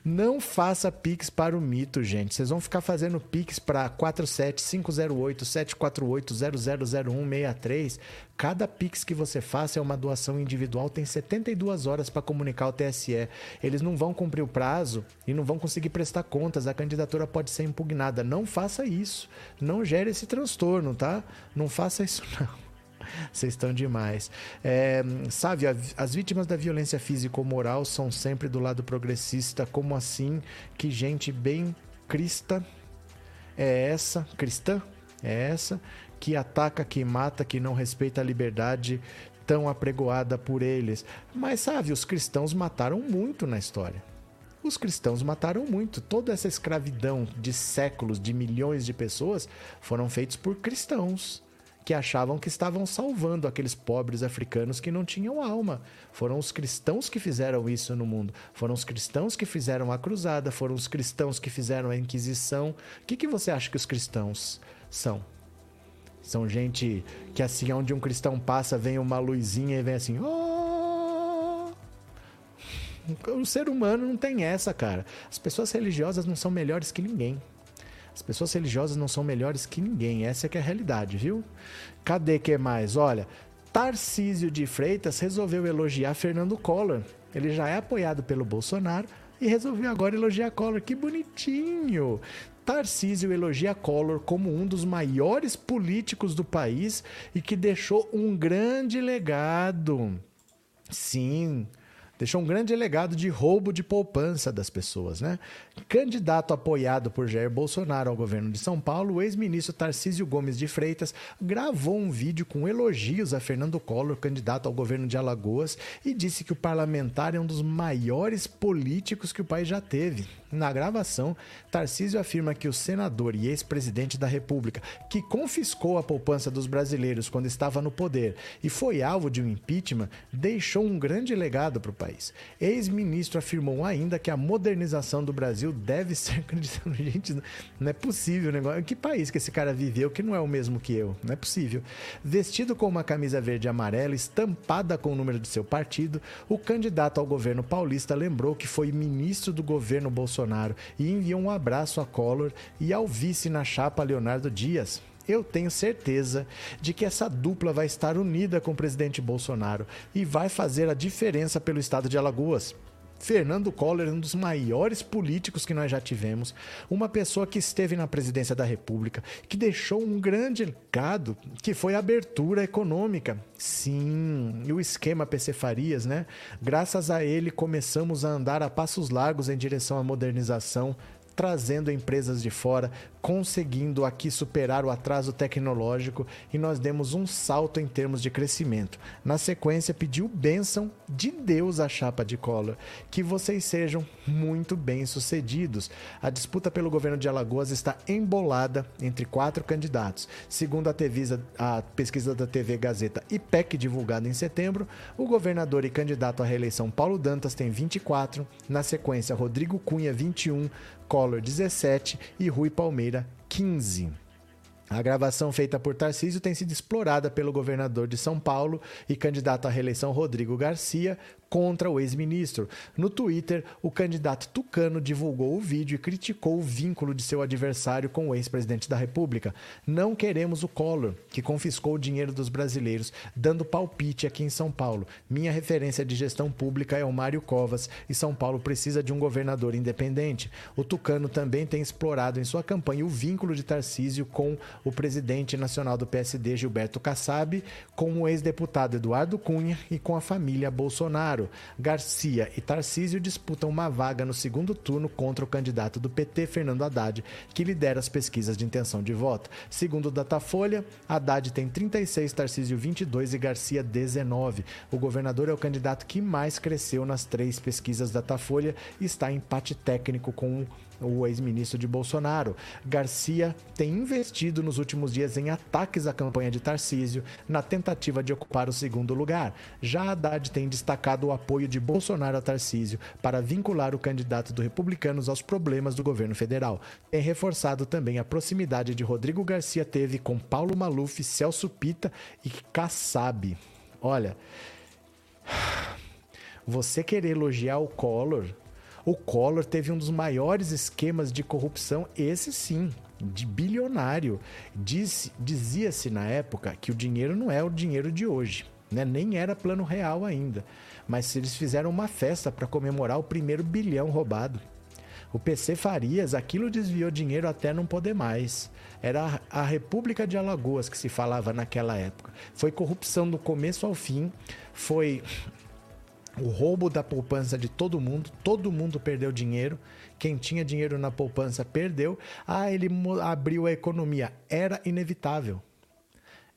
não faça Pix para o mito, gente. Vocês vão ficar fazendo Pix para 47508-748-000163. Cada Pix que você faça é uma doação individual, tem 72 horas para comunicar ao TSE. Eles não vão cumprir o prazo e não vão conseguir prestar contas. A candidatura pode ser impugnada. Não faça isso. Não gere esse transtorno, tá? Não faça isso, não. Vocês estão demais. É, sabe, as vítimas da violência física ou moral são sempre do lado progressista. Como assim? Que gente bem crista é essa, cristã é essa, que ataca, que mata, que não respeita a liberdade tão apregoada por eles. Mas sabe, os cristãos mataram muito na história. Os cristãos mataram muito. Toda essa escravidão de séculos, de milhões de pessoas, foram feitos por cristãos que achavam que estavam salvando aqueles pobres africanos que não tinham alma. Foram os cristãos que fizeram isso no mundo. Foram os cristãos que fizeram a cruzada, foram os cristãos que fizeram a Inquisição. O que, que você acha que os cristãos são? São gente que assim, onde um cristão passa, vem uma luzinha e vem assim, oh! O ser humano não tem essa, cara. As pessoas religiosas não são melhores que ninguém. As pessoas religiosas não são melhores que ninguém, essa é que é a realidade, viu? Cadê que mais? Olha, Tarcísio de Freitas resolveu elogiar Fernando Collor. Ele já é apoiado pelo Bolsonaro e resolveu agora elogiar Collor. Que bonitinho! Tarcísio elogia Collor como um dos maiores políticos do país e que deixou um grande legado. Sim, deixou um grande legado de roubo de poupança das pessoas, né? Candidato apoiado por Jair Bolsonaro ao governo de São Paulo, o ex-ministro Tarcísio Gomes de Freitas gravou um vídeo com elogios a Fernando Collor, candidato ao governo de Alagoas, e disse que o parlamentar é um dos maiores políticos que o país já teve. Na gravação, Tarcísio afirma que o senador e ex-presidente da República, que confiscou a poupança dos brasileiros quando estava no poder e foi alvo de um impeachment, deixou um grande legado para o país. Ex-ministro afirmou ainda que a modernização do Brasil deve ser. Gente, não é possível o negócio. Que país que esse cara viveu que não é o mesmo que eu? Não é possível. Vestido com uma camisa verde e amarela estampada com o número de seu partido, o candidato ao governo paulista lembrou que foi ministro do governo Bolsonaro e enviou um abraço a Collor e ao vice na chapa Leonardo Dias. Eu tenho certeza de que essa dupla vai estar unida com o presidente Bolsonaro e vai fazer a diferença pelo estado de Alagoas. Fernando Collor é um dos maiores políticos que nós já tivemos, uma pessoa que esteve na presidência da República, que deixou um grande legado, que foi a abertura econômica. Sim, e o esquema PC Farias, né? Graças a ele começamos a andar a passos largos em direção à modernização trazendo empresas de fora, conseguindo aqui superar o atraso tecnológico e nós demos um salto em termos de crescimento. Na sequência, pediu bênção de Deus à chapa de Collor, que vocês sejam muito bem-sucedidos. A disputa pelo governo de Alagoas está embolada entre quatro candidatos. Segundo a, a pesquisa da TV Gazeta IPEC divulgada em setembro, o governador e candidato à reeleição Paulo Dantas tem 24, na sequência Rodrigo Cunha 21, Collor 17 e Rui Palmeira 15. A gravação feita por Tarcísio tem sido explorada pelo governador de São Paulo e candidato à reeleição Rodrigo Garcia contra o ex-ministro. No Twitter, o candidato tucano divulgou o vídeo e criticou o vínculo de seu adversário com o ex-presidente da República. Não queremos o Collor, que confiscou o dinheiro dos brasileiros, dando palpite aqui em São Paulo. Minha referência de gestão pública é o Mário Covas e São Paulo precisa de um governador independente. O tucano também tem explorado em sua campanha o vínculo de Tarcísio com o presidente nacional do PSD, Gilberto Kassab, com o ex-deputado Eduardo Cunha e com a família Bolsonaro. Garcia e Tarcísio disputam uma vaga no segundo turno contra o candidato do PT, Fernando Haddad, que lidera as pesquisas de intenção de voto. Segundo o Datafolha, Haddad tem 36, Tarcísio 22 e Garcia 19. O governador é o candidato que mais cresceu nas três pesquisas Datafolha e está em empate técnico com o ex-ministro de Bolsonaro. Garcia tem investido nos últimos dias em ataques à campanha de Tarcísio na tentativa de ocupar o segundo lugar. Já Haddad tem destacado o apoio de Bolsonaro a Tarcísio para vincular o candidato do Republicanos aos problemas do governo federal. Tem reforçado também a proximidade de Rodrigo Garcia teve com Paulo Maluf, Celso Pita e Kassab. Olha, você querer elogiar o Collor o Collor teve um dos maiores esquemas de corrupção, esse sim, de bilionário. Diz, Dizia-se na época que o dinheiro não é o dinheiro de hoje, né? nem era plano real ainda. Mas eles fizeram uma festa para comemorar o primeiro bilhão roubado. O PC Farias, aquilo desviou dinheiro até não poder mais. Era a República de Alagoas que se falava naquela época. Foi corrupção do começo ao fim, foi o roubo da poupança de todo mundo, todo mundo perdeu dinheiro. Quem tinha dinheiro na poupança perdeu. Ah, ele abriu a economia. Era inevitável.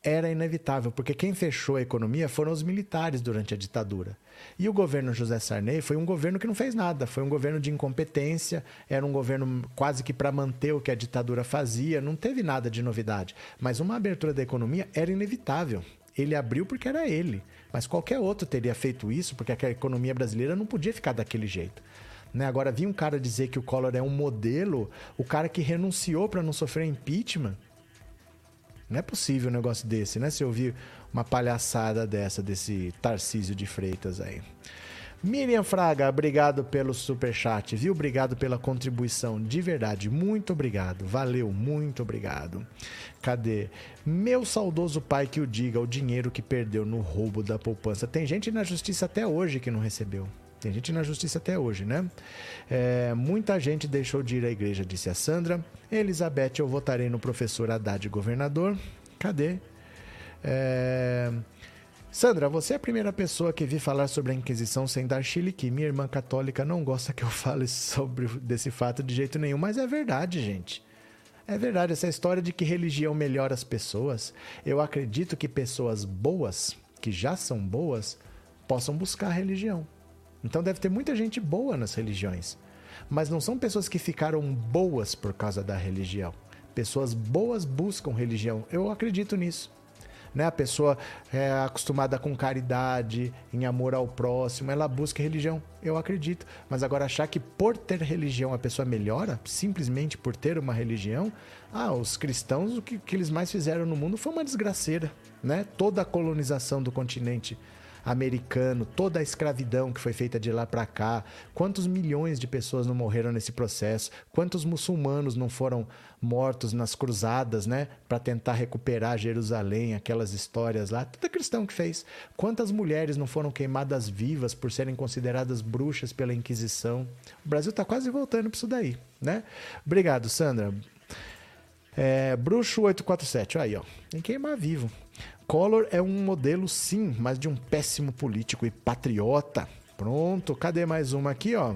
Era inevitável, porque quem fechou a economia foram os militares durante a ditadura. E o governo José Sarney foi um governo que não fez nada, foi um governo de incompetência, era um governo quase que para manter o que a ditadura fazia, não teve nada de novidade. Mas uma abertura da economia era inevitável. Ele abriu porque era ele. Mas qualquer outro teria feito isso porque a economia brasileira não podia ficar daquele jeito. Né? Agora, vi um cara dizer que o Collor é um modelo, o cara que renunciou para não sofrer impeachment. Não é possível um negócio desse, né? Se eu ouvir uma palhaçada dessa, desse Tarcísio de Freitas aí. Miriam Fraga, obrigado pelo super chat, viu? Obrigado pela contribuição, de verdade, muito obrigado. Valeu, muito obrigado. Cadê? Meu saudoso pai que o diga o dinheiro que perdeu no roubo da poupança. Tem gente na justiça até hoje que não recebeu. Tem gente na justiça até hoje, né? É, muita gente deixou de ir à igreja, disse a Sandra. Elizabeth, eu votarei no professor Haddad governador. Cadê? É... Sandra, você é a primeira pessoa que vi falar sobre a Inquisição sem dar chilique. Minha irmã católica não gosta que eu fale sobre desse fato de jeito nenhum, mas é verdade, gente. É verdade, essa história de que religião melhora as pessoas. Eu acredito que pessoas boas, que já são boas, possam buscar a religião. Então deve ter muita gente boa nas religiões. Mas não são pessoas que ficaram boas por causa da religião. Pessoas boas buscam religião. Eu acredito nisso né? A pessoa é acostumada com caridade, em amor ao próximo, ela busca religião. Eu acredito. Mas agora achar que por ter religião a pessoa melhora, simplesmente por ter uma religião, ah, os cristãos, o que, que eles mais fizeram no mundo foi uma desgraceira, né? Toda a colonização do continente americano, toda a escravidão que foi feita de lá para cá, quantos milhões de pessoas não morreram nesse processo, quantos muçulmanos não foram mortos nas cruzadas, né, para tentar recuperar Jerusalém, aquelas histórias lá, tudo é cristão que fez. Quantas mulheres não foram queimadas vivas por serem consideradas bruxas pela Inquisição? O Brasil está quase voltando para isso daí, né? Obrigado, Sandra. É, Bruxo 847, aí ó, tem que queimar vivo. Collor é um modelo, sim, mas de um péssimo político e patriota. Pronto, cadê mais uma aqui, ó?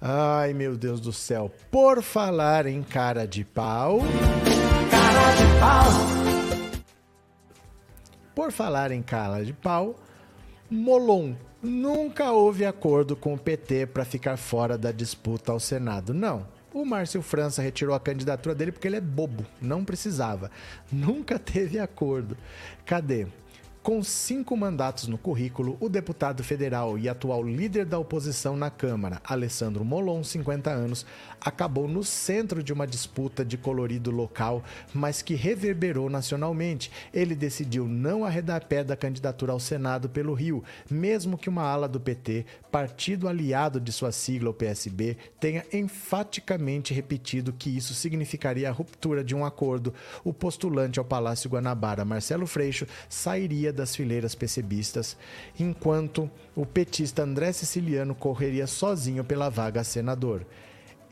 Ai, meu Deus do céu. Por falar em cara de pau. Cara de pau. Por falar em cara de pau, Molon nunca houve acordo com o PT para ficar fora da disputa ao Senado. Não. O Márcio França retirou a candidatura dele porque ele é bobo, não precisava. Nunca teve acordo. Cadê? Com cinco mandatos no currículo, o deputado federal e atual líder da oposição na Câmara, Alessandro Molon, 50 anos, acabou no centro de uma disputa de colorido local, mas que reverberou nacionalmente. Ele decidiu não arredar pé da candidatura ao Senado pelo Rio, mesmo que uma ala do PT, partido aliado de sua sigla, o PSB, tenha enfaticamente repetido que isso significaria a ruptura de um acordo. O postulante ao Palácio Guanabara, Marcelo Freixo, sairia das fileiras PCBistas, enquanto o petista André Siciliano correria sozinho pela vaga a senador.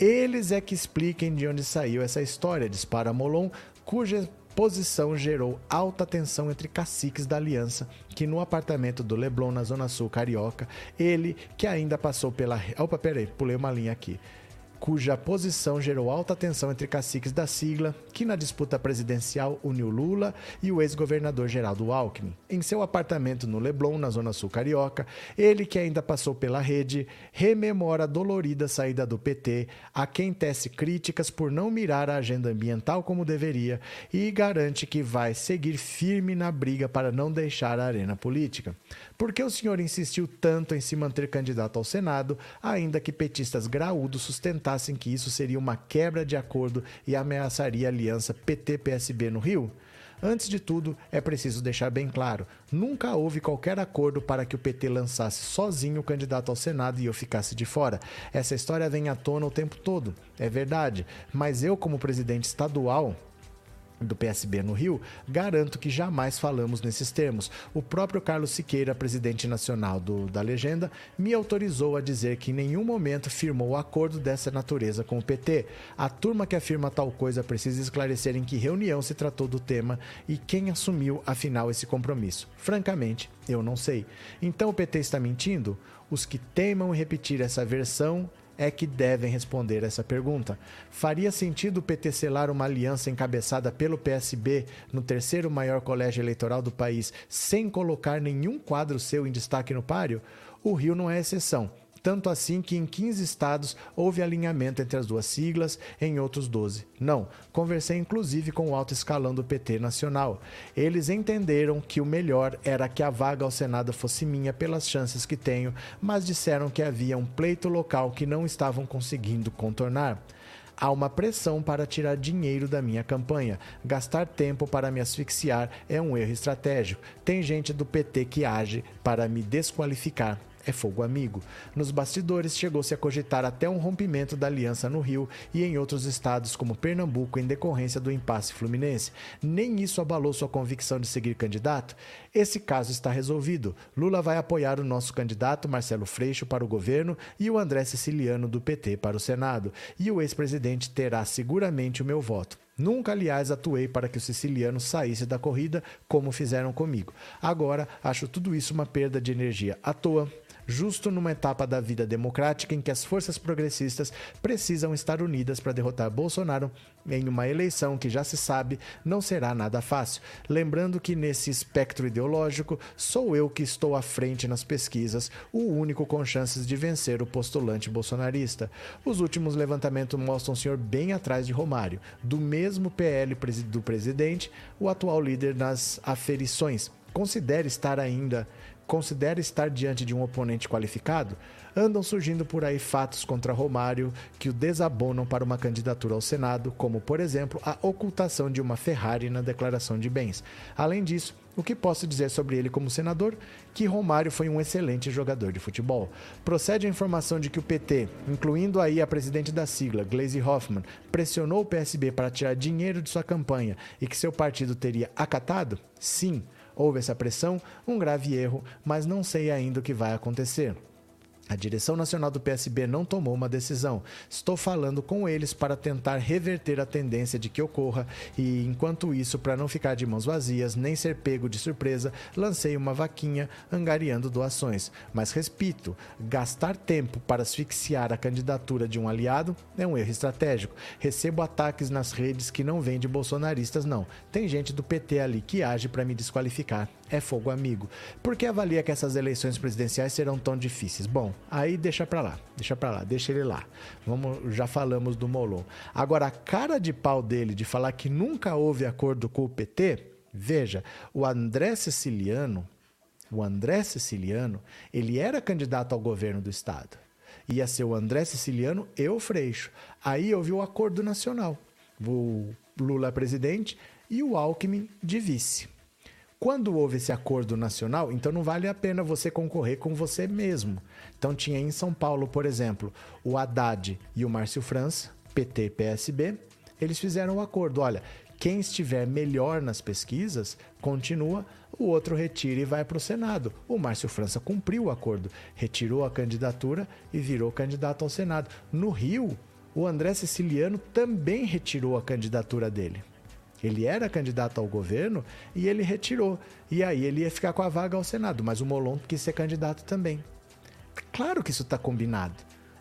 Eles é que expliquem de onde saiu essa história, dispara Molon, cuja posição gerou alta tensão entre caciques da aliança, que no apartamento do Leblon, na Zona Sul Carioca, ele, que ainda passou pela. Opa, peraí, pulei uma linha aqui cuja posição gerou alta tensão entre caciques da sigla, que na disputa presidencial uniu Lula e o ex-governador Geraldo Alckmin. Em seu apartamento no Leblon, na zona sul carioca, ele, que ainda passou pela rede, rememora a dolorida saída do PT, a quem tece críticas por não mirar a agenda ambiental como deveria e garante que vai seguir firme na briga para não deixar a arena política. Por que o senhor insistiu tanto em se manter candidato ao Senado, ainda que petistas graúdos sustentassem que isso seria uma quebra de acordo e ameaçaria a aliança PT-PSB no Rio? Antes de tudo, é preciso deixar bem claro: nunca houve qualquer acordo para que o PT lançasse sozinho o candidato ao Senado e eu ficasse de fora. Essa história vem à tona o tempo todo, é verdade, mas eu, como presidente estadual, do PSB no Rio, garanto que jamais falamos nesses termos. O próprio Carlos Siqueira, presidente nacional do, da legenda, me autorizou a dizer que em nenhum momento firmou acordo dessa natureza com o PT. A turma que afirma tal coisa precisa esclarecer em que reunião se tratou do tema e quem assumiu, afinal, esse compromisso. Francamente, eu não sei. Então o PT está mentindo? Os que teimam repetir essa versão é que devem responder essa pergunta. Faria sentido o PT selar uma aliança encabeçada pelo PSB no terceiro maior colégio eleitoral do país sem colocar nenhum quadro seu em destaque no páreo? O Rio não é exceção tanto assim que em 15 estados houve alinhamento entre as duas siglas, em outros 12. Não, conversei inclusive com o alto escalão do PT nacional. Eles entenderam que o melhor era que a vaga ao Senado fosse minha pelas chances que tenho, mas disseram que havia um pleito local que não estavam conseguindo contornar. Há uma pressão para tirar dinheiro da minha campanha. Gastar tempo para me asfixiar é um erro estratégico. Tem gente do PT que age para me desqualificar é fogo amigo. Nos bastidores, chegou-se a cogitar até um rompimento da aliança no Rio e em outros estados, como Pernambuco, em decorrência do impasse fluminense. Nem isso abalou sua convicção de seguir candidato? Esse caso está resolvido. Lula vai apoiar o nosso candidato Marcelo Freixo para o governo e o André Siciliano do PT para o Senado. E o ex-presidente terá seguramente o meu voto. Nunca, aliás, atuei para que o siciliano saísse da corrida, como fizeram comigo. Agora, acho tudo isso uma perda de energia à toa, justo numa etapa da vida democrática em que as forças progressistas precisam estar unidas para derrotar Bolsonaro em uma eleição que já se sabe não será nada fácil. Lembrando que nesse espectro ideológico sou eu que estou à frente nas pesquisas, o único com chances de vencer o postulante bolsonarista. Os últimos levantamentos mostram o senhor bem atrás de Romário, do mesmo PL do presidente, o atual líder nas aferições. Considere estar ainda considera estar diante de um oponente qualificado, andam surgindo por aí fatos contra Romário que o desabonam para uma candidatura ao Senado, como, por exemplo, a ocultação de uma Ferrari na declaração de bens. Além disso, o que posso dizer sobre ele como senador? Que Romário foi um excelente jogador de futebol. Procede a informação de que o PT, incluindo aí a presidente da sigla, Glaze Hoffman, pressionou o PSB para tirar dinheiro de sua campanha e que seu partido teria acatado? Sim. Houve essa pressão, um grave erro, mas não sei ainda o que vai acontecer. A direção nacional do PSB não tomou uma decisão. Estou falando com eles para tentar reverter a tendência de que ocorra e, enquanto isso, para não ficar de mãos vazias nem ser pego de surpresa, lancei uma vaquinha angariando doações. Mas repito, gastar tempo para asfixiar a candidatura de um aliado é um erro estratégico. Recebo ataques nas redes que não vêm de bolsonaristas, não. Tem gente do PT ali que age para me desqualificar. É fogo amigo. Por que avalia que essas eleições presidenciais serão tão difíceis? Bom, aí deixa pra lá, deixa pra lá, deixa ele lá. Vamos, já falamos do Molon. Agora, a cara de pau dele de falar que nunca houve acordo com o PT, veja, o André Siciliano, o André Siciliano, ele era candidato ao governo do estado. Ia ser o André Siciliano e o Freixo. Aí houve o acordo nacional. O Lula presidente e o Alckmin de vice. Quando houve esse acordo nacional, então não vale a pena você concorrer com você mesmo. Então tinha em São Paulo, por exemplo, o Haddad e o Márcio França, PT PSB, eles fizeram um acordo. Olha, quem estiver melhor nas pesquisas, continua, o outro retira e vai para o Senado. O Márcio França cumpriu o acordo, retirou a candidatura e virou candidato ao Senado. No Rio, o André Siciliano também retirou a candidatura dele. Ele era candidato ao governo e ele retirou. E aí ele ia ficar com a vaga ao Senado, mas o Molon quis ser candidato também. Claro que isso está combinado.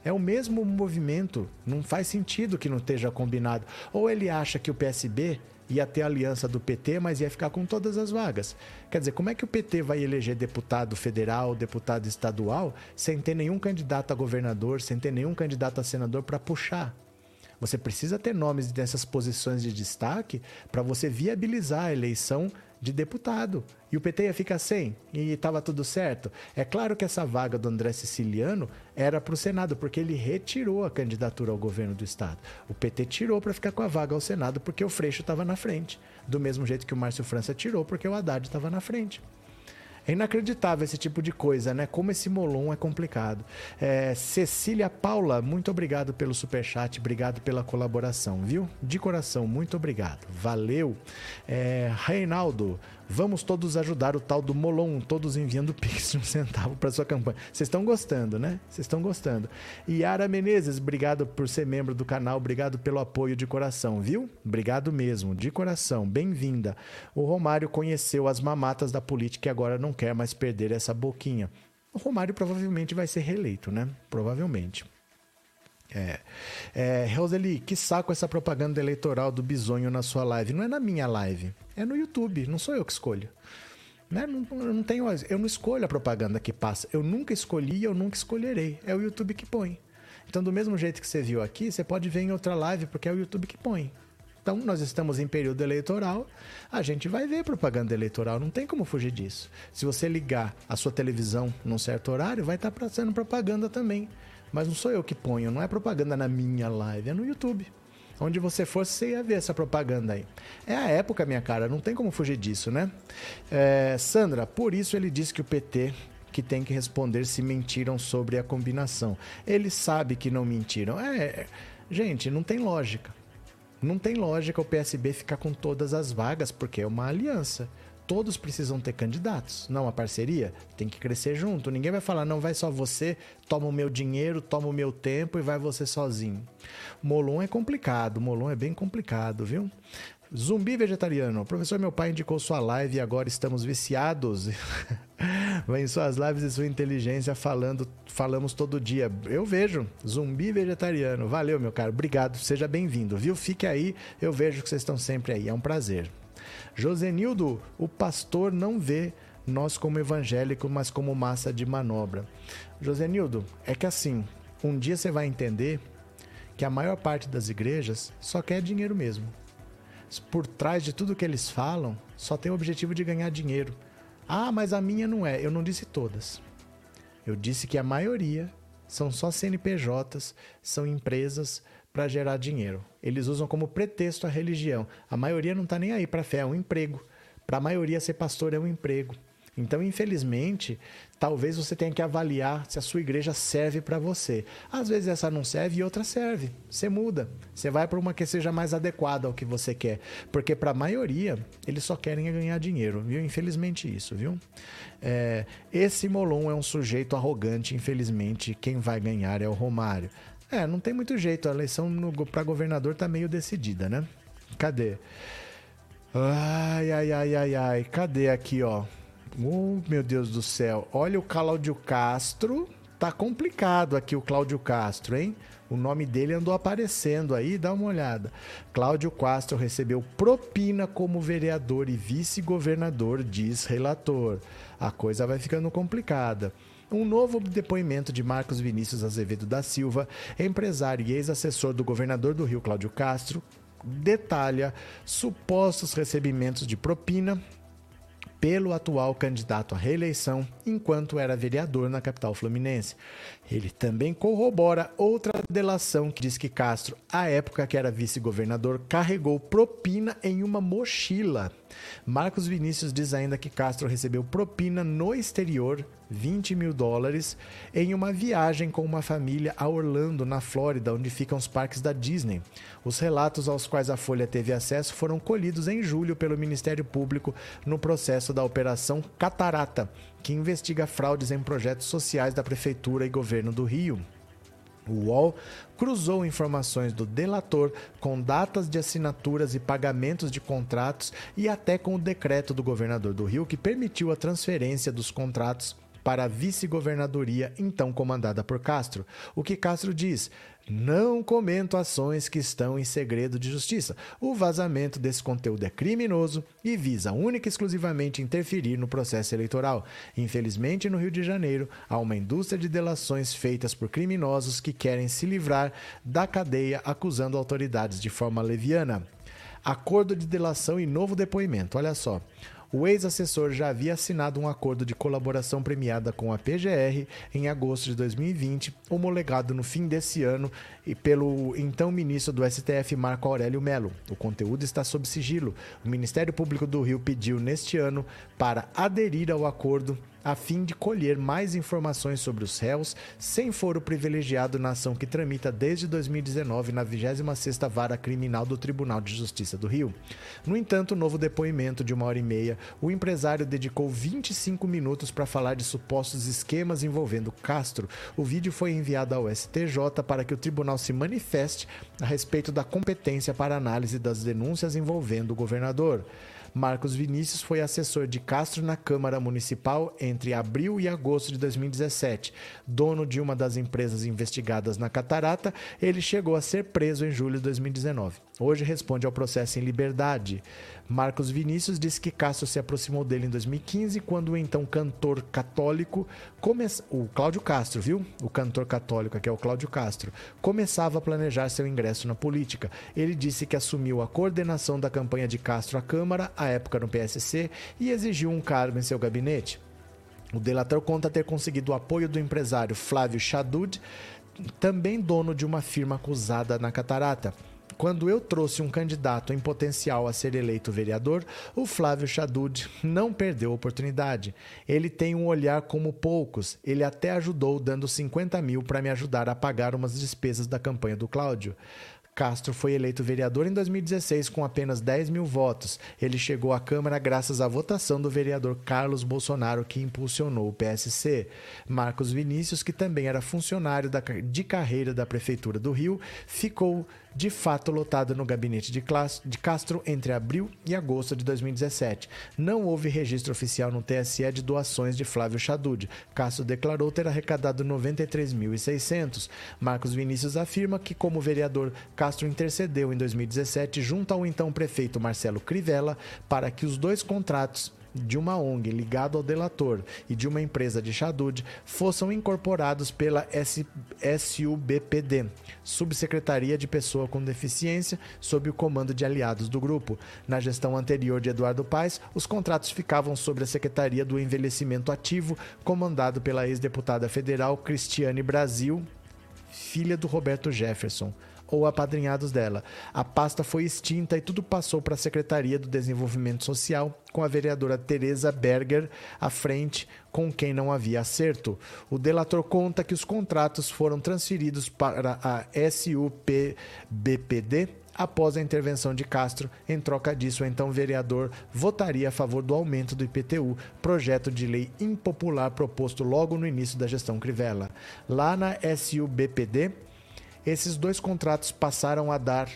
É o mesmo movimento, não faz sentido que não esteja combinado. Ou ele acha que o PSB ia ter aliança do PT, mas ia ficar com todas as vagas. Quer dizer, como é que o PT vai eleger deputado federal, deputado estadual, sem ter nenhum candidato a governador, sem ter nenhum candidato a senador para puxar? Você precisa ter nomes dessas posições de destaque para você viabilizar a eleição de deputado. E o PT ia ficar sem e estava tudo certo. É claro que essa vaga do André Siciliano era para o Senado, porque ele retirou a candidatura ao governo do Estado. O PT tirou para ficar com a vaga ao Senado, porque o Freixo estava na frente. Do mesmo jeito que o Márcio França tirou, porque o Haddad estava na frente. É inacreditável esse tipo de coisa, né? Como esse Molon é complicado. É, Cecília Paula, muito obrigado pelo superchat, obrigado pela colaboração, viu? De coração, muito obrigado. Valeu. É, Reinaldo, Vamos todos ajudar o tal do Molon, todos enviando pix de um centavo para sua campanha. Vocês estão gostando, né? Vocês estão gostando. Yara Menezes, obrigado por ser membro do canal, obrigado pelo apoio de coração, viu? Obrigado mesmo, de coração, bem-vinda. O Romário conheceu as mamatas da política e agora não quer mais perder essa boquinha. O Romário provavelmente vai ser reeleito, né? Provavelmente. É. é. Roseli, que saco essa propaganda eleitoral do bisonho na sua live. Não é na minha live, é no YouTube, não sou eu que escolho. Né? Não, não tenho, eu não escolho a propaganda que passa. Eu nunca escolhi e eu nunca escolherei. É o YouTube que põe. Então, do mesmo jeito que você viu aqui, você pode ver em outra live, porque é o YouTube que põe. Então, nós estamos em período eleitoral, a gente vai ver propaganda eleitoral, não tem como fugir disso. Se você ligar a sua televisão num certo horário, vai estar passando propaganda também. Mas não sou eu que ponho, não é propaganda na minha live, é no YouTube. Onde você for, você ia ver essa propaganda aí. É a época, minha cara, não tem como fugir disso, né? É, Sandra, por isso ele disse que o PT que tem que responder se mentiram sobre a combinação. Ele sabe que não mentiram. É, gente, não tem lógica. Não tem lógica o PSB ficar com todas as vagas, porque é uma aliança todos precisam ter candidatos. Não a parceria tem que crescer junto. Ninguém vai falar, não vai só você, toma o meu dinheiro, toma o meu tempo e vai você sozinho. Molon é complicado, Molon é bem complicado, viu? Zumbi vegetariano. Professor, meu pai indicou sua live e agora estamos viciados. Vem suas lives e sua inteligência falando, falamos todo dia. Eu vejo. Zumbi vegetariano. Valeu, meu caro. Obrigado. Seja bem-vindo, viu? Fique aí. Eu vejo que vocês estão sempre aí. É um prazer. Josenildo, o pastor não vê nós como evangélico, mas como massa de manobra. Josenildo, é que assim, um dia você vai entender que a maior parte das igrejas só quer dinheiro mesmo. Por trás de tudo que eles falam, só tem o objetivo de ganhar dinheiro. Ah, mas a minha não é. Eu não disse todas. Eu disse que a maioria são só CNPJs, são empresas para gerar dinheiro. Eles usam como pretexto a religião. A maioria não está nem aí para a fé, é um emprego. Para a maioria, ser pastor é um emprego. Então, infelizmente, talvez você tenha que avaliar se a sua igreja serve para você. Às vezes essa não serve e outra serve. Você muda. Você vai para uma que seja mais adequada ao que você quer. Porque para a maioria, eles só querem ganhar dinheiro, viu? Infelizmente isso, viu? É, esse Molon é um sujeito arrogante, infelizmente, quem vai ganhar é o Romário. É, não tem muito jeito, a eleição para governador tá meio decidida, né? Cadê? Ai, ai, ai, ai, ai. Cadê aqui, ó? Oh, meu Deus do céu. Olha o Cláudio Castro. Tá complicado aqui o Cláudio Castro, hein? O nome dele andou aparecendo aí, dá uma olhada. Cláudio Castro recebeu propina como vereador e vice-governador, diz relator. A coisa vai ficando complicada. Um novo depoimento de Marcos Vinícius Azevedo da Silva, empresário e ex-assessor do governador do Rio, Cláudio Castro, detalha supostos recebimentos de propina pelo atual candidato à reeleição enquanto era vereador na capital fluminense. Ele também corrobora outra delação que diz que Castro, à época que era vice-governador, carregou propina em uma mochila. Marcos Vinícius diz ainda que Castro recebeu propina no exterior 20 mil dólares em uma viagem com uma família a Orlando, na Flórida, onde ficam os parques da Disney. Os relatos aos quais a Folha teve acesso foram colhidos em julho pelo Ministério Público no processo da Operação Catarata, que investiga fraudes em projetos sociais da Prefeitura e Governo do Rio. O UOL cruzou informações do delator com datas de assinaturas e pagamentos de contratos e até com o decreto do governador do Rio que permitiu a transferência dos contratos para a vice-governadoria então comandada por Castro. O que Castro diz? Não comento ações que estão em segredo de justiça. O vazamento desse conteúdo é criminoso e visa única e exclusivamente interferir no processo eleitoral. Infelizmente, no Rio de Janeiro, há uma indústria de delações feitas por criminosos que querem se livrar da cadeia acusando autoridades de forma leviana. Acordo de delação e novo depoimento. Olha só. O ex-assessor já havia assinado um acordo de colaboração premiada com a PGR em agosto de 2020, homologado no fim desse ano e pelo então ministro do STF Marco Aurélio Melo. O conteúdo está sob sigilo. O Ministério Público do Rio pediu neste ano para aderir ao acordo a fim de colher mais informações sobre os réus sem foro privilegiado na ação que tramita desde 2019 na 26ª Vara Criminal do Tribunal de Justiça do Rio. No entanto, novo depoimento de uma hora e meia, o empresário dedicou 25 minutos para falar de supostos esquemas envolvendo Castro. O vídeo foi enviado ao STJ para que o tribunal se manifeste a respeito da competência para análise das denúncias envolvendo o governador. Marcos Vinícius foi assessor de Castro na Câmara Municipal entre abril e agosto de 2017. Dono de uma das empresas investigadas na Catarata, ele chegou a ser preso em julho de 2019. Hoje responde ao processo em liberdade. Marcos Vinícius disse que Castro se aproximou dele em 2015, quando o então cantor católico, come... o Cláudio Castro, viu? O cantor católico aqui é o Cláudio Castro, começava a planejar seu ingresso na política. Ele disse que assumiu a coordenação da campanha de Castro à Câmara, à época no PSC, e exigiu um cargo em seu gabinete. O delator conta ter conseguido o apoio do empresário Flávio Chadud, também dono de uma firma acusada na Catarata. Quando eu trouxe um candidato em potencial a ser eleito vereador, o Flávio Chadud não perdeu a oportunidade. Ele tem um olhar como poucos. Ele até ajudou dando 50 mil para me ajudar a pagar umas despesas da campanha do Cláudio. Castro foi eleito vereador em 2016 com apenas 10 mil votos. Ele chegou à Câmara graças à votação do vereador Carlos Bolsonaro, que impulsionou o PSC. Marcos Vinícius, que também era funcionário de carreira da Prefeitura do Rio, ficou de fato lotado no gabinete de, de Castro entre abril e agosto de 2017. Não houve registro oficial no TSE de doações de Flávio Chadud. Castro declarou ter arrecadado 93.600. Marcos Vinícius afirma que, como vereador, Castro intercedeu em 2017 junto ao então prefeito Marcelo Crivella para que os dois contratos de uma ONG ligado ao delator e de uma empresa de Chadud fossem incorporados pela SUBPD, Subsecretaria de Pessoa com Deficiência, sob o comando de aliados do grupo. Na gestão anterior de Eduardo Paes, os contratos ficavam sob a Secretaria do Envelhecimento Ativo, comandado pela ex-deputada federal Cristiane Brasil, filha do Roberto Jefferson. Ou apadrinhados dela. A pasta foi extinta e tudo passou para a Secretaria do Desenvolvimento Social, com a vereadora Teresa Berger à frente, com quem não havia acerto. O delator conta que os contratos foram transferidos para a SUPBPD após a intervenção de Castro. Em troca disso, o então vereador votaria a favor do aumento do IPTU, projeto de lei impopular proposto logo no início da gestão Crivella. Lá na SUBPD, esses dois contratos passaram a dar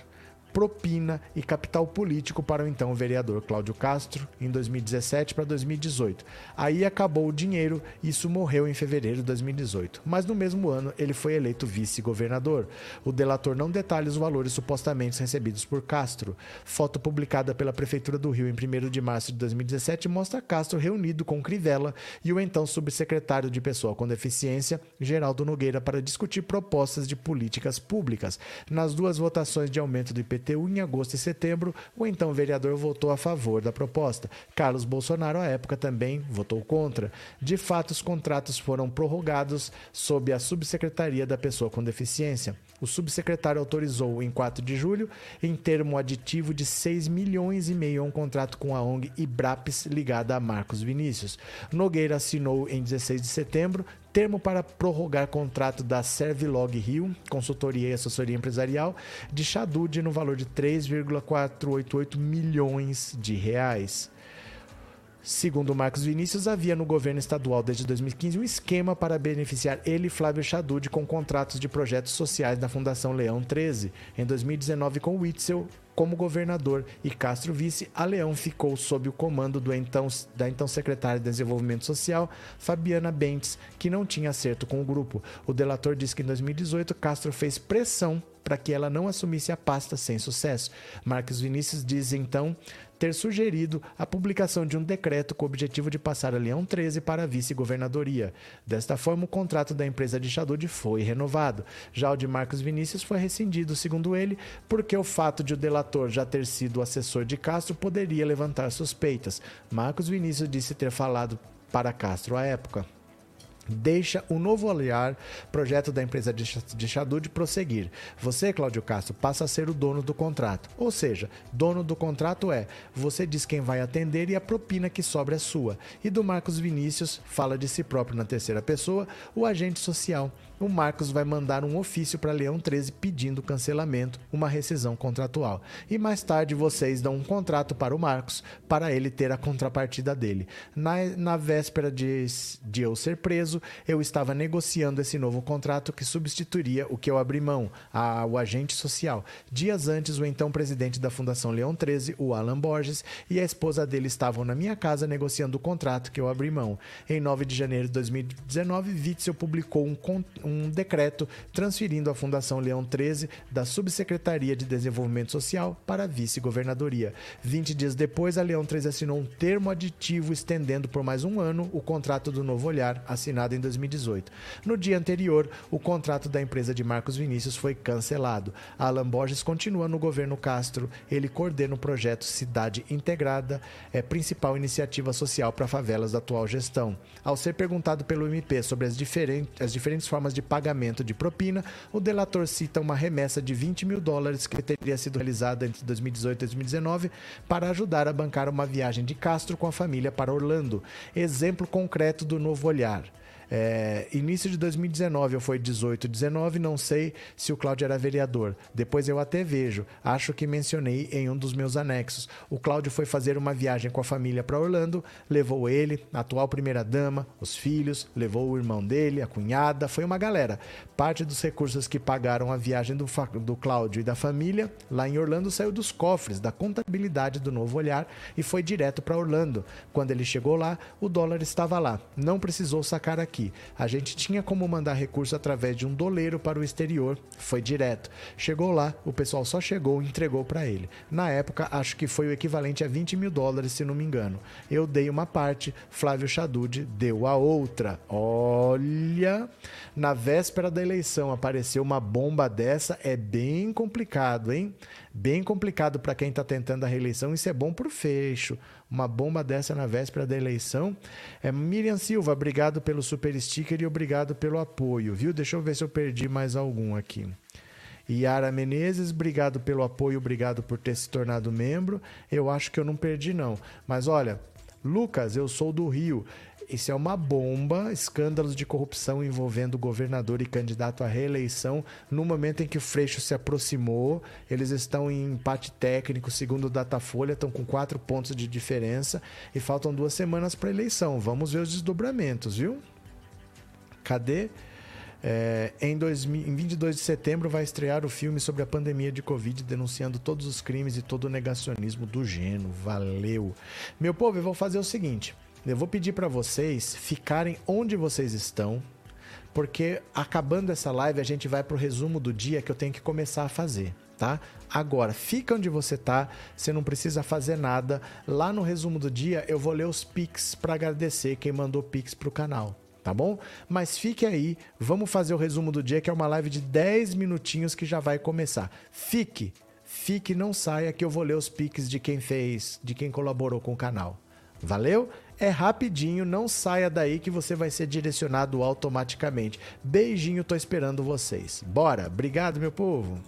propina e capital político para o então vereador Cláudio Castro em 2017 para 2018. Aí acabou o dinheiro e isso morreu em fevereiro de 2018. Mas no mesmo ano ele foi eleito vice-governador. O delator não detalha os valores supostamente recebidos por Castro. Foto publicada pela Prefeitura do Rio em 1 de março de 2017 mostra Castro reunido com Crivella e o então subsecretário de Pessoa com Deficiência, Geraldo Nogueira, para discutir propostas de políticas públicas. Nas duas votações de aumento do IPT Em agosto e setembro, o então vereador votou a favor da proposta. Carlos Bolsonaro, à época, também votou contra. De fato, os contratos foram prorrogados sob a subsecretaria da pessoa com deficiência. O subsecretário autorizou em 4 de julho, em termo aditivo de 6 milhões e meio um contrato com a ONG Ibrapes ligada a Marcos Vinícius. Nogueira assinou em 16 de setembro termo para prorrogar contrato da Servilog Rio, consultoria e assessoria empresarial, de Xadude no valor de 3,488 milhões de reais. Segundo Marcos Vinícius, havia no governo estadual desde 2015 um esquema para beneficiar ele e Flávio Chadud com contratos de projetos sociais da Fundação Leão 13. Em 2019, com Witzel como governador e Castro vice, a Leão ficou sob o comando do então, da então secretária de Desenvolvimento Social, Fabiana Bentes, que não tinha acerto com o grupo. O delator diz que em 2018 Castro fez pressão para que ela não assumisse a pasta sem sucesso. Marcos Vinícius diz então ter sugerido a publicação de um decreto com o objetivo de passar a Leão 13 para a vice-governadoria. Desta forma, o contrato da empresa de Xadud foi renovado. Já o de Marcos Vinícius foi rescindido, segundo ele, porque o fato de o delator já ter sido assessor de Castro poderia levantar suspeitas. Marcos Vinícius disse ter falado para Castro à época deixa o novo olhar, projeto da empresa de Xadud, prosseguir. Você, Cláudio Castro, passa a ser o dono do contrato. Ou seja, dono do contrato é você diz quem vai atender e a propina que sobra é sua. E do Marcos Vinícius, fala de si próprio na terceira pessoa, o agente social o Marcos vai mandar um ofício para Leão 13 pedindo cancelamento, uma rescisão contratual. E mais tarde vocês dão um contrato para o Marcos, para ele ter a contrapartida dele. Na, na véspera de, de eu ser preso, eu estava negociando esse novo contrato que substituiria o que eu abri mão, a, o agente social. Dias antes, o então presidente da Fundação Leão 13, o Alan Borges, e a esposa dele estavam na minha casa negociando o contrato que eu abri mão. Em 9 de janeiro de 2019, Witzel publicou um, um decreto transferindo a Fundação Leão 13 da Subsecretaria de Desenvolvimento Social para a vice-governadoria. 20 dias depois, a Leão 13 assinou um termo aditivo estendendo por mais um ano o contrato do Novo Olhar, assinado em 2018. No dia anterior, o contrato da empresa de Marcos Vinícius foi cancelado. Alan Borges continua no governo Castro. Ele coordena o projeto Cidade Integrada, é principal iniciativa social para favelas da atual gestão. Ao ser perguntado pelo MP sobre as, diferentes, as diferentes formas de pagamento de propina, o delator cita uma remessa de 20 mil dólares que teria sido realizada entre 2018 e 2019 para ajudar a bancar uma viagem de Castro com a família para Orlando. Exemplo concreto do novo olhar. É, início de 2019 ou foi 18, 19, não sei se o Cláudio era vereador. Depois eu até vejo, acho que mencionei em um dos meus anexos. O Cláudio foi fazer uma viagem com a família para Orlando, levou ele, a atual primeira-dama, os filhos, levou o irmão dele, a cunhada, foi uma galera. Parte dos recursos que pagaram a viagem do, do Cláudio e da família lá em Orlando saiu dos cofres da contabilidade do Novo Olhar e foi direto para Orlando. Quando ele chegou lá, o dólar estava lá. Não precisou sacar aqui A gente tinha como mandar recurso através de um doleiro para o exterior, foi direto. Chegou lá, o pessoal só chegou e entregou para ele. Na época, acho que foi o equivalente a 20 mil dólares, se não me engano. Eu dei uma parte, Flávio Chadud deu a outra. Olha, na véspera da eleição apareceu uma bomba dessa, é bem complicado, hein? Bem complicado para quem está tentando a reeleição. Isso é bom para o fecho. Uma bomba dessa na véspera da eleição. É, Miriam Silva, obrigado pelo super sticker e obrigado pelo apoio, viu? Deixa eu ver se eu perdi mais algum aqui. Yara Menezes, obrigado pelo apoio, obrigado por ter se tornado membro. Eu acho que eu não perdi, não. Mas olha, Lucas, eu sou do Rio. Isso é uma bomba, escândalos de corrupção envolvendo governador e candidato à reeleição. No momento em que o Freixo se aproximou, eles estão em empate técnico, segundo o Datafolha, estão com quatro pontos de diferença e faltam duas semanas para a eleição. Vamos ver os desdobramentos, viu? Cadê? É, em, 2000, em 22 de setembro vai estrear o filme sobre a pandemia de Covid, denunciando todos os crimes e todo o negacionismo do Geno. Valeu. Meu povo, eu vou fazer o seguinte: eu vou pedir para vocês ficarem onde vocês estão, porque acabando essa live a gente vai pro resumo do dia que eu tenho que começar a fazer, tá? Agora, fica onde você tá, você não precisa fazer nada. Lá no resumo do dia eu vou ler os pics para agradecer quem mandou pics pro canal tá bom? Mas fique aí, vamos fazer o resumo do dia, que é uma live de 10 minutinhos que já vai começar. Fique, fique, não saia, que eu vou ler os piques de quem fez, de quem colaborou com o canal. Valeu? É rapidinho, não saia daí que você vai ser direcionado automaticamente. Beijinho, tô esperando vocês. Bora, obrigado, meu povo.